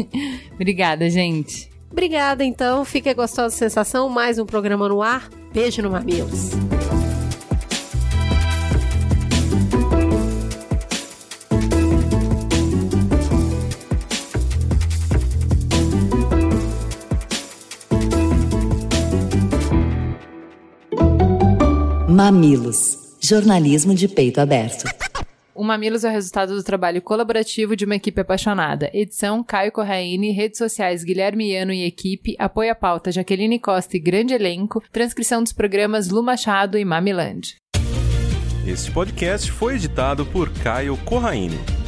Obrigada, gente. Obrigada, então. Fique a gostosa sensação. Mais um programa no ar. Beijo no Mamilos. Mamilos. Jornalismo de peito aberto. O Mamilos é o resultado do trabalho colaborativo de uma equipe apaixonada. Edição Caio Corraine, redes sociais Guilherme Iano e equipe, apoio à pauta Jaqueline Costa e grande elenco, transcrição dos programas Lu Machado e Mamiland. Este podcast foi editado por Caio Corraine.